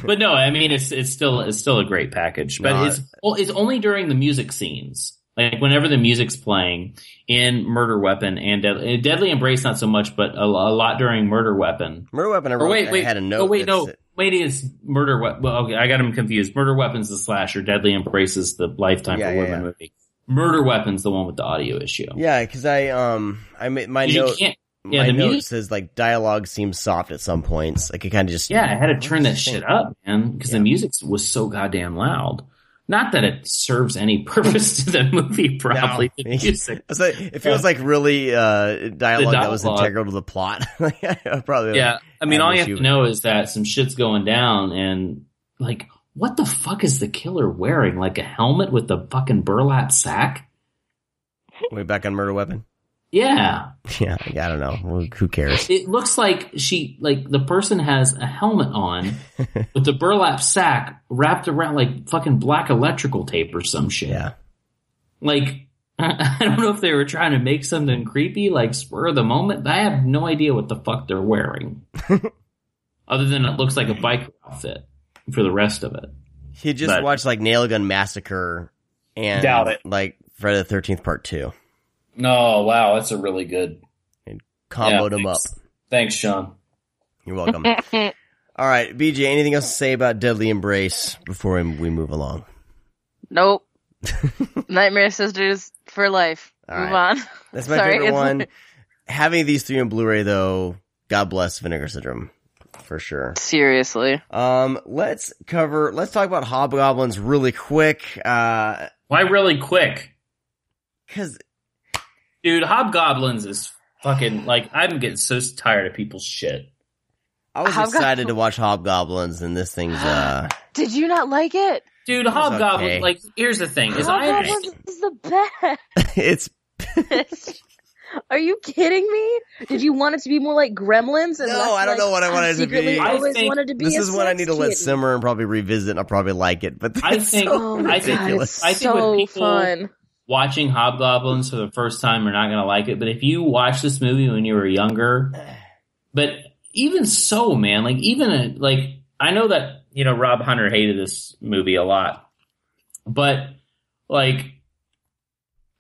Speaker 3: but no, I mean it's it's still it's still a great package. But
Speaker 1: No,
Speaker 3: it's it's only during the music scenes. Like whenever the music's playing in Murder Weapon and Deadly, Deadly Embrace, not so much, but a, a lot during Murder Weapon.
Speaker 1: Murder Weapon. I,
Speaker 3: Or
Speaker 1: wrote,
Speaker 3: wait, wait,
Speaker 1: I had a note.
Speaker 3: oh wait, no, wait, it's Murder Weapon. Well, okay, I got him confused. Murder Weapon's the slasher. Deadly Embrace is the Lifetime
Speaker 1: Yeah,
Speaker 3: for
Speaker 1: yeah,
Speaker 3: Women
Speaker 1: yeah.
Speaker 3: movie. Murder Weapon's the one with the audio issue.
Speaker 1: Yeah, because I um I made my
Speaker 3: you
Speaker 1: note.
Speaker 3: can't. Yeah,
Speaker 1: my
Speaker 3: the
Speaker 1: note
Speaker 3: music-
Speaker 1: says like dialogue seems soft at some points. Like it kind of just
Speaker 3: Yeah, I had to turn that shit up, man, because
Speaker 1: Yeah.
Speaker 3: the music was so goddamn loud. Not that it serves any purpose to the movie, probably.
Speaker 1: No.
Speaker 3: The music.
Speaker 1: Like, it feels like really uh, dialogue, that was integral to the plot. Probably
Speaker 3: Yeah, I mean, all you have to know is that some shit's going down, and like, what the fuck is the killer wearing? Like a helmet with a fucking burlap sack?
Speaker 1: Way back on Murder Weapon.
Speaker 3: Yeah.
Speaker 1: Yeah, I don't know. Who cares?
Speaker 3: It looks like she, like the person has a helmet on with a burlap sack wrapped around like fucking black electrical tape or some shit.
Speaker 1: Yeah.
Speaker 3: Like, I don't know if they were trying to make something creepy, like spur of the moment. I have no idea what the fuck they're wearing. Other than it looks like a biker outfit for the rest of it.
Speaker 1: He just
Speaker 3: but,
Speaker 1: watched like Nail Gun Massacre and
Speaker 3: Doubt it.
Speaker 1: like Friday the 13th Part 2.
Speaker 3: Oh wow, that's a really good.
Speaker 1: And comboed
Speaker 3: yeah,
Speaker 1: them up.
Speaker 3: Thanks, Sean.
Speaker 1: You're welcome. All right, BJ. Anything else to say about Deadly Embrace before we move along?
Speaker 2: Nope. Nightmare Sisters for life.
Speaker 1: All
Speaker 2: move
Speaker 1: right.
Speaker 2: on.
Speaker 1: That's my
Speaker 2: Sorry,
Speaker 1: favorite one. Having these three on Blu-ray, though, God bless Vinegar Syndrome for sure.
Speaker 2: Seriously.
Speaker 1: Um, let's cover. Let's talk about hobgoblins really quick. Uh,
Speaker 3: why really quick?
Speaker 1: Because
Speaker 3: Dude, Hobgoblins is fucking like I'm getting so tired of people's shit.
Speaker 1: I was
Speaker 2: Hobgoblin-
Speaker 1: excited to watch Hobgoblins, and this thing's uh.
Speaker 2: Did you not like it?
Speaker 3: Dude,
Speaker 1: was
Speaker 3: Hobgoblin.
Speaker 1: okay.
Speaker 3: Like, here's the thing: is I
Speaker 2: Hobgoblins is the best.
Speaker 1: it's
Speaker 2: best. Are you kidding me? Did you want it to be more like Gremlins? And
Speaker 1: No,
Speaker 2: less
Speaker 1: I don't
Speaker 2: like,
Speaker 1: know what I wanted it to be.
Speaker 3: I
Speaker 2: always
Speaker 3: think
Speaker 2: wanted to be.
Speaker 1: this is what I need to let
Speaker 2: kid.
Speaker 1: simmer and probably revisit, and I'll probably like it. But
Speaker 3: I think-
Speaker 1: so
Speaker 2: Oh my
Speaker 3: I think-
Speaker 2: god,
Speaker 1: ridiculous.
Speaker 2: it's
Speaker 3: I think when
Speaker 2: so
Speaker 3: people-
Speaker 2: fun.
Speaker 3: Watching Hobgoblins for the first time you're not going to like it. But if you watch this movie when you were younger, but even so, man, like even uh, like I know that you know Rob Hunter hated this movie a lot, but like.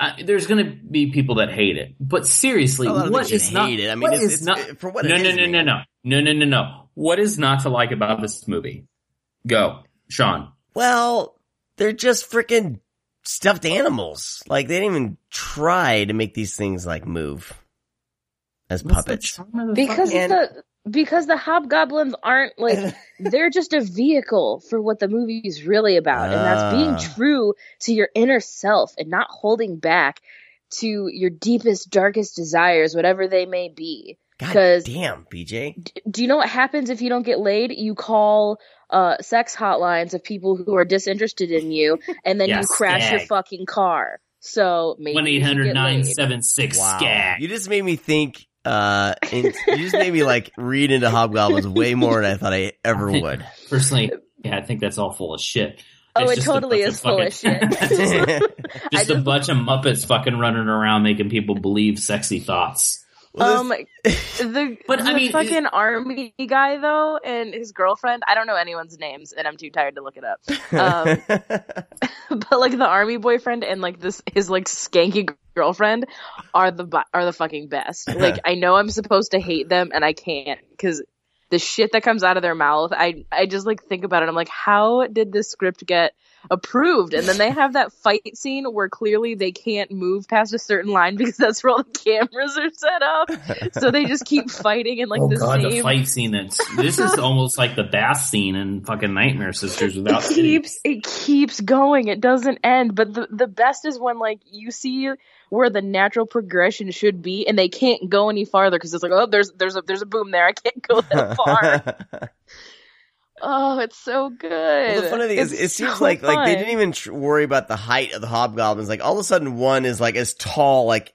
Speaker 3: I, there's going to be people that hate it, but seriously,
Speaker 1: A
Speaker 3: what is not?
Speaker 1: it. I mean, it's, it's
Speaker 3: not?
Speaker 1: for what
Speaker 3: no,
Speaker 1: it
Speaker 3: no, no, no, no, no, no, no, no. What is not to like about this movie? Go, Sean.
Speaker 1: Well, they're just freaking stuffed animals. Like they didn't even try to make these things like move as puppets.
Speaker 2: Because
Speaker 1: And-
Speaker 2: the because the hobgoblins aren't like they're just a vehicle for what the movie is really about, and that's being
Speaker 1: Ah.
Speaker 2: true to your inner self and not holding back to your deepest, darkest desires, whatever they may be.
Speaker 1: God
Speaker 2: 'cause-
Speaker 1: damn, BJ.
Speaker 2: D- do you know what happens if you don't get laid? You call uh, sex hotlines of people who are disinterested in you, and then
Speaker 3: Yes,
Speaker 2: you crash your fucking car. So maybe
Speaker 3: One
Speaker 2: you
Speaker 3: eight
Speaker 2: should
Speaker 3: hundred
Speaker 2: get
Speaker 3: nine
Speaker 2: laid.
Speaker 3: seven six
Speaker 1: Wow.
Speaker 3: skag.
Speaker 1: You just made me think. Uh, in, you just made me like read into hobgoblins way more than I thought I ever would.
Speaker 3: Personally, yeah, I think that's all full of shit.
Speaker 2: Oh,
Speaker 3: It's
Speaker 2: it
Speaker 3: just a
Speaker 2: totally
Speaker 3: bunch
Speaker 2: is full of shit.
Speaker 3: just
Speaker 2: I
Speaker 3: a
Speaker 2: just-
Speaker 3: bunch of Muppets fucking running around making people believe sexy thoughts.
Speaker 1: Well,
Speaker 2: um, the
Speaker 3: But,
Speaker 2: the
Speaker 3: I mean,
Speaker 2: fucking army guy though, and his girlfriend. I don't know anyone's names, and I'm too tired to look it up. Um, but like the army boyfriend and like this his like skanky girlfriend are the are the fucking best. Like I know I'm supposed to hate them, and I can't because the shit that comes out of their mouth. I I just like think about it. I'm like, how did this script get approved? And then they have that fight scene where clearly they can't move past a certain line because that's where all the cameras are set up. So they just keep fighting in like
Speaker 3: oh
Speaker 2: the
Speaker 3: god,
Speaker 2: same.
Speaker 3: the fight scene that's this is almost like the bath scene in fucking Nightmare Sisters without
Speaker 2: it keeps it keeps going it doesn't end but the the best is when like you see where the natural progression should be and they can't go any farther because it's like oh there's there's a there's a boom there i can't go that far oh it's so good
Speaker 1: Well, the funny thing is,
Speaker 2: It's
Speaker 1: it seems
Speaker 2: so
Speaker 1: like like they didn't even tr- worry about the height of the hobgoblins. Like all of a sudden, one is like as tall like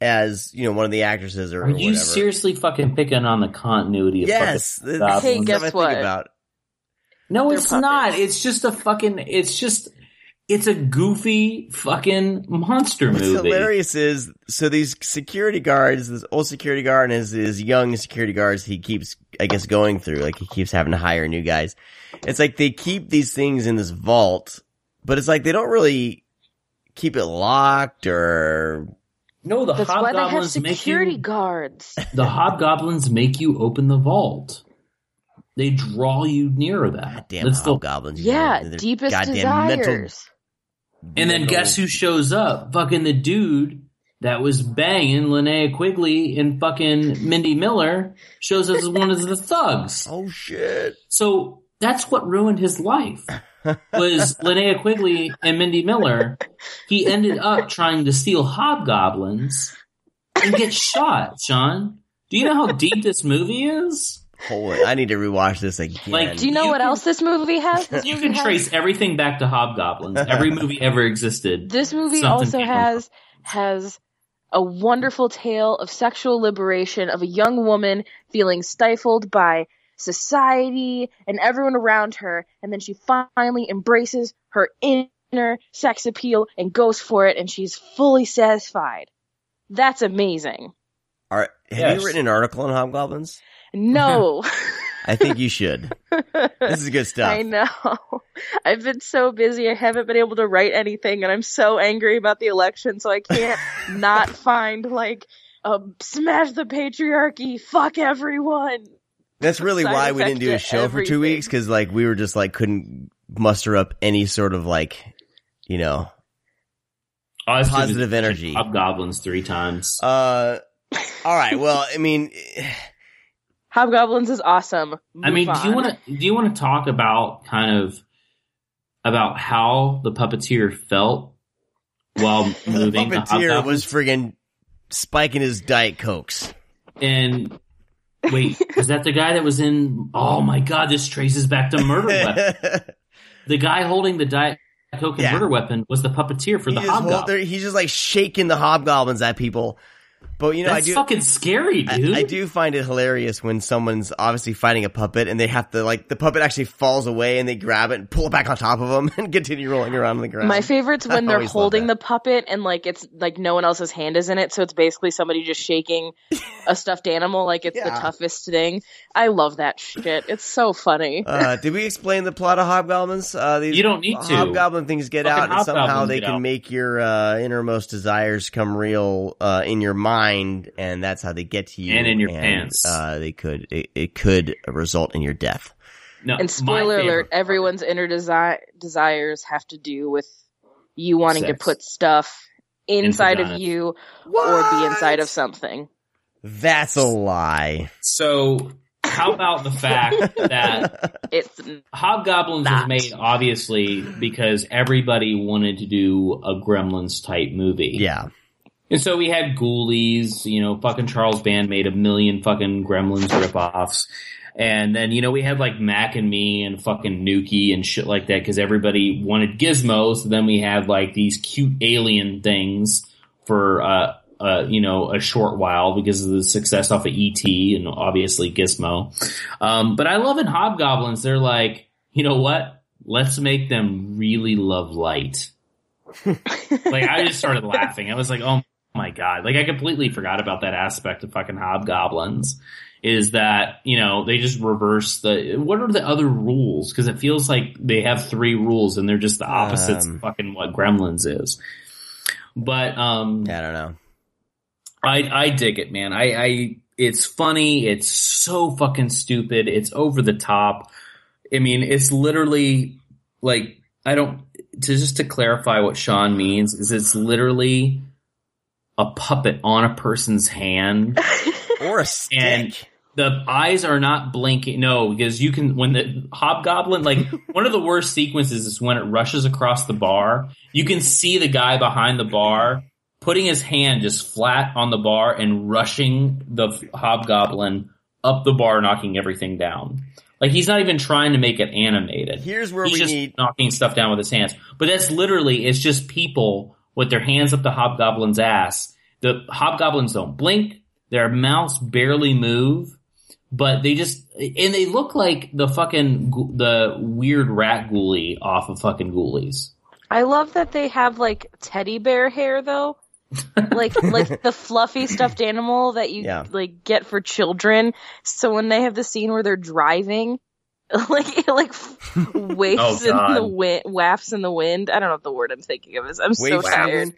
Speaker 1: as you know one of the actresses or,
Speaker 3: Are
Speaker 1: or
Speaker 3: you
Speaker 1: whatever.
Speaker 3: seriously fucking picking on the continuity of
Speaker 1: Yes.
Speaker 3: fucking
Speaker 1: this
Speaker 3: Goblins?
Speaker 1: is
Speaker 2: Hey,
Speaker 1: stuff
Speaker 2: guess
Speaker 1: I think
Speaker 2: what?
Speaker 1: About.
Speaker 3: No,
Speaker 2: They're
Speaker 3: it's
Speaker 2: puppets.
Speaker 3: not. It's just a fucking it's just it's a goofy fucking monster
Speaker 1: What's
Speaker 3: movie.
Speaker 1: hilarious is so these security guards, this old security guard and his, his young security guards, he keeps, I guess, going through. Like he keeps having to hire new guys. It's like they keep these things in this vault, but it's like they don't really keep it locked or.
Speaker 3: No, the
Speaker 2: that's why they have
Speaker 3: hobgoblins make
Speaker 2: security
Speaker 3: you
Speaker 2: guards
Speaker 3: the hobgoblins make you open the vault. They draw you near that.
Speaker 1: God damn
Speaker 3: That's the-
Speaker 1: hobgoblins. you
Speaker 2: yeah
Speaker 1: know,
Speaker 2: deepest
Speaker 1: goddamn mental-
Speaker 2: desires
Speaker 3: and then guess who shows up? Fucking the dude that was banging Linnea Quigley and fucking Mindy Miller shows up as one of the thugs.
Speaker 1: Oh shit.
Speaker 3: So that's what ruined his life. Was Linnea Quigley and Mindy Miller. He ended up trying to steal hobgoblins and get shot, Sean. Do you know how deep this movie is?
Speaker 1: Holy, I need to rewatch this again.
Speaker 3: Like,
Speaker 2: do you know
Speaker 3: You
Speaker 2: what
Speaker 3: can-
Speaker 2: else this movie has this
Speaker 3: You
Speaker 2: movie
Speaker 3: can
Speaker 2: has-
Speaker 3: trace everything back to hobgoblins. Every movie ever existed.
Speaker 2: This movie also
Speaker 3: came from-
Speaker 2: has has a wonderful tale of sexual liberation of a young woman feeling stifled by society and everyone around her, and then she finally embraces her inner sex appeal and goes for it, and she's fully satisfied. That's amazing.
Speaker 1: Are, have
Speaker 3: Yes.
Speaker 1: you written an article on hobgoblins?
Speaker 2: No,
Speaker 1: I think you should. This is good stuff.
Speaker 2: I know. I've been so busy, I haven't been able to write anything, and I'm so angry about the election, so I can't not find like um, smash the patriarchy, fuck everyone.
Speaker 1: That's really
Speaker 2: side
Speaker 1: why we didn't do a
Speaker 2: to
Speaker 1: show for two weeks because like we were just like couldn't muster up any sort of like you know
Speaker 3: All I have to do is
Speaker 1: positive
Speaker 3: check
Speaker 1: energy.
Speaker 3: Hobgoblins three times.
Speaker 1: Uh, all right. Well, I mean,
Speaker 2: Hobgoblins is awesome.
Speaker 3: I mean,
Speaker 2: Move
Speaker 3: do you want to do you want to talk about kind of about how the puppeteer felt while moving the
Speaker 1: puppeteer
Speaker 3: hobgoblins?
Speaker 1: was friggin' spiking his diet cokes.
Speaker 3: And wait, was that the guy that was in? Oh my god, this traces back to Murder Weapon. The guy holding the diet coke and
Speaker 1: Yeah.
Speaker 3: murder weapon was the puppeteer for
Speaker 1: He
Speaker 3: the
Speaker 1: just
Speaker 3: hobgoblin.
Speaker 1: there- he's just like shaking the hobgoblins at people. But you know,
Speaker 3: That's
Speaker 1: I do.
Speaker 3: fucking scary,
Speaker 1: I,
Speaker 3: dude.
Speaker 1: I do find it hilarious when someone's obviously fighting a puppet and they have to like the puppet actually falls away and they grab it and pull it back on top of them and continue rolling around on the ground.
Speaker 2: My favorite's
Speaker 1: I
Speaker 2: when they're holding the puppet and like it's like no one else's hand is in it, so it's basically somebody just shaking a stuffed animal like it's
Speaker 1: Yeah.
Speaker 2: the toughest thing. I love that shit. It's so funny.
Speaker 1: Uh, did we explain the plot of hobgoblins? Uh, these
Speaker 3: You don't need to.
Speaker 1: Hobgoblin things get
Speaker 3: Fucking
Speaker 1: out, and somehow they can
Speaker 3: out.
Speaker 1: make your uh, innermost desires come real uh, in your mind, and that's how they get to you.
Speaker 3: And in your pants.
Speaker 1: Uh, they could it, it could result in your death.
Speaker 3: no,
Speaker 2: And spoiler alert, everyone's inner desi- desires have to do with you wanting
Speaker 3: Sex.
Speaker 2: to put stuff inside of
Speaker 3: vaginas.
Speaker 2: you or be inside of something.
Speaker 1: That's a lie.
Speaker 3: So, how about the fact that
Speaker 2: It's
Speaker 3: Hobgoblins
Speaker 2: That.
Speaker 3: was made obviously because everybody wanted to do a Gremlins type movie.
Speaker 1: Yeah,
Speaker 3: And so we had Ghoulies, you know, fucking Charles Band made a million fucking Gremlins ripoffs. And then, you know, we had like Mac and Me and fucking Nukie and shit like that because everybody wanted Gizmo. So then we had like these cute alien things for, uh, uh, you know, a short while because of the success off of ET and obviously Gizmo. Um, but I love in Hobgoblins, they're like, you know what? Let's make them really love light. like I just started laughing. I was like, oh god! Like I completely forgot about that aspect of fucking hobgoblins. Is that you know they just reverse the what are the other rules? Because it feels like they have three rules and they're just the opposites
Speaker 1: Um.
Speaker 3: of fucking what Gremlins is. But um,
Speaker 1: I don't know.
Speaker 3: I I dig it, man. I I it's funny. It's so fucking stupid. It's over the top. I mean, it's literally like I don't to just to clarify what Sean means is it's literally a puppet on a person's hand.
Speaker 1: Or a stick.
Speaker 3: And- the eyes are not blinking. No, because you can when the hobgoblin like one of the worst sequences is when it rushes across the bar. You can see the guy behind the bar putting his hand just flat on the bar and rushing the hobgoblin up the bar, knocking everything down. Like he's not even trying to make it animated.
Speaker 1: Here's where
Speaker 3: he's
Speaker 1: we
Speaker 3: just
Speaker 1: need.
Speaker 3: knocking stuff down with his hands. But that's literally it's just people with their hands up the hobgoblin's ass. The hobgoblins don't blink. Their mouths barely move, but they just and they look like the fucking the weird rat ghoulie off of fucking ghoulies.
Speaker 2: I love that they have like teddy bear hair though. like like the fluffy stuffed animal that you
Speaker 1: Yeah.
Speaker 2: like get for children. So when they have the scene where they're driving, like it like wafts
Speaker 3: Oh,
Speaker 2: in the wind, wafts in the wind. I don't know what the word I'm thinking of is. I'm so
Speaker 1: Waves.
Speaker 2: tired.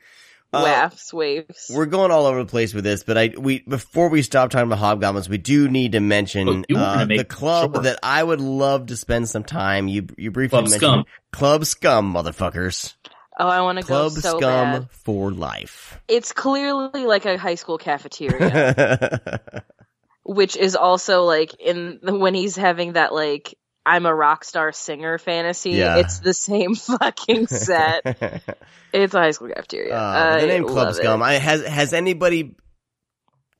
Speaker 1: Uh,
Speaker 2: wafts, waves.
Speaker 1: We're going all over the place with this, but I we before we stop talking about hobgoblins, we do need to mention
Speaker 3: Oh,
Speaker 1: uh, the club
Speaker 3: sure.
Speaker 1: that I would love to spend some time. You you briefly
Speaker 3: Club
Speaker 1: mentioned
Speaker 3: Scum.
Speaker 1: Club Scum, motherfuckers.
Speaker 2: Oh, I want to go
Speaker 1: Club
Speaker 2: so
Speaker 1: Scum
Speaker 2: bad.
Speaker 1: for life.
Speaker 2: It's clearly like a high school cafeteria. which is also like in when he's having that like I'm a rock star singer fantasy.
Speaker 1: Yeah.
Speaker 2: It's the same fucking set. It's a high school cafeteria.
Speaker 1: Uh, the
Speaker 2: I
Speaker 1: name Club
Speaker 2: love it.
Speaker 1: Scum. I, has has anybody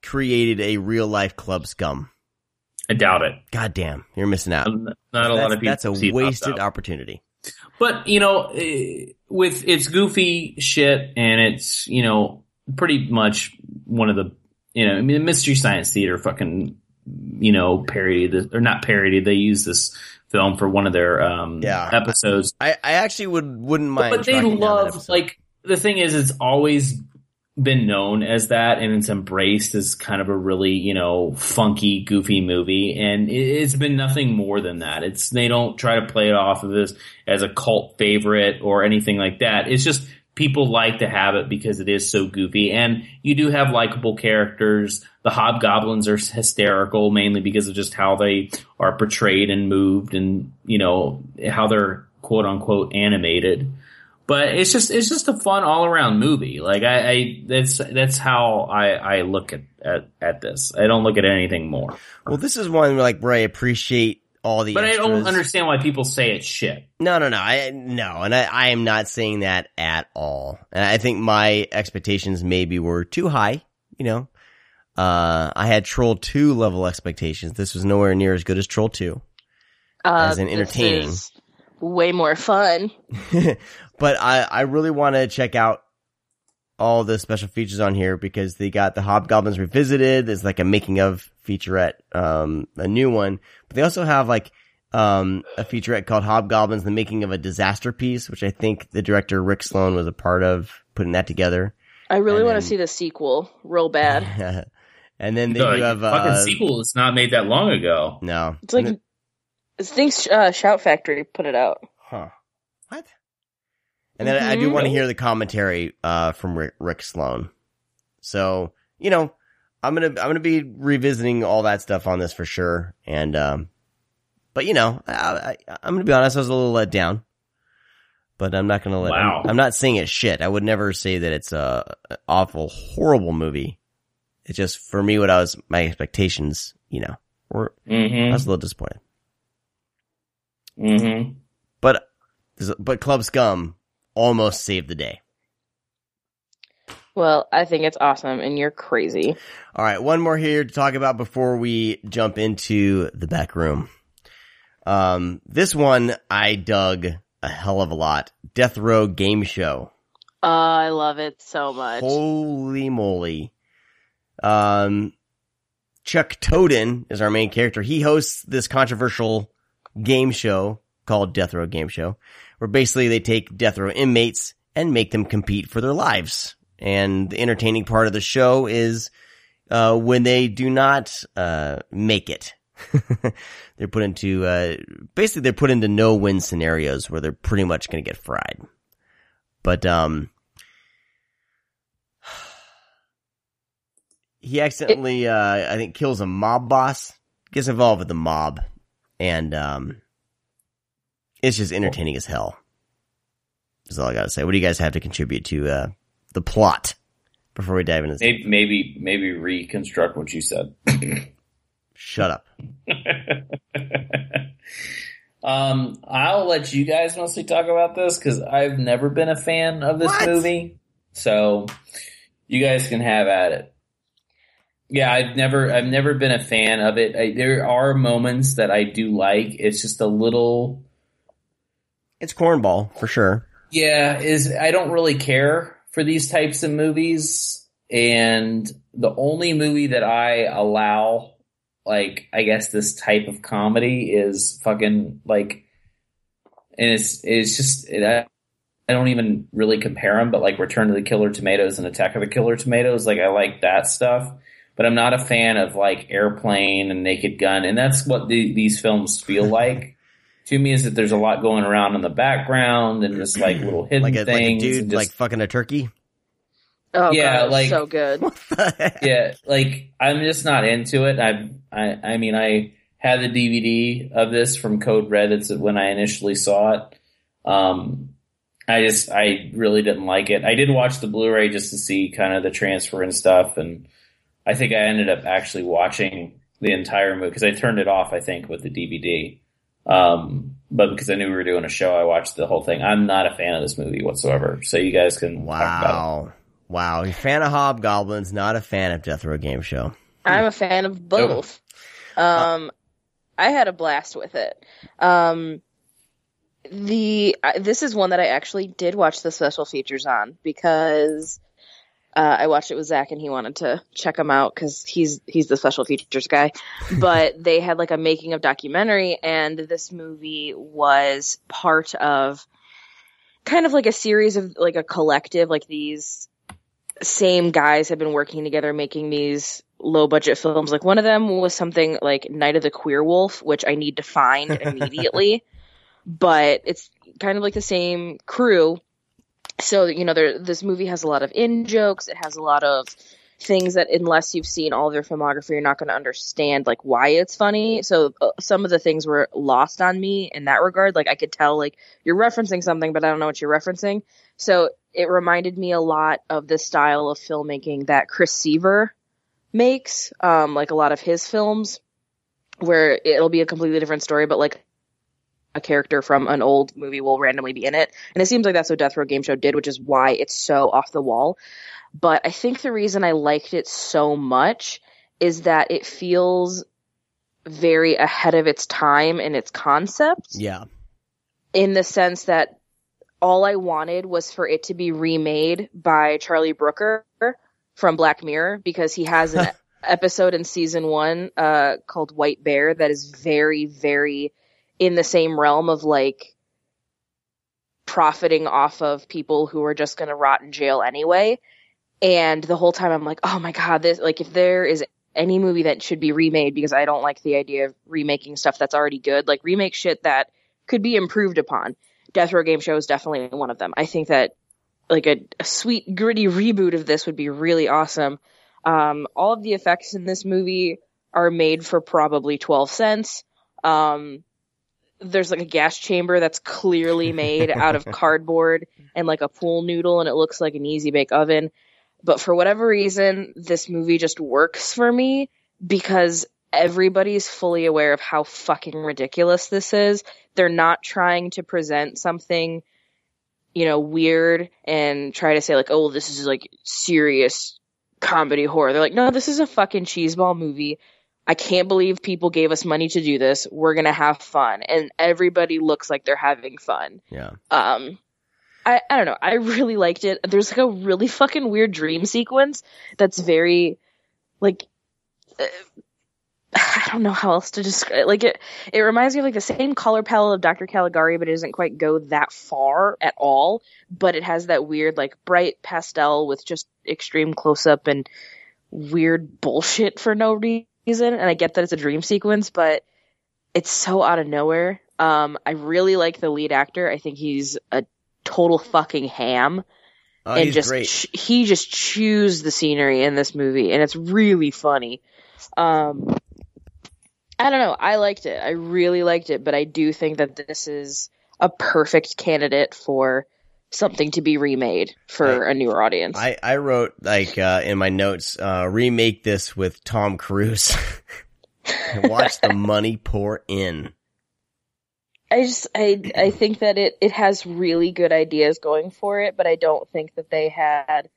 Speaker 1: created a real life Club Scum?
Speaker 3: I doubt it.
Speaker 1: God damn, you're missing out.
Speaker 3: Not a lot of people.
Speaker 1: that's a
Speaker 3: see
Speaker 1: wasted
Speaker 3: up.
Speaker 1: opportunity.
Speaker 3: But you know, eh, with it's goofy shit, and it's you know pretty much one of the you know I mean Mystery Science Theater fucking you know parody or not parody. They use this film for one of their um
Speaker 1: Yeah.
Speaker 3: episodes,
Speaker 1: I, I actually would wouldn't mind.
Speaker 3: but they
Speaker 1: down that
Speaker 3: love like the thing is it's always been known as that and it's embraced as kind of a really you know funky goofy movie and it, it's been nothing more than that it's they don't try to play it off of this as a cult favorite or anything like that it's just people like to have it because it is so goofy and you do have likable characters the hobgoblins are hysterical mainly because of just how they are portrayed and moved and you know how they're quote unquote animated but it's just it's just a fun all around movie. Like I, I that's that's how I I look at, at at this. I don't look at anything more.
Speaker 1: well, this is one like where I appreciate all the.
Speaker 3: But I don't understand why people say it's shit.
Speaker 1: No, no, no. I no, and I, I am not saying that at all. And I think my expectations maybe were too high. you know, uh, I had Troll 2 level expectations. This was nowhere near as good as Troll 2.
Speaker 2: Uh,
Speaker 1: As in
Speaker 2: this
Speaker 1: entertaining.
Speaker 2: is way more fun.
Speaker 1: but I, I really want to check out all the special features on here because they got the Hobgoblins revisited. There's like a making of featurette, um, a new one, but they also have like, um, a featurette called Hobgoblins, the making of a disaster piece, which I think the director Rick Sloan was a part of putting that together.
Speaker 2: I really want to see the sequel real bad.
Speaker 1: and then they
Speaker 3: The
Speaker 1: do have,
Speaker 3: fucking
Speaker 1: uh,
Speaker 3: sequel was not made that long ago.
Speaker 1: no.
Speaker 2: It's like I think uh, Shout Factory put it out.
Speaker 1: Huh. What? And then I do
Speaker 2: Mhm.
Speaker 1: want to hear the commentary uh, from Rick, Rick Sloan. So you know, I'm gonna I'm gonna be revisiting all that stuff on this for sure. And um, but you know, I, I, I'm gonna be honest, I was a little let down. But I'm not gonna let.
Speaker 3: Wow.
Speaker 1: I'm, I'm not saying it's shit. I would never say that it's a awful, horrible movie. It's just for me, what I was my expectations. You know, were I
Speaker 3: Mm-hmm.
Speaker 1: was a little disappointed.
Speaker 3: Mm-hmm.
Speaker 1: But but Club Scum almost saved the day.
Speaker 2: Well, I think it's awesome, and you're crazy.
Speaker 1: All right, one more here to talk about before we jump into the back room. Um, this one I dug a hell of a lot. Death Row Game Show.
Speaker 2: Uh, I love it so much.
Speaker 1: Holy moly. Um, Chuck Toedan is our main character. He hosts this controversial game show called Death Row Game Show, where basically they take death row inmates and make them compete for their lives. And the entertaining part of the show is, uh, when they do not, uh, make it. they're put into, uh, basically they're put into no-win scenarios where they're pretty much gonna get fried. But, um, he accidentally, uh, I think kills a mob boss, gets involved with the mob, and, um, it's just entertaining as hell. That's all I gotta say. What do you guys have to contribute to, uh, the plot before we dive into this?
Speaker 3: Maybe, maybe, maybe reconstruct what you said.
Speaker 1: Shut up.
Speaker 3: um, I'll let you guys mostly talk about this because I've never been a fan of this
Speaker 1: What?
Speaker 3: movie. So you guys can have at it. Yeah, I've never, I've never been a fan of it. I, there are moments that I do like. It's just a little,
Speaker 1: It's cornball, for sure.
Speaker 3: yeah, is I don't really care for these types of movies. And the only movie that I allow, like, I guess this type of comedy is fucking like, and it's, it's just, it, I, I don't even really compare them, but like Return to the Killer Tomatoes and Attack of the Killer Tomatoes, like I like that stuff. But I'm not a fan of like Airplane and Naked Gun. And that's what the, these films feel like. To me, is that there's a lot going around in the background and just like little hidden
Speaker 1: Like a, like a
Speaker 3: things.
Speaker 1: dude,
Speaker 3: just-
Speaker 1: like fucking a turkey.
Speaker 2: Oh,
Speaker 3: Yeah,
Speaker 2: God,
Speaker 3: like-
Speaker 2: so good.
Speaker 1: What the heck?
Speaker 3: yeah, like I'm just not into it. I, I, I mean, I had the DVD of this from Code Red. It's when I initially saw it. Um, I just, I really didn't like it. I did watch the Blu-ray just to see kind of the transfer and stuff, and I think I ended up actually watching the entire movie because I turned it off. I think with the DVD. Um, but because I knew we were doing a show, I watched the whole thing. I'm not a fan of this movie whatsoever. So you guys can talk about it.
Speaker 1: Wow. Wow. You're a fan of Hobgoblins, not a fan of Death Row Game Show.
Speaker 2: I'm a fan of both. Um, I had a blast with it. Um, the I this is one that I actually did watch the special features on because uh, I watched it with Zach and he wanted to check them out because he's he's the special features guy. But they had like a making of documentary, and this movie was part of kind of like a series of like a collective, like these same guys have been working together making these low budget films. Like one of them was something like Night of the Queer Wolf, which I need to find immediately. but it's kind of like the same crew. So, you know, there this movie has a lot of in jokes. It has a lot of things that unless you've seen all of their filmography, you're not going to understand like why it's funny. So uh, some of the things were lost on me in that regard. Like I could tell like you're referencing something, but I don't know what you're referencing. So it reminded me a lot of the style of filmmaking that Chris Seaver makes, um, like a lot of his films, where it'll be a completely different story, but like a character from an old movie will randomly be in it. And it seems like that's what Death Row Game Show did, which is why it's so off the wall. But I think the reason I liked it so much is that it feels very ahead of its time in its concept
Speaker 1: Yeah.
Speaker 2: in the sense that all I wanted was for it to be remade by Charlie Brooker from Black Mirror because he has an episode in season one uh, called White Bear that is very, very in the same realm of like profiting off of people who are just going to rot in jail anyway. And the whole time I'm like, oh my God, this, like, if there is any movie that should be remade because I don't like the idea of remaking stuff that's already good, like remake shit that could be improved upon. Death Row Game Show is definitely one of them. I think that like a, a sweet gritty reboot of this would be really awesome. Um, all of the effects in this movie are made for probably 12 cents. Um, there's like a gas chamber that's clearly made out of cardboard and like a pool noodle and it looks like an easy bake oven. But for whatever reason, this movie just works for me because everybody's fully aware of how fucking ridiculous this is. They're not trying to present something, you know, weird and try to say like, oh, this is like serious comedy horror. They're like, no, this is a fucking cheeseball movie. I can't believe people gave us money to do this. We're gonna have fun, and everybody looks like they're having fun.
Speaker 1: Yeah.
Speaker 2: Um, I I don't know. I really liked it. There's like a really fucking weird dream sequence that's very, like, uh, I don't know how else to describe. Like it, it reminds me of like the same color palette of Dr. Caligari, but it doesn't quite go that far at all. But it has that weird like bright pastel with just extreme close up and weird bullshit for no reason. And I get that it's a dream sequence, but it's so out of nowhere. Um, I really like the lead actor. I think he's a total fucking ham.
Speaker 1: Oh,
Speaker 2: and
Speaker 1: he's
Speaker 2: just
Speaker 1: great.
Speaker 2: ch- he just chews the scenery in this movie, and it's really funny. Um, I don't know. I liked it. I really liked it, but I do think that this is a perfect candidate for something to be remade for a newer audience.
Speaker 1: I, I wrote like uh, in my notes, uh, remake this with Tom Cruise. Watch the money pour in.
Speaker 2: I just I I think that it it has really good ideas going for it, but I don't think that they had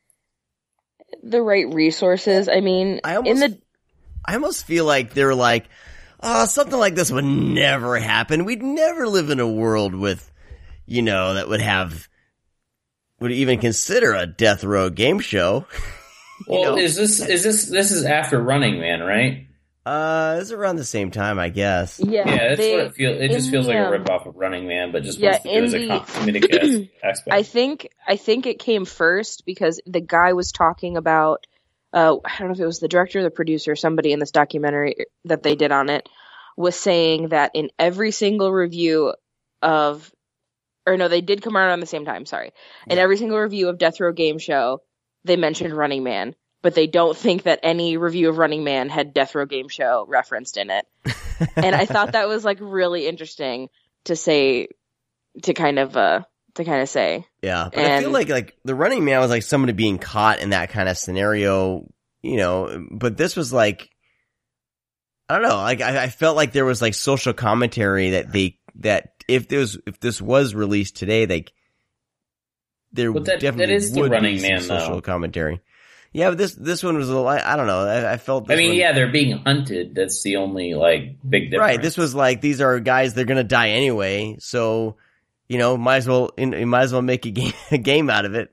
Speaker 2: the right resources. I mean,
Speaker 1: I
Speaker 2: in
Speaker 1: almost-
Speaker 2: the
Speaker 1: I almost feel like they're like, oh, something like this would never happen. We'd never live in a world with, you know, that would have, would even consider a death row game show.
Speaker 3: Well,
Speaker 1: know?
Speaker 3: is this is this this is after Running Man, right?
Speaker 1: Uh, it's around the same time, I guess.
Speaker 2: yeah,
Speaker 3: Yeah, that's
Speaker 2: they,
Speaker 3: what it feels. It just feels
Speaker 2: the,
Speaker 3: like a
Speaker 2: um,
Speaker 3: rip off of Running Man, but just
Speaker 2: yeah,
Speaker 3: wants to it as
Speaker 2: in
Speaker 3: a
Speaker 2: the-
Speaker 3: com- comedic aspect.
Speaker 2: I think I think it came first because the guy was talking about uh, I don't know if it was the director or the producer, somebody in this documentary that they did on it was saying that in every single review of or no, they did come out on the same time, sorry. In every single review of Death Row Game Show, they mentioned Running Man, but they don't think that any review of Running Man had Death Row Game Show referenced in it. and I thought that was like really interesting to say to kind of uh to kind of say.
Speaker 1: Yeah, but I feel like like the Running Man was like somebody being caught in that kind of scenario, you know. But this was like, I don't know. Like I, I felt like there was like social commentary that they that if this if this was released today, like there
Speaker 3: that- that
Speaker 1: definitely
Speaker 3: is the
Speaker 1: would
Speaker 3: Running
Speaker 1: be some
Speaker 3: Man,
Speaker 1: social
Speaker 3: though.
Speaker 1: commentary. Yeah, but this this one was a little. I, don't know. I, I felt.
Speaker 3: I mean,
Speaker 1: one-
Speaker 3: yeah, they're being hunted. That's the only like big difference.
Speaker 1: right. This was like these are guys they're gonna die anyway, so you know might as well you might as well make a game a game out of it.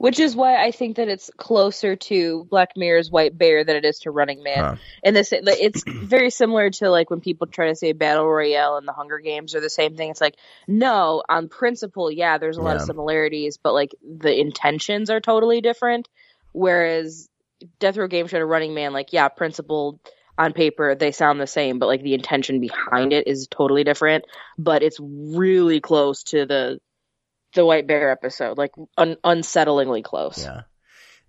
Speaker 2: Which is why I think that it's closer to Black Mirror's White Bear than it is to Running Man.
Speaker 1: Huh.
Speaker 2: And this, it's very similar to like when people try to say Battle Royale and the Hunger Games are the same thing. It's like, no, on principle, yeah, there's a lot of similarities, but like the intentions are totally different. Whereas Death Row Game Show and Running Man, like, yeah, principle on paper, they sound the same, but like the intention behind it is totally different. But it's really close to the the White Bear episode, like un- unsettlingly close.
Speaker 1: Yeah.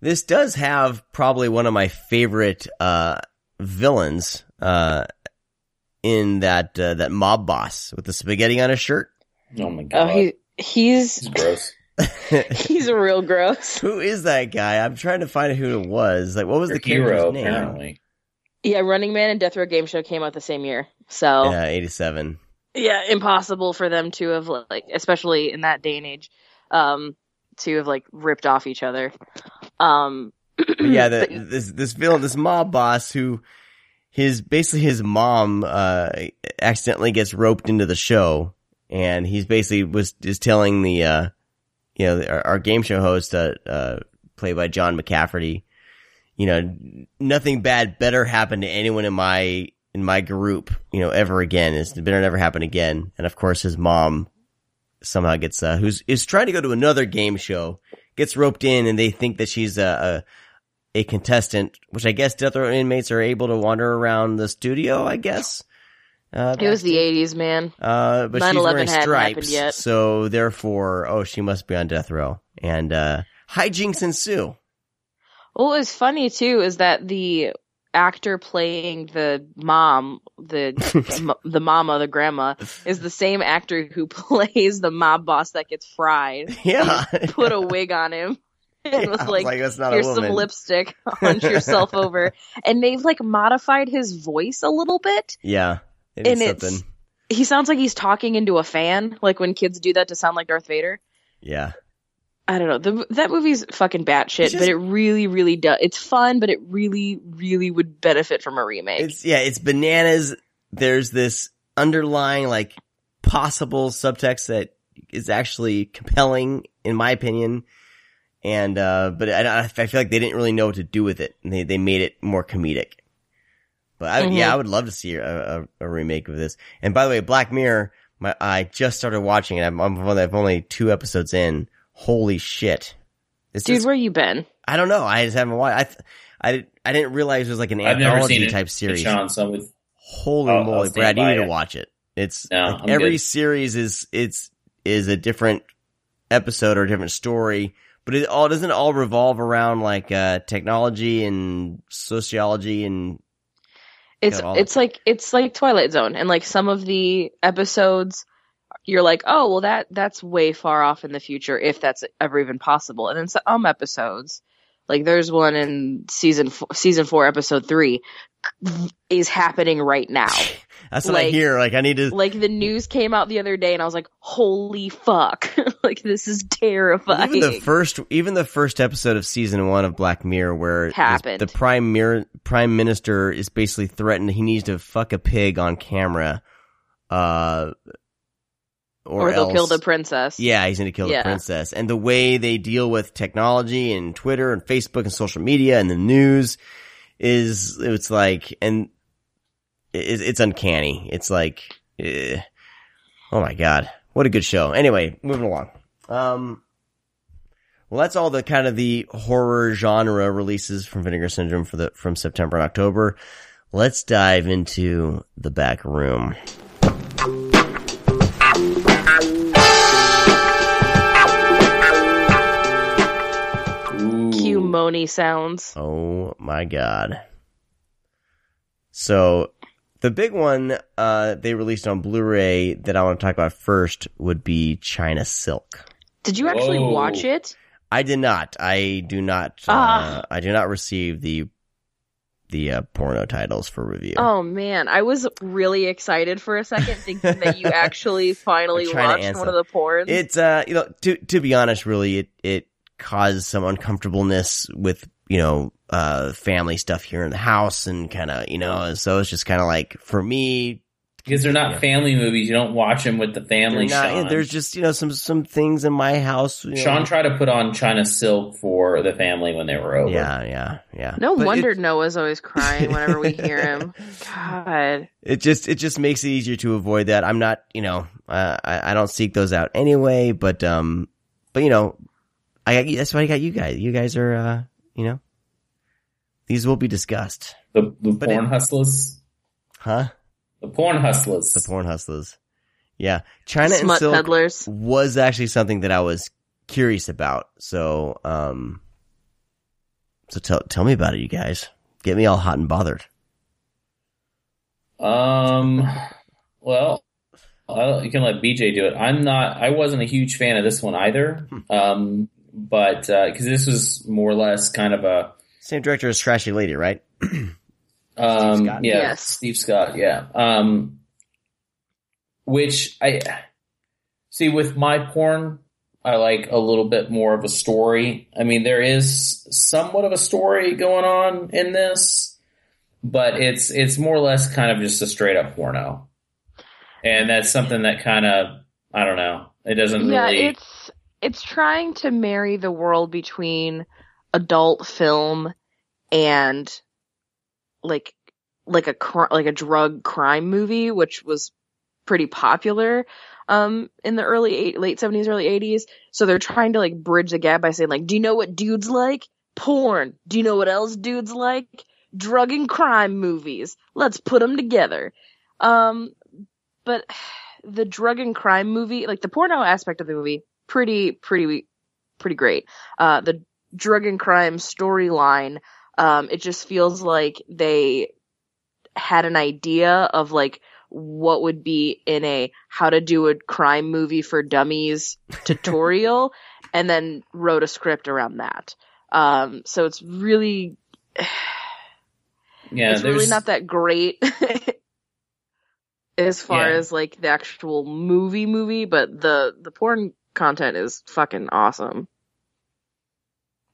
Speaker 1: This does have probably one of my favorite uh villains uh in that uh, that mob boss with the spaghetti on his shirt.
Speaker 3: Oh my god.
Speaker 2: Oh, he he's
Speaker 3: it's gross.
Speaker 2: he's a real gross.
Speaker 1: who is that guy? I'm trying to find who it was. Like what was
Speaker 3: Your
Speaker 1: the character's
Speaker 3: hero,
Speaker 1: name?
Speaker 3: apparently.
Speaker 2: Yeah, Running Man and Death Row Game Show came out the same year, so
Speaker 1: Yeah, 87.
Speaker 2: Yeah, impossible for them to have like, especially in that day and age, um, to have like ripped off each other. Um,
Speaker 1: yeah, the, this this villain, this mob boss who his basically his mom uh accidentally gets roped into the show, and he's basically was is telling the uh you know our, our game show host uh, uh played by John McCafferty, you know nothing bad better happen to anyone in my in my group you know ever again. It's better never happen again. And of course, his mom somehow gets uh who's is trying to go to another game show gets roped in, and they think that she's a, a a contestant, which I guess death row inmates are able to wander around the studio. I guess. Uh,
Speaker 2: it was the '80s, man.
Speaker 1: uh, but she's
Speaker 2: 9/11
Speaker 1: wearing stripes,
Speaker 2: yet.
Speaker 1: so therefore, oh, she must be on death row, and uh, hijinks ensue.
Speaker 2: What was funny too is that the actor playing the mom, the m- the mama, the grandma, is the same actor who plays the mob boss that gets fried.
Speaker 1: Yeah,
Speaker 2: Put a wig on him and
Speaker 1: Yeah,
Speaker 2: was
Speaker 1: I
Speaker 2: like,
Speaker 1: that's not
Speaker 2: "Here's
Speaker 1: a
Speaker 2: some lipstick, hunch yourself over." And they've like modified his voice a little bit.
Speaker 1: Yeah, it is
Speaker 2: And it's-
Speaker 1: something.
Speaker 2: He sounds like he's talking into a fan, like when kids do that to sound like Darth Vader.
Speaker 1: Yeah,
Speaker 2: I don't know. The, that movie's fucking batshit,
Speaker 1: just-
Speaker 2: but it really, really does. It's fun, but it really, really would benefit from a remake.
Speaker 1: it's yeah, it's bananas. There's this underlying like possible subtext that is actually compelling, in my opinion. And uh, but I, I feel like they didn't really know what to do with it, and they they made it more comedic. But I,
Speaker 2: Mhm.
Speaker 1: yeah, I would love to see a, a, a remake of this. And by the way, Black Mirror, my I just started watching it. I'm, I'm I'm only two episodes in. Holy shit! It's
Speaker 2: Dude,
Speaker 1: just,
Speaker 2: where you been?
Speaker 1: I don't know. I just haven't watched. I I I didn't realize it was like an
Speaker 3: I've never seen
Speaker 1: anthology
Speaker 3: it,
Speaker 1: type series.
Speaker 3: Sean, so with
Speaker 1: Holy
Speaker 3: I'll- I'll
Speaker 1: moly, Brad! You
Speaker 3: by
Speaker 1: need to watch it. It's
Speaker 3: No,
Speaker 1: like every
Speaker 3: good.
Speaker 1: series is it's is a different episode or a different story, but it all doesn't all revolve around like uh technology and sociology and
Speaker 2: It's it's like it's like Twilight Zone, and like some of the episodes, you're like, oh well, that that's way far off in the future, if that's ever even possible. And then some episodes, like there's one in season four, season four, episode three, is happening right now.
Speaker 1: that's what I
Speaker 2: Like-
Speaker 1: hear. Like I need to.
Speaker 2: like the news came out the other day, and I was like, holy fuck, like this is terrifying.
Speaker 1: Even the first, even the first episode of season one of Black Mirror, where
Speaker 2: Happened.
Speaker 1: the prime mirror, prime minister is basically threatened he needs to fuck a pig on camera, uh, or,
Speaker 2: or they'll kill the princess.
Speaker 1: Yeah, he's going to kill
Speaker 2: Yeah.
Speaker 1: the princess. And the way they deal with technology and Twitter and Facebook and social media and the news is, it's like, and it, it's uncanny. It's like, eh. oh my God. What a good show. Anyway, moving along. Um, well, that's all the kind of the horror genre releases from Vinegar Syndrome for the, from September and October. Let's dive into the back room.
Speaker 3: Ooh.
Speaker 2: Cue Moni sounds.
Speaker 1: Oh my god. So the big one uh they released on Blu-ray that I want to talk about first would be China Silk.
Speaker 2: Did you actually
Speaker 3: Whoa.
Speaker 2: watch it?
Speaker 1: I did not. I do not uh,
Speaker 2: Ah.
Speaker 1: I do not receive the the uh, porno titles for review.
Speaker 2: Oh man, I was really excited for a second, thinking that you actually finally
Speaker 1: I'm trying to
Speaker 2: watched one of the porns.
Speaker 1: It's uh you know to to be honest really it it caused some uncomfortableness with you know uh family stuff here in the house and kind of you know so it's just kind of like for me
Speaker 3: because they're not
Speaker 1: Yeah.
Speaker 3: family movies. You don't watch them with the family.
Speaker 1: not-
Speaker 3: Sean.
Speaker 1: there's just you know some some things in my house. You know,
Speaker 3: Sean tried to put on China Silk for the family when they were over.
Speaker 1: yeah, yeah, yeah.
Speaker 2: no
Speaker 1: But
Speaker 2: wonder
Speaker 1: it,
Speaker 2: Noah's always crying whenever we hear him. God,
Speaker 1: it just it just makes it easier to avoid that. I'm not you know uh, I I don't seek those out anyway, but um but you know I got, that's why I got you guys. You guys are uh you know these will be discussed,
Speaker 3: The the
Speaker 1: But
Speaker 3: porn
Speaker 1: it-
Speaker 3: hustlers.
Speaker 1: huh?
Speaker 3: The porn hustlers.
Speaker 1: The porn hustlers. Yeah, China and Silk
Speaker 2: peddlers.
Speaker 1: was actually something that I was curious about. So um so tell tell me about it, you guys. Get me all hot and bothered.
Speaker 3: Um, well, I, you can let BJ do it. I'm not. I wasn't a huge fan of this one either.
Speaker 1: Hmm.
Speaker 3: Um, but because this was more or less kind of a
Speaker 1: Same director as Trashy Lady, right?
Speaker 3: um,
Speaker 1: Scott?
Speaker 3: yeah,
Speaker 2: Yes.
Speaker 3: Steve Scott, yeah. Um, which I see with my porn I like a little bit more of a story. I mean, there is somewhat of a story going on in this, but it's it's more or less kind of just a straight up porno, and that's something that kind of I don't know. It doesn't
Speaker 2: yeah,
Speaker 3: really.
Speaker 2: it's it's trying to marry the world between adult film and like like a like a drug crime movie, which was pretty popular um in the early eight, late 70s early 80s so they're trying to like bridge the gap by saying like do you know what dudes like? Porn. Do you know what else dudes like? Drug and crime movies. Let's put them together. Um but the drug and crime movie like the porno aspect of the movie pretty pretty pretty great uh the drug and crime storyline um it just feels like they had an idea of like what would be in a how to do a crime movie for dummies tutorial and then wrote a script around that. Um, so it's really,
Speaker 3: yeah,
Speaker 2: it's really not that great as far
Speaker 3: Yeah.
Speaker 2: as like the actual movie movie, but the, the porn content is fucking awesome.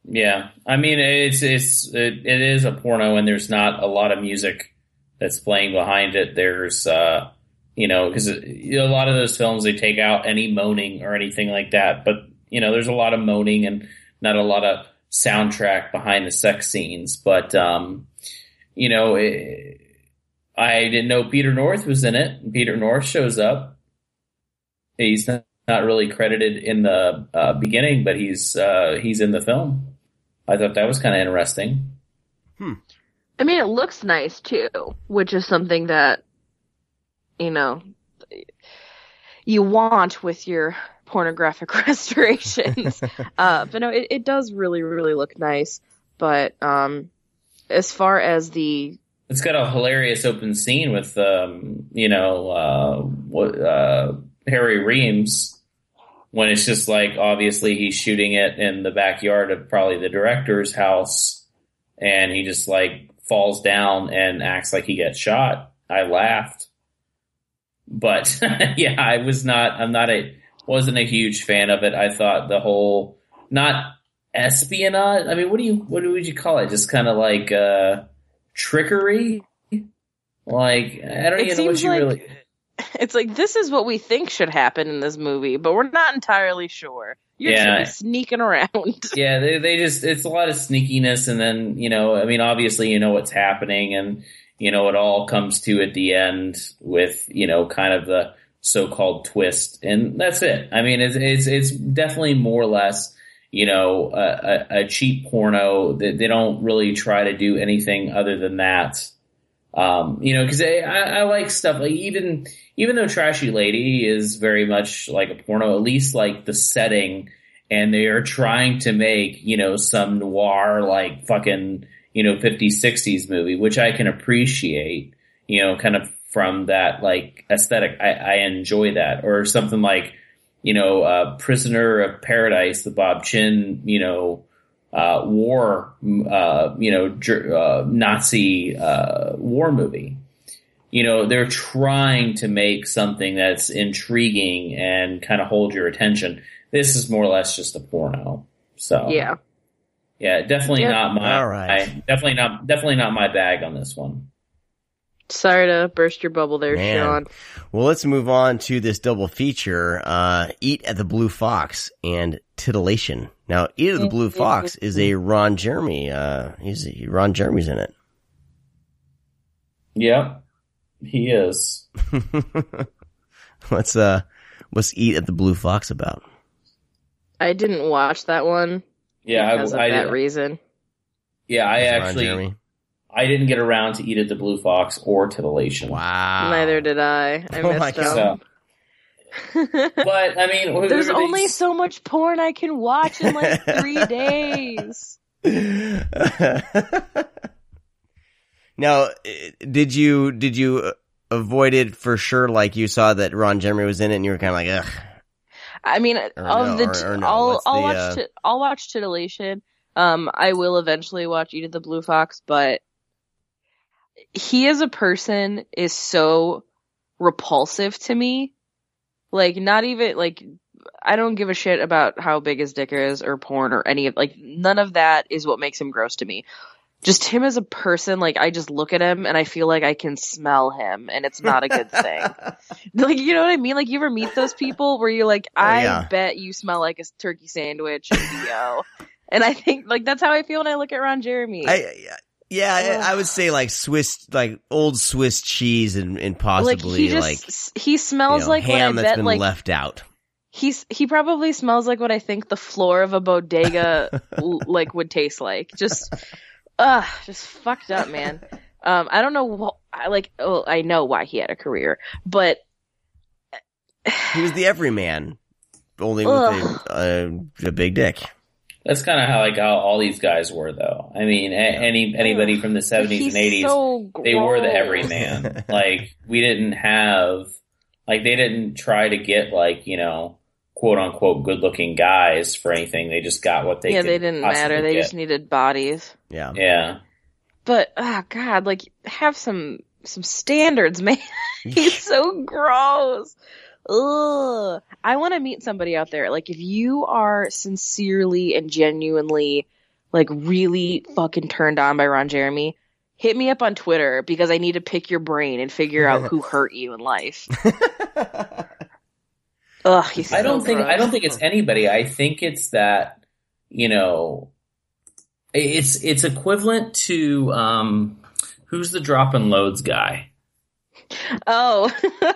Speaker 3: Yeah, I mean it's it's it, it is a porno, and there's not a lot of music that's playing behind it. There's uh, you know, because a lot of those films they take out any moaning or anything like that, but you know, there's a lot of moaning and not a lot of soundtrack behind the sex scenes. But um, you know, it, I didn't know Peter North was in it. Peter North shows up. He's not, not really credited in the uh, beginning, but he's uh, he's in the film. I thought that was kind of interesting.
Speaker 2: I mean, it looks nice too, which is something that, you know, you want with your pornographic restorations. uh, but no, it, it does really, really look nice. But, um, as far as the,
Speaker 3: It's got a hilarious open scene with, um, you know, uh, what, uh, Harry Reams when it's just like obviously he's shooting it in the backyard of probably the director's house and he just like falls down and acts like he gets shot. I laughed. But yeah, I was not, I'm not a, wasn't a huge fan of it. I thought the whole, not espionage. I mean, what do you, what would you call it? Just kind of like, uh, trickery? Like, I don't
Speaker 2: It
Speaker 3: even know what you
Speaker 2: like-
Speaker 3: really,
Speaker 2: it's like, this is what we think should happen in this movie, but we're not entirely sure. You're
Speaker 3: Yeah.
Speaker 2: just sneaking around.
Speaker 3: yeah, they, they just, it's a lot of sneakiness. And then, you know, I mean, obviously, you know what's happening and, you know, it all comes to at the end with, you know, kind of the so-called twist. And that's it. I mean, it's, it's, it's definitely more or less, you know, a, a, a cheap porno that they don't really try to do anything other than that. Um, you know, cause I, I, I like stuff like even, even though Trashy Lady is very much like a porno, at least like the setting and they are trying to make, you know, some noir like fucking, you know, 50s, 60s movie, which I can appreciate, you know, kind of from that like aesthetic. I, I enjoy that. Or something like, you know, uh, Prisoner of Paradise, the Bob Chinn, you know, uh, war, uh, you know, uh, Nazi, uh, war movie. You know, they're trying to make something that's intriguing and kind of hold your attention. This is more or less just a porno. So
Speaker 2: yeah.
Speaker 3: yeah, definitely
Speaker 2: Yeah.
Speaker 3: not my,
Speaker 1: All right.
Speaker 3: definitely not, definitely not my bag on this one.
Speaker 2: Sorry to burst your bubble there,
Speaker 1: Man.
Speaker 2: Sean.
Speaker 1: Well, let's move on to this double feature, uh, Eat at the Blue Fox and Titillation. Now, Eat at the Blue Fox is a Ron Jeremy, uh, he's, Ron Jeremy's in it.
Speaker 3: Yep, he is.
Speaker 1: what's, uh, what's Eat at the Blue Fox about?
Speaker 2: I didn't watch that one
Speaker 3: Yeah,
Speaker 2: because
Speaker 3: I,
Speaker 2: of
Speaker 3: I
Speaker 2: that
Speaker 3: did-
Speaker 2: reason.
Speaker 3: yeah, I
Speaker 1: Ron
Speaker 3: actually,
Speaker 1: Jeremy?
Speaker 3: I didn't get around to eat at the Blue Fox or Titillation.
Speaker 1: Wow.
Speaker 2: Neither did I. I
Speaker 1: Oh my
Speaker 2: missed
Speaker 1: God.
Speaker 2: them.
Speaker 3: But I mean,
Speaker 2: There's only
Speaker 3: these-
Speaker 2: so much porn I can watch in like three days.
Speaker 1: now, eh, did you did you avoid it for sure? Like you saw that Ron Jeremy was in it, and you were kind of like, ugh.
Speaker 2: I mean,
Speaker 1: Or
Speaker 2: of
Speaker 1: no,
Speaker 2: the,
Speaker 1: or-
Speaker 2: t-
Speaker 1: or no,
Speaker 2: I'll
Speaker 1: what's
Speaker 2: I'll
Speaker 1: the,
Speaker 2: watch
Speaker 1: uh,
Speaker 2: ti- I'll watch Titillation. Um, I will eventually watch Eat at the Blue Fox, but he as a person is so repulsive to me. Like, not even like I don't give a shit about how big his dick is or porn or any of like none of that is what makes him gross to me. Just him as a person, like I just look at him and I feel like I can smell him and it's not a good thing. like you know what I mean? Like you ever meet those people where you're like, oh, I
Speaker 1: Oh, yeah.
Speaker 2: bet you smell like a turkey sandwich and and I think like that's how I feel when I look at Ron Jeremy.
Speaker 1: I, yeah, I, I would say like Swiss, like old Swiss cheese and, and
Speaker 2: like
Speaker 1: possibly
Speaker 2: he just
Speaker 1: like,
Speaker 2: he
Speaker 1: you
Speaker 2: smells
Speaker 1: know,
Speaker 2: like what I
Speaker 1: ham that's
Speaker 2: bet
Speaker 1: been
Speaker 2: like
Speaker 1: left out.
Speaker 2: He's he probably smells like what I think the floor of a bodega l- like would taste like. Just uh just fucked up, man. Um I don't know what I like oh I know why he had a career, but
Speaker 1: He was the everyman, only with a, a, a big dick.
Speaker 3: That's kind of how like how all these guys were, though. I mean, a- any anybody from the seventies and eighties,
Speaker 2: so
Speaker 3: they were the
Speaker 2: gross.
Speaker 3: everyman. like we didn't have, like they didn't try to get like you know, quote unquote, good looking guys for anything. They just got what they.
Speaker 2: yeah,
Speaker 3: could
Speaker 2: they didn't matter. They
Speaker 3: get.
Speaker 2: just needed bodies.
Speaker 1: Yeah.
Speaker 3: yeah.
Speaker 2: But oh god, like have some some standards, man. He's so gross. Ugh. I want to meet somebody out there. Like, if you are sincerely and genuinely, like, really fucking turned on by Ron Jeremy, hit me up on Twitter because I need to pick your brain and figure out who hurt you in life. Ugh, he's
Speaker 3: I don't
Speaker 2: so
Speaker 3: think. I don't think it's anybody. I think it's that you know, it's it's equivalent to um, who's the drop and loads guy?
Speaker 2: Oh.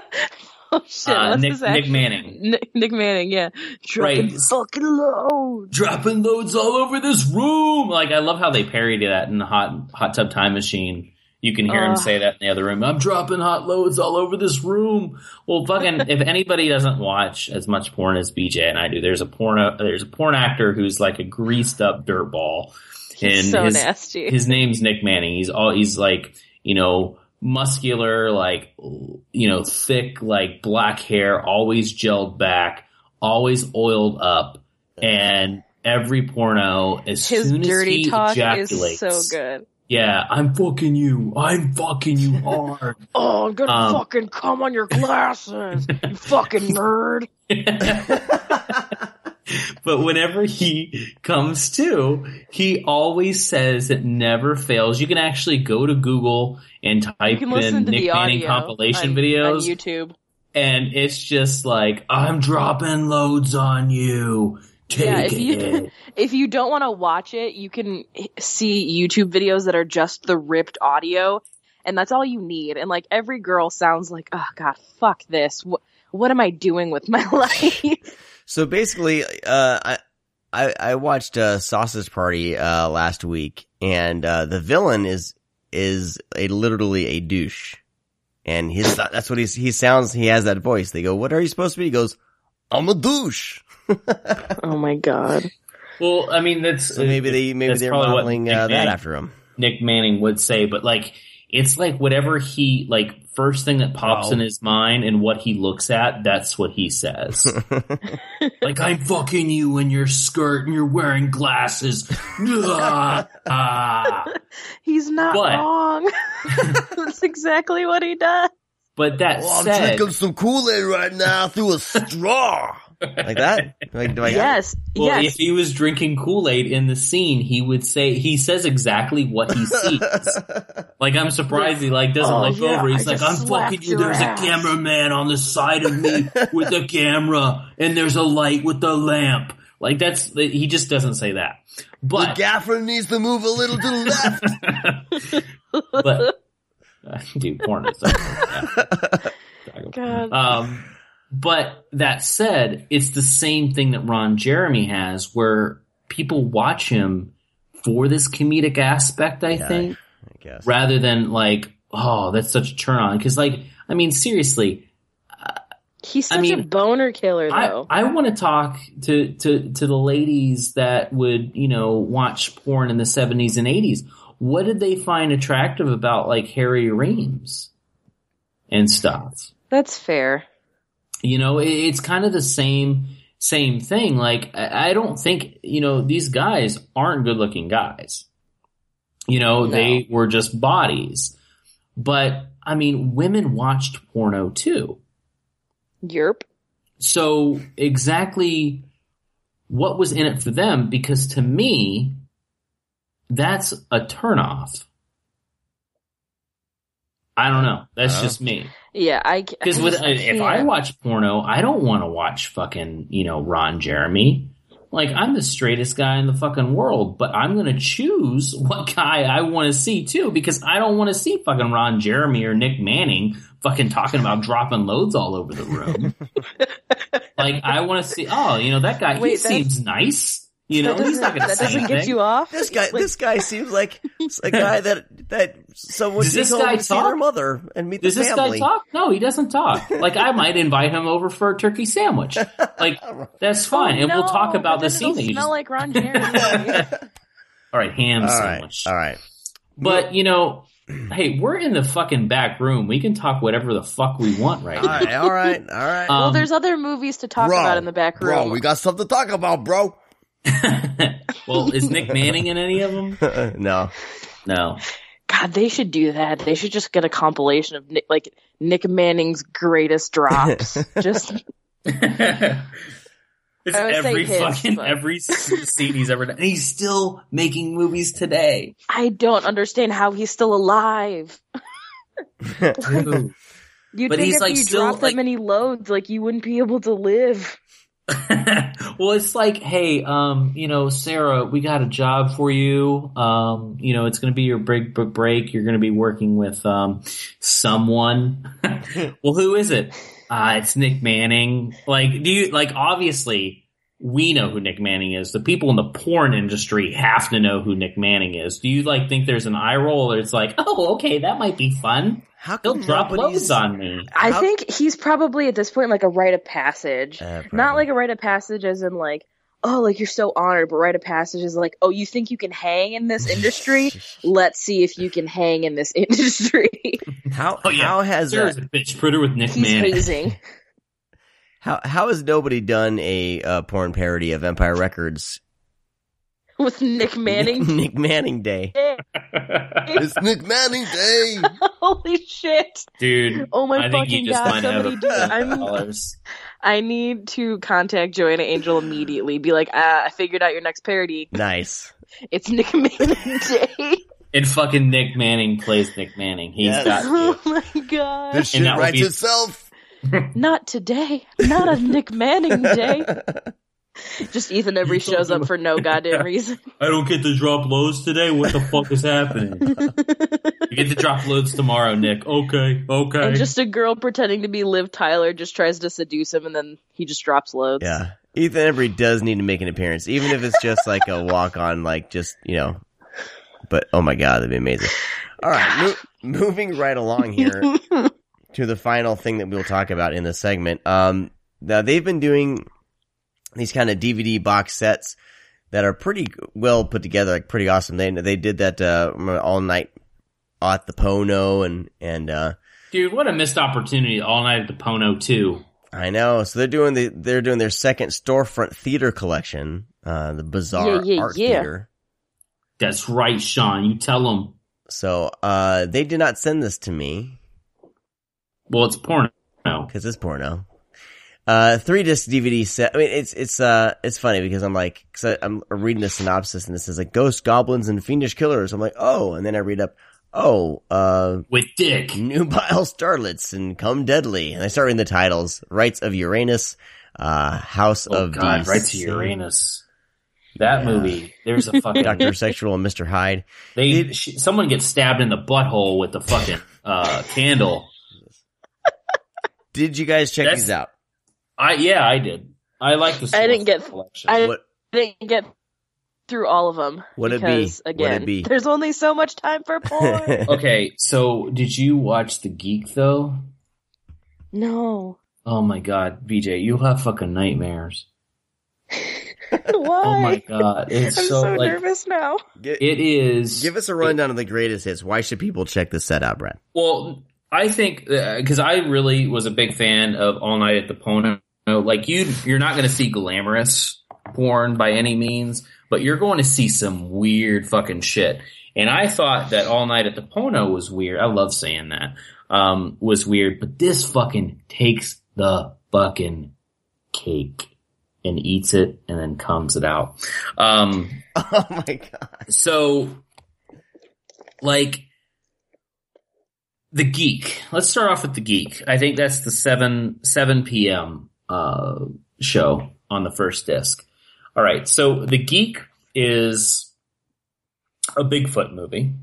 Speaker 2: oh shit.
Speaker 3: Uh,
Speaker 2: what's
Speaker 3: Nick Nick Manning.
Speaker 2: Nick, Nick Manning, yeah. Dropping
Speaker 3: Right.
Speaker 2: fucking low.
Speaker 3: dropping loads all over this room. Like I love how they parody that in the hot hot tub time machine. You can hear him say that in the other room. I'm dropping hot loads all over this room. Well, fucking, if anybody doesn't watch as much porn as BJ and I do, there's a porn there's a porn actor who's like a greased up dirtball. And
Speaker 2: so
Speaker 3: his,
Speaker 2: nasty.
Speaker 3: his name's Nick Manning. He's all, he's like, you know, muscular, like, you know, thick, like black hair, always gelled back, always oiled up. And every porno, as
Speaker 2: His
Speaker 3: soon as he
Speaker 2: talk
Speaker 3: ejaculates,
Speaker 2: is so good.
Speaker 3: yeah, I'm fucking you. I'm fucking you hard.
Speaker 2: Oh, I'm gonna
Speaker 3: Um,
Speaker 2: fucking come on your glasses, you fucking nerd.
Speaker 3: but whenever he comes to, he always says it never fails. You can actually go to Google and type in Nick Manning compilation
Speaker 2: on,
Speaker 3: videos,
Speaker 2: on YouTube.
Speaker 3: and it's just like, I'm dropping loads on you. Take
Speaker 2: Yeah, if
Speaker 3: it.
Speaker 2: you if you don't want to watch it, you can see YouTube videos that are just the ripped audio, and that's all you need. And like every girl sounds like, oh god, fuck this. What what am I doing with my life?
Speaker 1: So basically, uh, I, I, I watched, uh, Sausage Party, uh, last week and, uh, the villain is, is a literally a douche. And his, that's what he's, he sounds, he has that voice. They go, what are you supposed to be? He goes, I'm a douche.
Speaker 2: oh my god.
Speaker 3: well, I mean, that's
Speaker 1: So maybe they maybe they're
Speaker 3: probably
Speaker 1: modeling,
Speaker 3: Nick
Speaker 1: uh, that after him.
Speaker 3: Nick Manning would say, but like it's like whatever he like first thing that pops
Speaker 1: Wow.
Speaker 3: in his mind and what he looks at, that's what he says. like I'm fucking you in your skirt and you're wearing glasses. Ah, ah.
Speaker 2: He's not
Speaker 3: What?
Speaker 2: wrong. that's exactly what he does.
Speaker 3: But that
Speaker 1: Well, I'm
Speaker 3: said,
Speaker 1: drinking some Kool-Aid right now through a straw. Like that? Like, do I?
Speaker 2: Yes,
Speaker 3: well,
Speaker 2: yes.
Speaker 3: if he was drinking Kool Aid in the scene, he would say he says exactly what he sees. like I'm surprised he like doesn't
Speaker 2: Oh,
Speaker 3: look
Speaker 2: yeah,
Speaker 3: over. He's
Speaker 2: I
Speaker 3: like, I'm fucking you. There's
Speaker 2: ass."
Speaker 3: a cameraman on the side of me with a camera, and there's a light with a lamp. Like that's he just doesn't say that.
Speaker 1: The
Speaker 3: But
Speaker 1: gaffer needs to move a little to the left.
Speaker 3: but dude, porn is. yeah.
Speaker 2: God.
Speaker 3: Um, but that said, it's the same thing that Ron Jeremy has, where people watch him for this comedic aspect. I
Speaker 1: Yeah.
Speaker 3: think,
Speaker 1: I guess.
Speaker 3: rather than like, oh, that's such a turn on. Because, like, I mean, seriously, uh,
Speaker 2: He's
Speaker 3: I
Speaker 2: such a boner killer,
Speaker 3: I,
Speaker 2: though.
Speaker 3: I want to talk to, to, to the ladies that would, you know, watch porn in the 70s and 80s. What did they find attractive about like Harry Reams and stuff?
Speaker 2: That's fair.
Speaker 3: You know, it- it's kind of the same, same thing. Like, I I don't think, you know, these guys aren't good looking guys. You know,
Speaker 2: No.
Speaker 3: they were just bodies. But, I mean, women watched porno too.
Speaker 2: Yerp.
Speaker 3: so exactly what was in it for them? Because to me, that's a turnoff. I don't know. That's
Speaker 1: Oh.
Speaker 3: just me.
Speaker 2: Yeah, I
Speaker 3: Because with
Speaker 2: just
Speaker 3: if I watch porno, I don't want to watch fucking you know Ron Jeremy. Like I'm the straightest guy in the fucking world, but I'm gonna choose what guy I want to see too because I don't want to see fucking Ron Jeremy or Nick Manning fucking talking about dropping loads all over the room. like I want to see. Oh, you know that guy.
Speaker 2: Wait,
Speaker 3: he seems nice. You know he's not gonna
Speaker 2: that
Speaker 3: say
Speaker 2: doesn't
Speaker 3: anything.
Speaker 2: get you off.
Speaker 1: This guy,
Speaker 2: Like,
Speaker 1: this guy seems like a guy that that someone
Speaker 3: Does
Speaker 1: take
Speaker 3: this guy
Speaker 1: to see
Speaker 3: talk?
Speaker 1: their mother and meet
Speaker 3: Does
Speaker 1: the family.
Speaker 3: Does this guy talk? No, he doesn't talk. Like I might invite him over for a turkey sandwich. Like that's fine, and we'll
Speaker 2: Oh,
Speaker 3: talk about the scene
Speaker 2: it'll
Speaker 3: you
Speaker 2: smell
Speaker 3: just.
Speaker 2: like Ron Jeremy.
Speaker 3: All right, ham
Speaker 1: All right,
Speaker 3: sandwich.
Speaker 1: all right.
Speaker 3: But you know, hey, we're in the fucking back room. We can talk whatever the fuck we want right
Speaker 1: All
Speaker 3: now.
Speaker 1: right, all right, all right.
Speaker 3: Um,
Speaker 2: well, there's other movies to talk
Speaker 1: Bro,
Speaker 2: about in the back room.
Speaker 1: Bro, we got stuff to talk about, bro.
Speaker 3: well, is Nick Manning in any of them?
Speaker 1: no.
Speaker 3: No.
Speaker 2: God, they should do that. They should just get a compilation of Nick, like Nick Manning's greatest drops. just
Speaker 3: It's
Speaker 2: I would say
Speaker 3: every
Speaker 2: his,
Speaker 3: fucking
Speaker 2: but-
Speaker 3: every scene he's ever done, and he's still making movies today.
Speaker 2: I don't understand how he's still alive. You'd
Speaker 3: But
Speaker 2: think
Speaker 3: he's,
Speaker 2: if
Speaker 3: like,
Speaker 2: you
Speaker 3: still,
Speaker 2: dropped
Speaker 3: like-
Speaker 2: that many loads, like you wouldn't be able to live.
Speaker 3: well, it's like, hey, um, you know, Sarah, we got a job for you. Um, you know, it's going to be your break b- break. You're going to be working with um someone. well, who is it? Uh, it's Nick Manning. Like, do you like? Obviously, we know who Nick Manning is. The people in the porn industry have to know who Nick Manning is. Do you like think there's an eye roll, or it's like, oh, okay, that might be fun.
Speaker 1: How
Speaker 3: He'll drop
Speaker 1: nobody's-
Speaker 3: loads on me.
Speaker 2: I
Speaker 1: How-
Speaker 2: think he's probably at this point like a rite of passage.
Speaker 1: Uh,
Speaker 2: Not like a rite of passage as in like, oh, like you're so honored, but rite of passage is like, oh, you think you can hang in this industry? Let's see if you can hang in this industry.
Speaker 1: How
Speaker 3: Oh, yeah.
Speaker 1: how has
Speaker 3: Sarah's
Speaker 1: uh,
Speaker 3: a bitch. Put with Nick
Speaker 2: He's
Speaker 3: Manning.
Speaker 2: hazing.
Speaker 1: how how has nobody done a uh, porn parody of Empire Records?
Speaker 2: With Nick Manning.
Speaker 1: Nick, Nick Manning Day. it's Nick Manning Day.
Speaker 2: Holy shit.
Speaker 3: Dude,
Speaker 2: Oh my
Speaker 3: I think
Speaker 2: fucking
Speaker 3: you just
Speaker 2: god, somebody
Speaker 3: a
Speaker 2: do it. I'm,
Speaker 3: dollars.
Speaker 2: I need to contact Joanna Angel immediately. Be like, ah, I figured out your next parody.
Speaker 1: Nice.
Speaker 2: It's Nick Manning Day.
Speaker 3: And fucking Nick Manning plays Nick Manning. He's
Speaker 1: Yes.
Speaker 3: got you.
Speaker 2: oh my god.
Speaker 1: This
Speaker 3: And
Speaker 1: shit
Speaker 3: that would
Speaker 1: writes
Speaker 3: be-
Speaker 1: itself.
Speaker 2: Not today. Not a Nick Manning day. Just Ethan Embry shows up for no goddamn reason.
Speaker 3: I don't get to drop loads today. What the fuck is happening? you get to drop loads tomorrow, Nick. Okay, okay.
Speaker 2: And just a girl pretending to be Liv Tyler just tries to seduce him and then he just drops loads.
Speaker 1: Yeah. Ethan Embry does need to make an appearance, even if it's just like a walk on, like just, you know. But oh my god, that'd be amazing. All right, mo- moving right along here to the final thing that we'll talk about in this segment. Um, now they've been doing these kind of DVD box sets that are pretty well put together, like pretty awesome. They they did that uh, all night at the Pono and and uh,
Speaker 3: Dude, what a missed opportunity all night at the Pono too.
Speaker 1: I know. So they're doing the they're doing their second storefront theater collection, uh, the Bizarre
Speaker 2: Yeah, yeah,
Speaker 1: Art
Speaker 2: yeah.
Speaker 1: Theater.
Speaker 3: That's right, Sean. You tell them.
Speaker 1: So uh, they did not send this to me
Speaker 3: Well, it's porno.
Speaker 1: because it's porno. Uh, three disc DVD set. I mean, it's it's uh it's funny because I'm like, cause I, I'm reading the synopsis and it says like ghosts, goblins, and fiendish killers. I'm like, oh, and then I read up, oh, uh,
Speaker 3: With Dick.
Speaker 1: nubile starlets and come deadly, and I start reading the titles: Rites of Uranus, uh, House
Speaker 3: Oh,
Speaker 1: of
Speaker 3: God.
Speaker 1: the
Speaker 3: Right to Uranus. That
Speaker 1: Yeah.
Speaker 3: movie. There's a fucking.
Speaker 1: Doctor Sexual and Mister Hyde.
Speaker 3: They sh- someone gets stabbed in the butthole with the fucking uh, candle.
Speaker 1: Did you guys check
Speaker 3: That's-
Speaker 1: these out?
Speaker 3: I yeah, I did. I like the.
Speaker 2: I didn't get-
Speaker 3: Collection.
Speaker 2: I
Speaker 1: What
Speaker 2: didn't get through all of them.
Speaker 1: Would it be?
Speaker 2: because,
Speaker 1: Would it
Speaker 2: Again,
Speaker 1: be?
Speaker 2: there's only so much time for porn.
Speaker 3: okay, so did you watch the Geek though?
Speaker 2: no.
Speaker 3: Oh my god, BJ, you'll have fucking nightmares.
Speaker 2: Why?
Speaker 3: Oh my god, it's
Speaker 2: I'm
Speaker 3: so,
Speaker 2: so,
Speaker 3: like
Speaker 2: nervous now.
Speaker 3: It is.
Speaker 1: Give us a rundown of the greatest hits. Why should people check this set out, Brad?
Speaker 3: Well, I think because I really was a big fan of All Night at the Pono. Like you, you're not going to see glamorous porn by any means, but you're going to see some weird fucking shit. And I thought that All Night at the Pono was weird. I love saying that. Um, was weird, but this fucking takes the fucking cake and eats it and then comes it out. Um,
Speaker 1: Oh my god.
Speaker 3: so, like, the geek. Let's start off with the geek. I think that's the seven seven p.m. Uh, show on the first disc. All right, so the geek is a Bigfoot movie.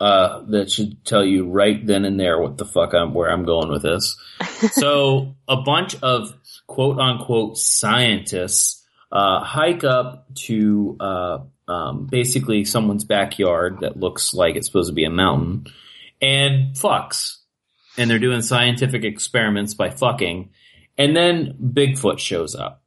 Speaker 3: Uh, that should tell you right then and there what the fuck I'm where I'm going with this. so a bunch of quote unquote scientists uh, hike up to uh, um, basically someone's backyard that looks like it's supposed to be a mountain and fucks. And they're doing scientific experiments by fucking. And then Bigfoot shows up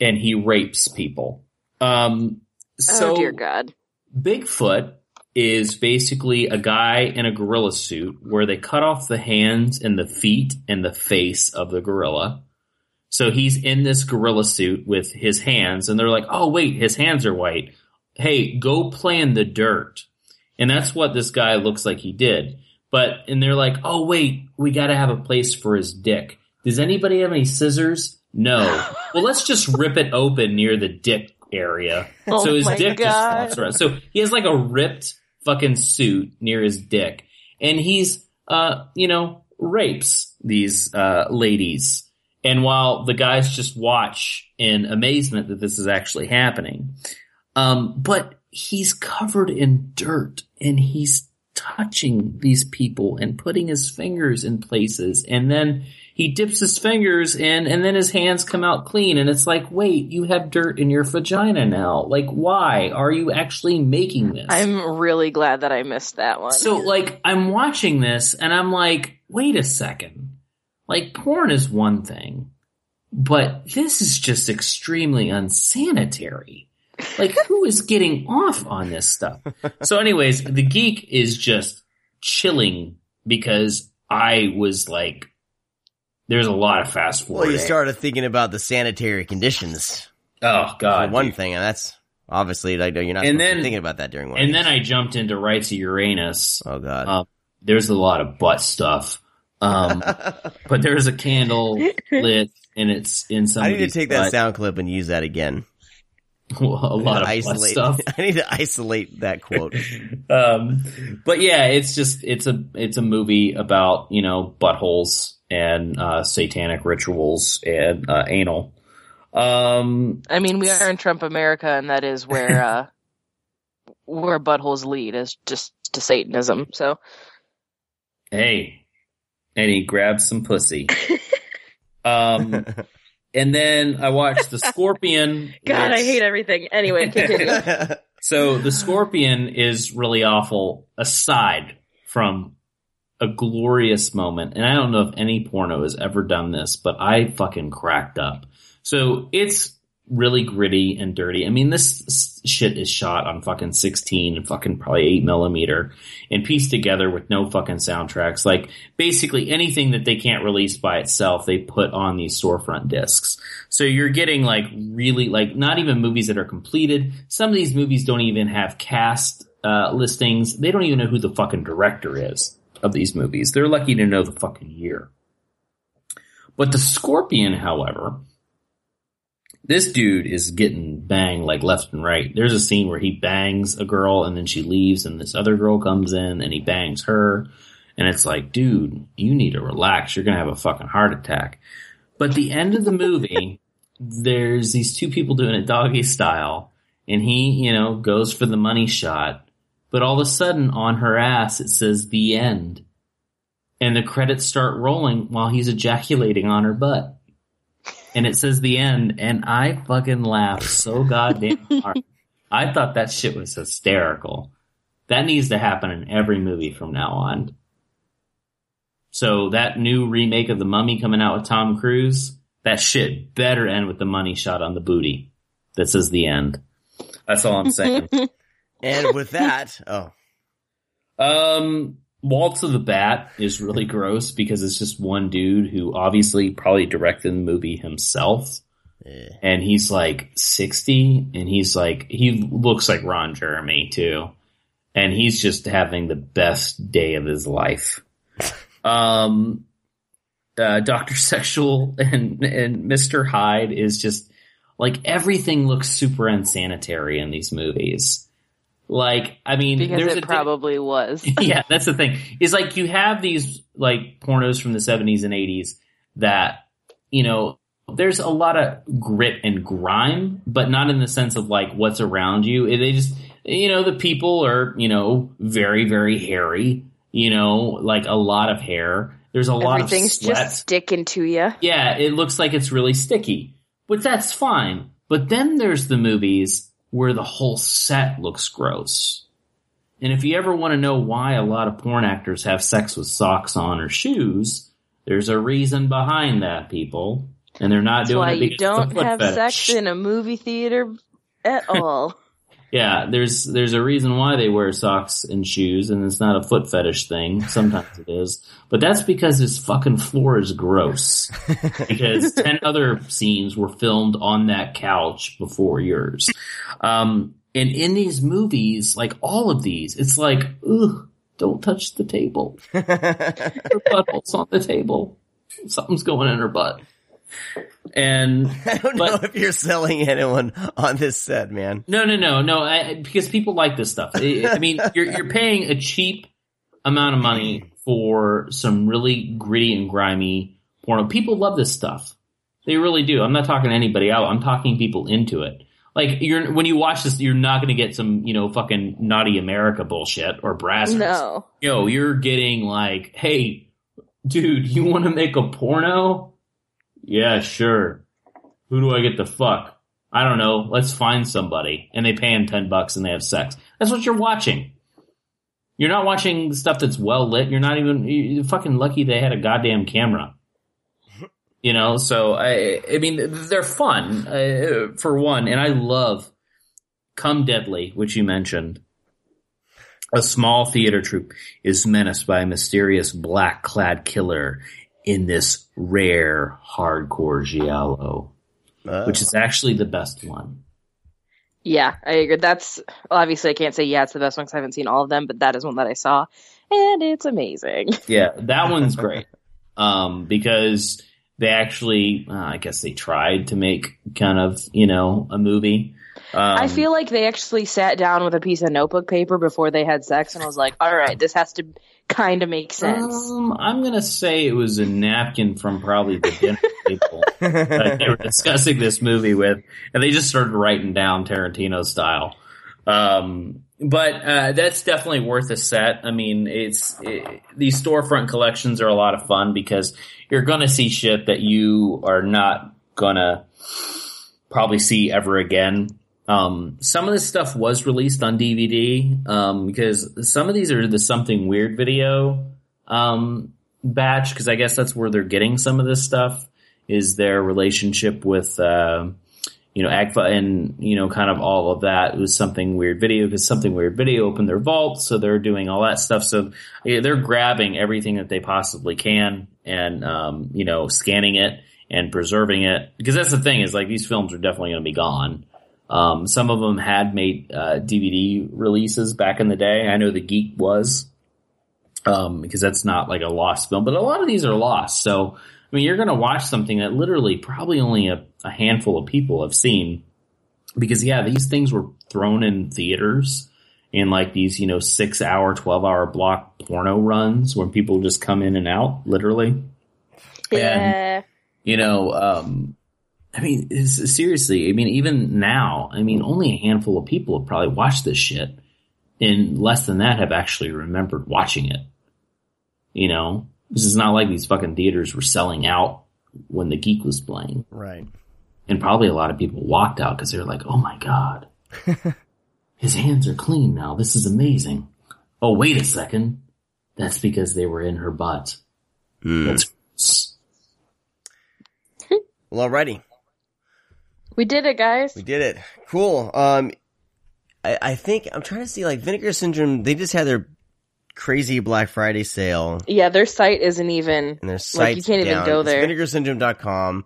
Speaker 3: and he rapes people. Um, so
Speaker 2: oh dear God.
Speaker 3: Bigfoot is basically a guy in a gorilla suit where they cut off the hands and the feet and the face of the gorilla. So he's in this gorilla suit with his hands and they're like, oh wait, his hands are white. Hey, go play in the dirt. And that's what this guy looks like he did. But, and they're like, oh wait, we gotta have a place for his dick. Does anybody have any scissors? No. well, let's just rip it open near the dick area.
Speaker 2: Oh
Speaker 3: so his dick
Speaker 2: God.
Speaker 3: just flops around. So he has like a ripped fucking suit near his dick. And he's, uh, you know, rapes these, uh, ladies. And while the guys just watch in amazement that this is actually happening. Um, but he's covered in dirt and he's touching these people and putting his fingers in places. And then he dips his fingers in and then his hands come out clean. And it's like wait you have dirt in your vagina now. Like why are you actually making this?
Speaker 2: I'm really glad that I missed that one.
Speaker 3: so like I'm watching this and I'm like wait a second. Like porn is one thing but this is just extremely unsanitary like who is getting off on this stuff? So anyways the geek is just chilling because i was like there's a lot of fast forward
Speaker 1: Well, you started thinking about the sanitary conditions.
Speaker 3: Oh
Speaker 1: for
Speaker 3: god
Speaker 1: one
Speaker 3: dude.
Speaker 1: thing, and that's obviously like you're not
Speaker 3: And
Speaker 1: supposed to
Speaker 3: then-
Speaker 1: thinking about that during one.
Speaker 3: and then i jumped into rites of uranus.
Speaker 1: Oh god,
Speaker 3: uh, there's a lot of butt stuff. Um but there's a candle lit and it's in some
Speaker 1: I need to take that sound clip and use that again.
Speaker 3: a lot of
Speaker 1: I need to
Speaker 3: butt
Speaker 1: isolate.
Speaker 3: stuff
Speaker 1: I need to isolate that quote.
Speaker 3: um, but yeah, it's just it's a it's a movie about you know buttholes and uh, satanic rituals and uh, anal. Um,
Speaker 2: I mean, we are in Trump America, and that is where uh, where buttholes lead is just to Satanism. So
Speaker 3: hey, and he grabs some pussy. um, and then I watched the Scorpion.
Speaker 2: God, I hate everything. Anyway, continue.
Speaker 3: So the Scorpion is really awful aside from a glorious moment. And I don't know if any porno has ever done this, but I fucking cracked up. So it's really gritty and dirty. I mean, this shit is shot on fucking 16 and fucking probably 8 millimeter and pieced together with no fucking soundtracks. Like basically anything that they can't release by itself, they put on these storefront discs. So you're getting like really like not even movies that are completed. Some of these movies don't even have cast uh, listings. They don't even know who the fucking director is of these movies. They're lucky to know the fucking year. But the Scorpion, however, this dude is getting banged like left and right. There's a scene where he bangs a girl and then she leaves and this other girl comes in and he bangs her. And it's like, dude, you need to relax. You're going to have a fucking heart attack. But the end of the movie, there's these two people doing it doggy style and he, you know, goes for the money shot. But all of a sudden on her ass, it says the end. And the credits start rolling while he's ejaculating on her butt. And it says the end. And I fucking laughed so goddamn hard. I thought that shit was hysterical. That needs to happen in every movie from now on. So that new remake of The Mummy coming out with Tom Cruise, that shit better end with the money shot on the booty This is the end. That's all I'm saying.
Speaker 1: and with that, oh,
Speaker 3: Um, Waltz of the Bat is really gross because it's just one dude who obviously probably directed the movie himself.
Speaker 1: eh.
Speaker 3: And he's like 60 and he's like, he looks like Ron Jeremy too. And he's just having the best day of his life. Um, uh, Doctor Sexual and and Mister Hyde is just like everything looks super unsanitary in these movies. Like, I mean,
Speaker 2: because
Speaker 3: there's
Speaker 2: it
Speaker 3: a
Speaker 2: probably was.
Speaker 3: yeah, that's the thing. Is like you have these like pornos from the 70s and 80s that, you know, there's a lot of grit and grime, but not in the sense of like what's around you. They just, you know, the people are, you know, very, very hairy, you know, like a lot of hair. There's a lot of things
Speaker 2: just sticking to you.
Speaker 3: Yeah, it looks like it's really sticky, but that's fine. But then there's the movies where the whole set looks gross. And if you ever want to know why a lot of porn actors have sex with socks on or shoes, there's a reason behind that, people. And they're not
Speaker 2: That's
Speaker 3: doing
Speaker 2: why
Speaker 3: it
Speaker 2: you
Speaker 3: because it's a
Speaker 2: don't have
Speaker 3: fetish.
Speaker 2: sex in a movie theater at all.
Speaker 3: Yeah, there's there's a reason why they wear socks and shoes, and it's not a foot fetish thing. Sometimes it is, but that's because this fucking floor is gross. because ten other scenes were filmed on that couch before yours. Um, and in these movies, like all of these, it's like, ugh, don't touch the table. Her butthole's on the table. Something's going in her butt. And
Speaker 1: I don't
Speaker 3: But-
Speaker 1: know if you're selling anyone on this set, man.
Speaker 3: no, no, no, no. I, because people like this stuff. I, I mean, you're you're paying a cheap amount of money for some really gritty and grimy porno. People love this stuff. They really do. I'm not talking to anybody out. I'm talking people into it. Like you're when you watch this, you're not going to get some you know fucking naughty America bullshit or Brazzers.
Speaker 2: No.
Speaker 3: Yo, you're getting like, hey, dude, you want to make a porno? Yeah, sure. Who do I get to fuck? I don't know. Let's find somebody. And they pay him 10 bucks and they have sex. That's what you're watching. You're not watching stuff that's well lit. You're not even, you're fucking lucky they had a goddamn camera. You know, so I, I mean, they're fun, uh, for one. And I love Come Deadly, which you mentioned. A small theater troupe is menaced by a mysterious black clad killer in this rare hardcore giallo,
Speaker 1: Uh,
Speaker 3: which is actually the best one.
Speaker 2: Yeah, I agree. That's well, obviously I can't say yeah, it's the best one because I haven't seen all of them, but that is one that I saw, and it's amazing.
Speaker 3: Yeah, that one's great. Um, because they actually, uh, I guess they tried to make kind of, you know, a movie. Um,
Speaker 2: I feel like they actually sat down with a piece of notebook paper before they had sex, and I was like, "All right, this has to kind of makes sense."
Speaker 3: Um, I'm gonna say it was a napkin from probably the dinner table that they were discussing this movie with, and they just started writing down Tarantino style. Um, but uh, that's definitely worth a set. I mean, it's it, these storefront collections are a lot of fun because you're gonna see shit that you are not gonna probably see ever again. Um, some of this stuff was released on DVD um, because some of these are the something weird video um, batch because I guess that's where they're getting some of this stuff is their relationship with uh, you know Agfa and you know kind of all of that was something weird video because something weird video opened their vault so they're doing all that stuff so yeah, they're grabbing everything that they possibly can and um, you know scanning it and preserving it because that's the thing is like these films are definitely going to be gone. Um, some of them had made uh, DVD releases back in the day. I know the Geek was um, because that's not like a lost film, but a lot of these are lost. So I mean, you're going to watch something that literally probably only a, a handful of people have seen because yeah, these things were thrown in theaters in like these, you know, six hour, 12 hour block porno runs where people just come in and out literally.
Speaker 2: Yeah,
Speaker 3: You know, um, I mean, seriously, I mean, even now, I mean, only a handful of people have probably watched this shit and less than that have actually remembered watching it. You know, this is not like these fucking theaters were selling out when the geek was playing.
Speaker 1: right.
Speaker 3: And probably a lot of people walked out because they were like, oh my God, his hands are clean now. This is amazing. Oh, wait a second. That's because they were in her butt.
Speaker 1: Mm.
Speaker 3: That's
Speaker 1: Well, alrighty.
Speaker 2: We did it, guys.
Speaker 1: We did it. Cool. Um, I, I think I'm trying to see like Vinegar Syndrome. They just had their crazy Black Friday sale,
Speaker 2: Yeah, their site isn't even.
Speaker 1: and their site
Speaker 2: you can't even
Speaker 1: down.
Speaker 2: go
Speaker 1: It's
Speaker 2: there.
Speaker 1: vinegarsyndrome.com.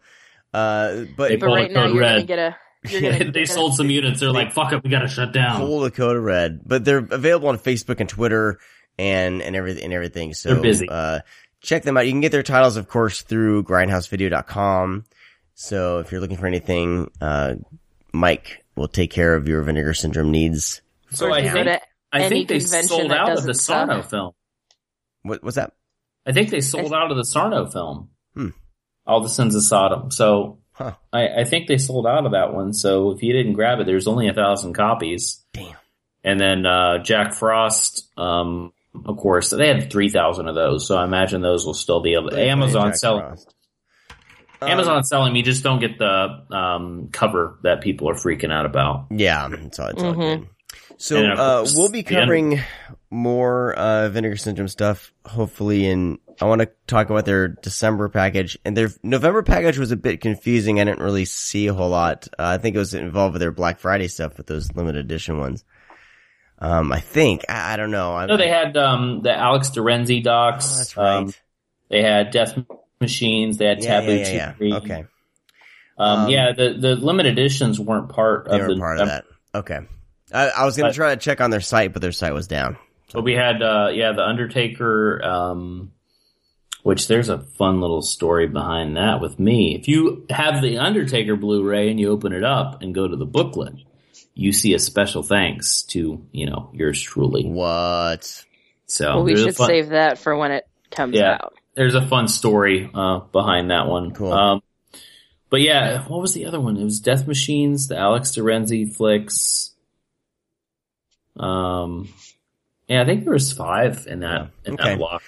Speaker 1: Uh, but
Speaker 3: They
Speaker 2: But
Speaker 3: Pull
Speaker 2: right
Speaker 3: the
Speaker 2: now,
Speaker 3: code
Speaker 2: you're
Speaker 3: red.
Speaker 2: gonna get a. You're
Speaker 1: Yeah,
Speaker 2: gonna
Speaker 3: they
Speaker 2: a-
Speaker 3: sold some units. They're like, fuck it, we gotta shut down.
Speaker 1: pull the code red. But they're available on Facebook and Twitter and and everything and everything. So
Speaker 3: They're busy.
Speaker 1: Uh, check them out. You can get their titles, of course, through grindhousevideo.com. So if you're looking for anything, uh, Mike will take care of your vinegar syndrome needs.
Speaker 3: So I think I think they sold out of
Speaker 2: doesn't
Speaker 3: the
Speaker 2: suck.
Speaker 3: Sarno film.
Speaker 1: What, what's that?
Speaker 3: I think they sold out of the Sarno film.
Speaker 1: Hmm.
Speaker 3: All the Sins of Sodom. So
Speaker 1: Huh.
Speaker 3: I, I think they sold out of that one. So if you didn't grab it, there's only a thousand copies.
Speaker 1: Damn.
Speaker 3: And then uh, Jack Frost, um, of course, they had three thousand of those. So I imagine those will still be able. Amazon selling.
Speaker 1: Frost. Um,
Speaker 3: Amazon selling me. Just don't get the um, cover that people are freaking out about.
Speaker 1: Yeah, it's all, it's all
Speaker 2: Mhm.
Speaker 1: good. So uh, we'll be covering more uh, vinegar syndrome stuff. Hopefully, And I want to talk about their December package and their November package was a bit confusing. I didn't really see a whole lot. Uh, I think it was involved with their Black Friday stuff with those limited edition ones. Um, I think I, I don't know. I,
Speaker 3: No, they had um, the Alex Dorenzi docs.
Speaker 1: Oh, that's right.
Speaker 3: Um, they had Death Machines. They had
Speaker 1: yeah,
Speaker 3: Taboo
Speaker 1: yeah, yeah,
Speaker 3: Tree.
Speaker 1: yeah. Okay,
Speaker 3: Um,
Speaker 1: Um,
Speaker 3: yeah, the the limited editions weren't part
Speaker 1: they
Speaker 3: of
Speaker 1: were
Speaker 3: the
Speaker 1: part of that. Okay, I, I was gonna
Speaker 3: But-
Speaker 1: try to check on their site, but their site was down.
Speaker 3: But we had uh, yeah, the Undertaker. Um, which there's a fun little story behind that with me. If you have the Undertaker Blu-ray and you open it up and go to the booklet, you see a special thanks to you know yours truly.
Speaker 1: What?
Speaker 3: So
Speaker 2: well, we should
Speaker 3: fun-
Speaker 2: save that for when it comes
Speaker 3: Yeah.
Speaker 2: out.
Speaker 3: There's a fun story uh, behind that one.
Speaker 1: Cool.
Speaker 3: Um, but yeah, what was the other one? It was Death Machines, the Alex Dorenzi flicks. Um, yeah, I think there was five in that in
Speaker 1: Okay.
Speaker 3: that block.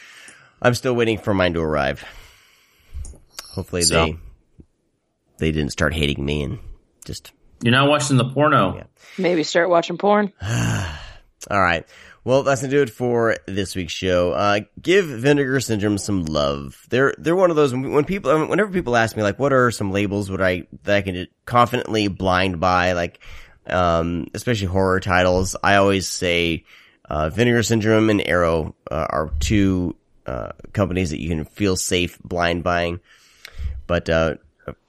Speaker 1: I'm still waiting for mine to arrive. Hopefully
Speaker 3: So-
Speaker 1: they they didn't start hating me and just
Speaker 3: You're not watching the porno.
Speaker 1: Yeah.
Speaker 2: Maybe start watching porn.
Speaker 1: all right. Well, that's gonna do it for this week's show. Uh, give Vinegar Syndrome some love. They're they're one of those when people whenever people ask me like, what are some labels would I that I can confidently blind buy like, um, especially horror titles. I always say, uh, Vinegar Syndrome and Arrow uh, are two uh, companies that you can feel safe blind buying. But uh,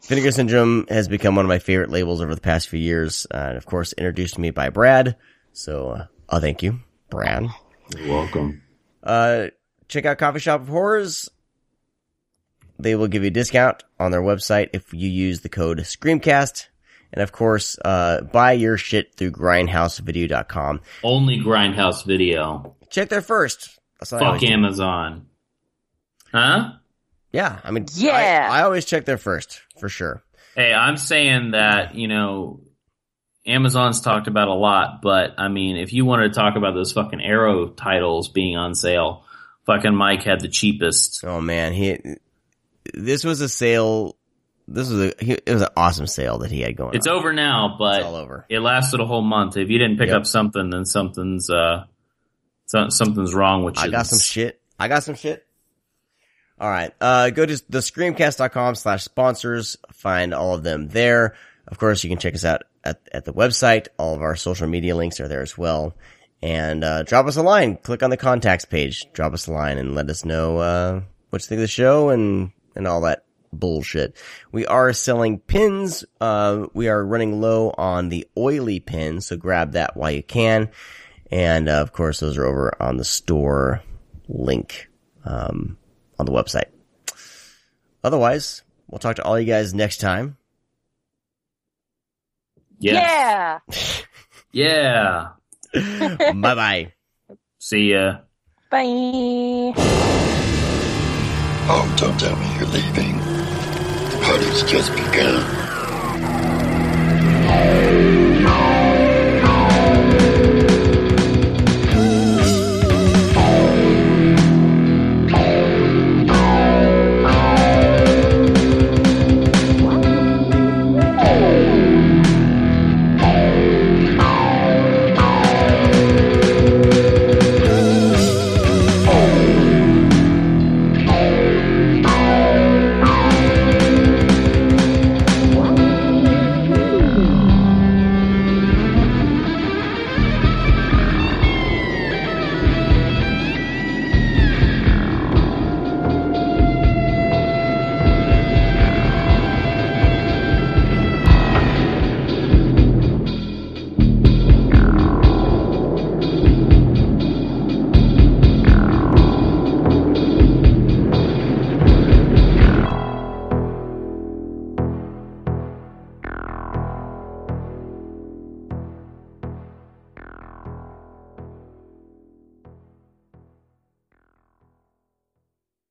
Speaker 1: Vinegar Syndrome has become one of my favorite labels over the past few years, uh, and of course, introduced to me by Brad. So, uh, oh, thank you, Brad.
Speaker 3: You're welcome.
Speaker 1: Uh, check out Coffee Shop of Horrors. They will give you a discount on their website if you use the code Screamcast. And of course, uh, buy your shit through grindhousevideo.com.
Speaker 3: Only Grindhouse Video.
Speaker 1: Check there first. That's what I
Speaker 3: Fuck
Speaker 1: always do.
Speaker 3: Amazon. Huh?
Speaker 1: Yeah, I mean,
Speaker 2: Yeah.
Speaker 1: I, I always check there first, for sure.
Speaker 3: Hey, I'm saying that, you know, Amazon's talked about a lot, but I mean, if you wanted to talk about those fucking Arrow titles being on sale, fucking Mike had the cheapest.
Speaker 1: Oh man, he, this was a sale. This was a, he, it was an awesome sale that he had going
Speaker 3: It's
Speaker 1: on.
Speaker 3: over now, but
Speaker 1: It's all over.
Speaker 3: it lasted a whole month. If you didn't pick
Speaker 1: Yep.
Speaker 3: up something, then something's, uh, something's wrong with you.
Speaker 1: I got some shit. I got some shit. All right. Uh, go to the screamcast.com slash sponsors. Find all of them there. Of course, you can check us out at, at the website. All of our social media links are there as well. And, uh, drop us a line. Click on the contacts page. Drop us a line and let us know, uh, what you think of the show and, and all that bullshit. We are selling pins. Uh, we are running low on the oily pins, so grab that while you can. And uh, of course, those are over on the store link um, on the website. Otherwise, we'll talk to all you guys next time.
Speaker 3: Yes.
Speaker 2: Yeah.
Speaker 3: yeah.
Speaker 1: bye bye.
Speaker 3: See ya.
Speaker 2: Bye.
Speaker 4: Oh, don't tell me you're leaving. The party's just begun.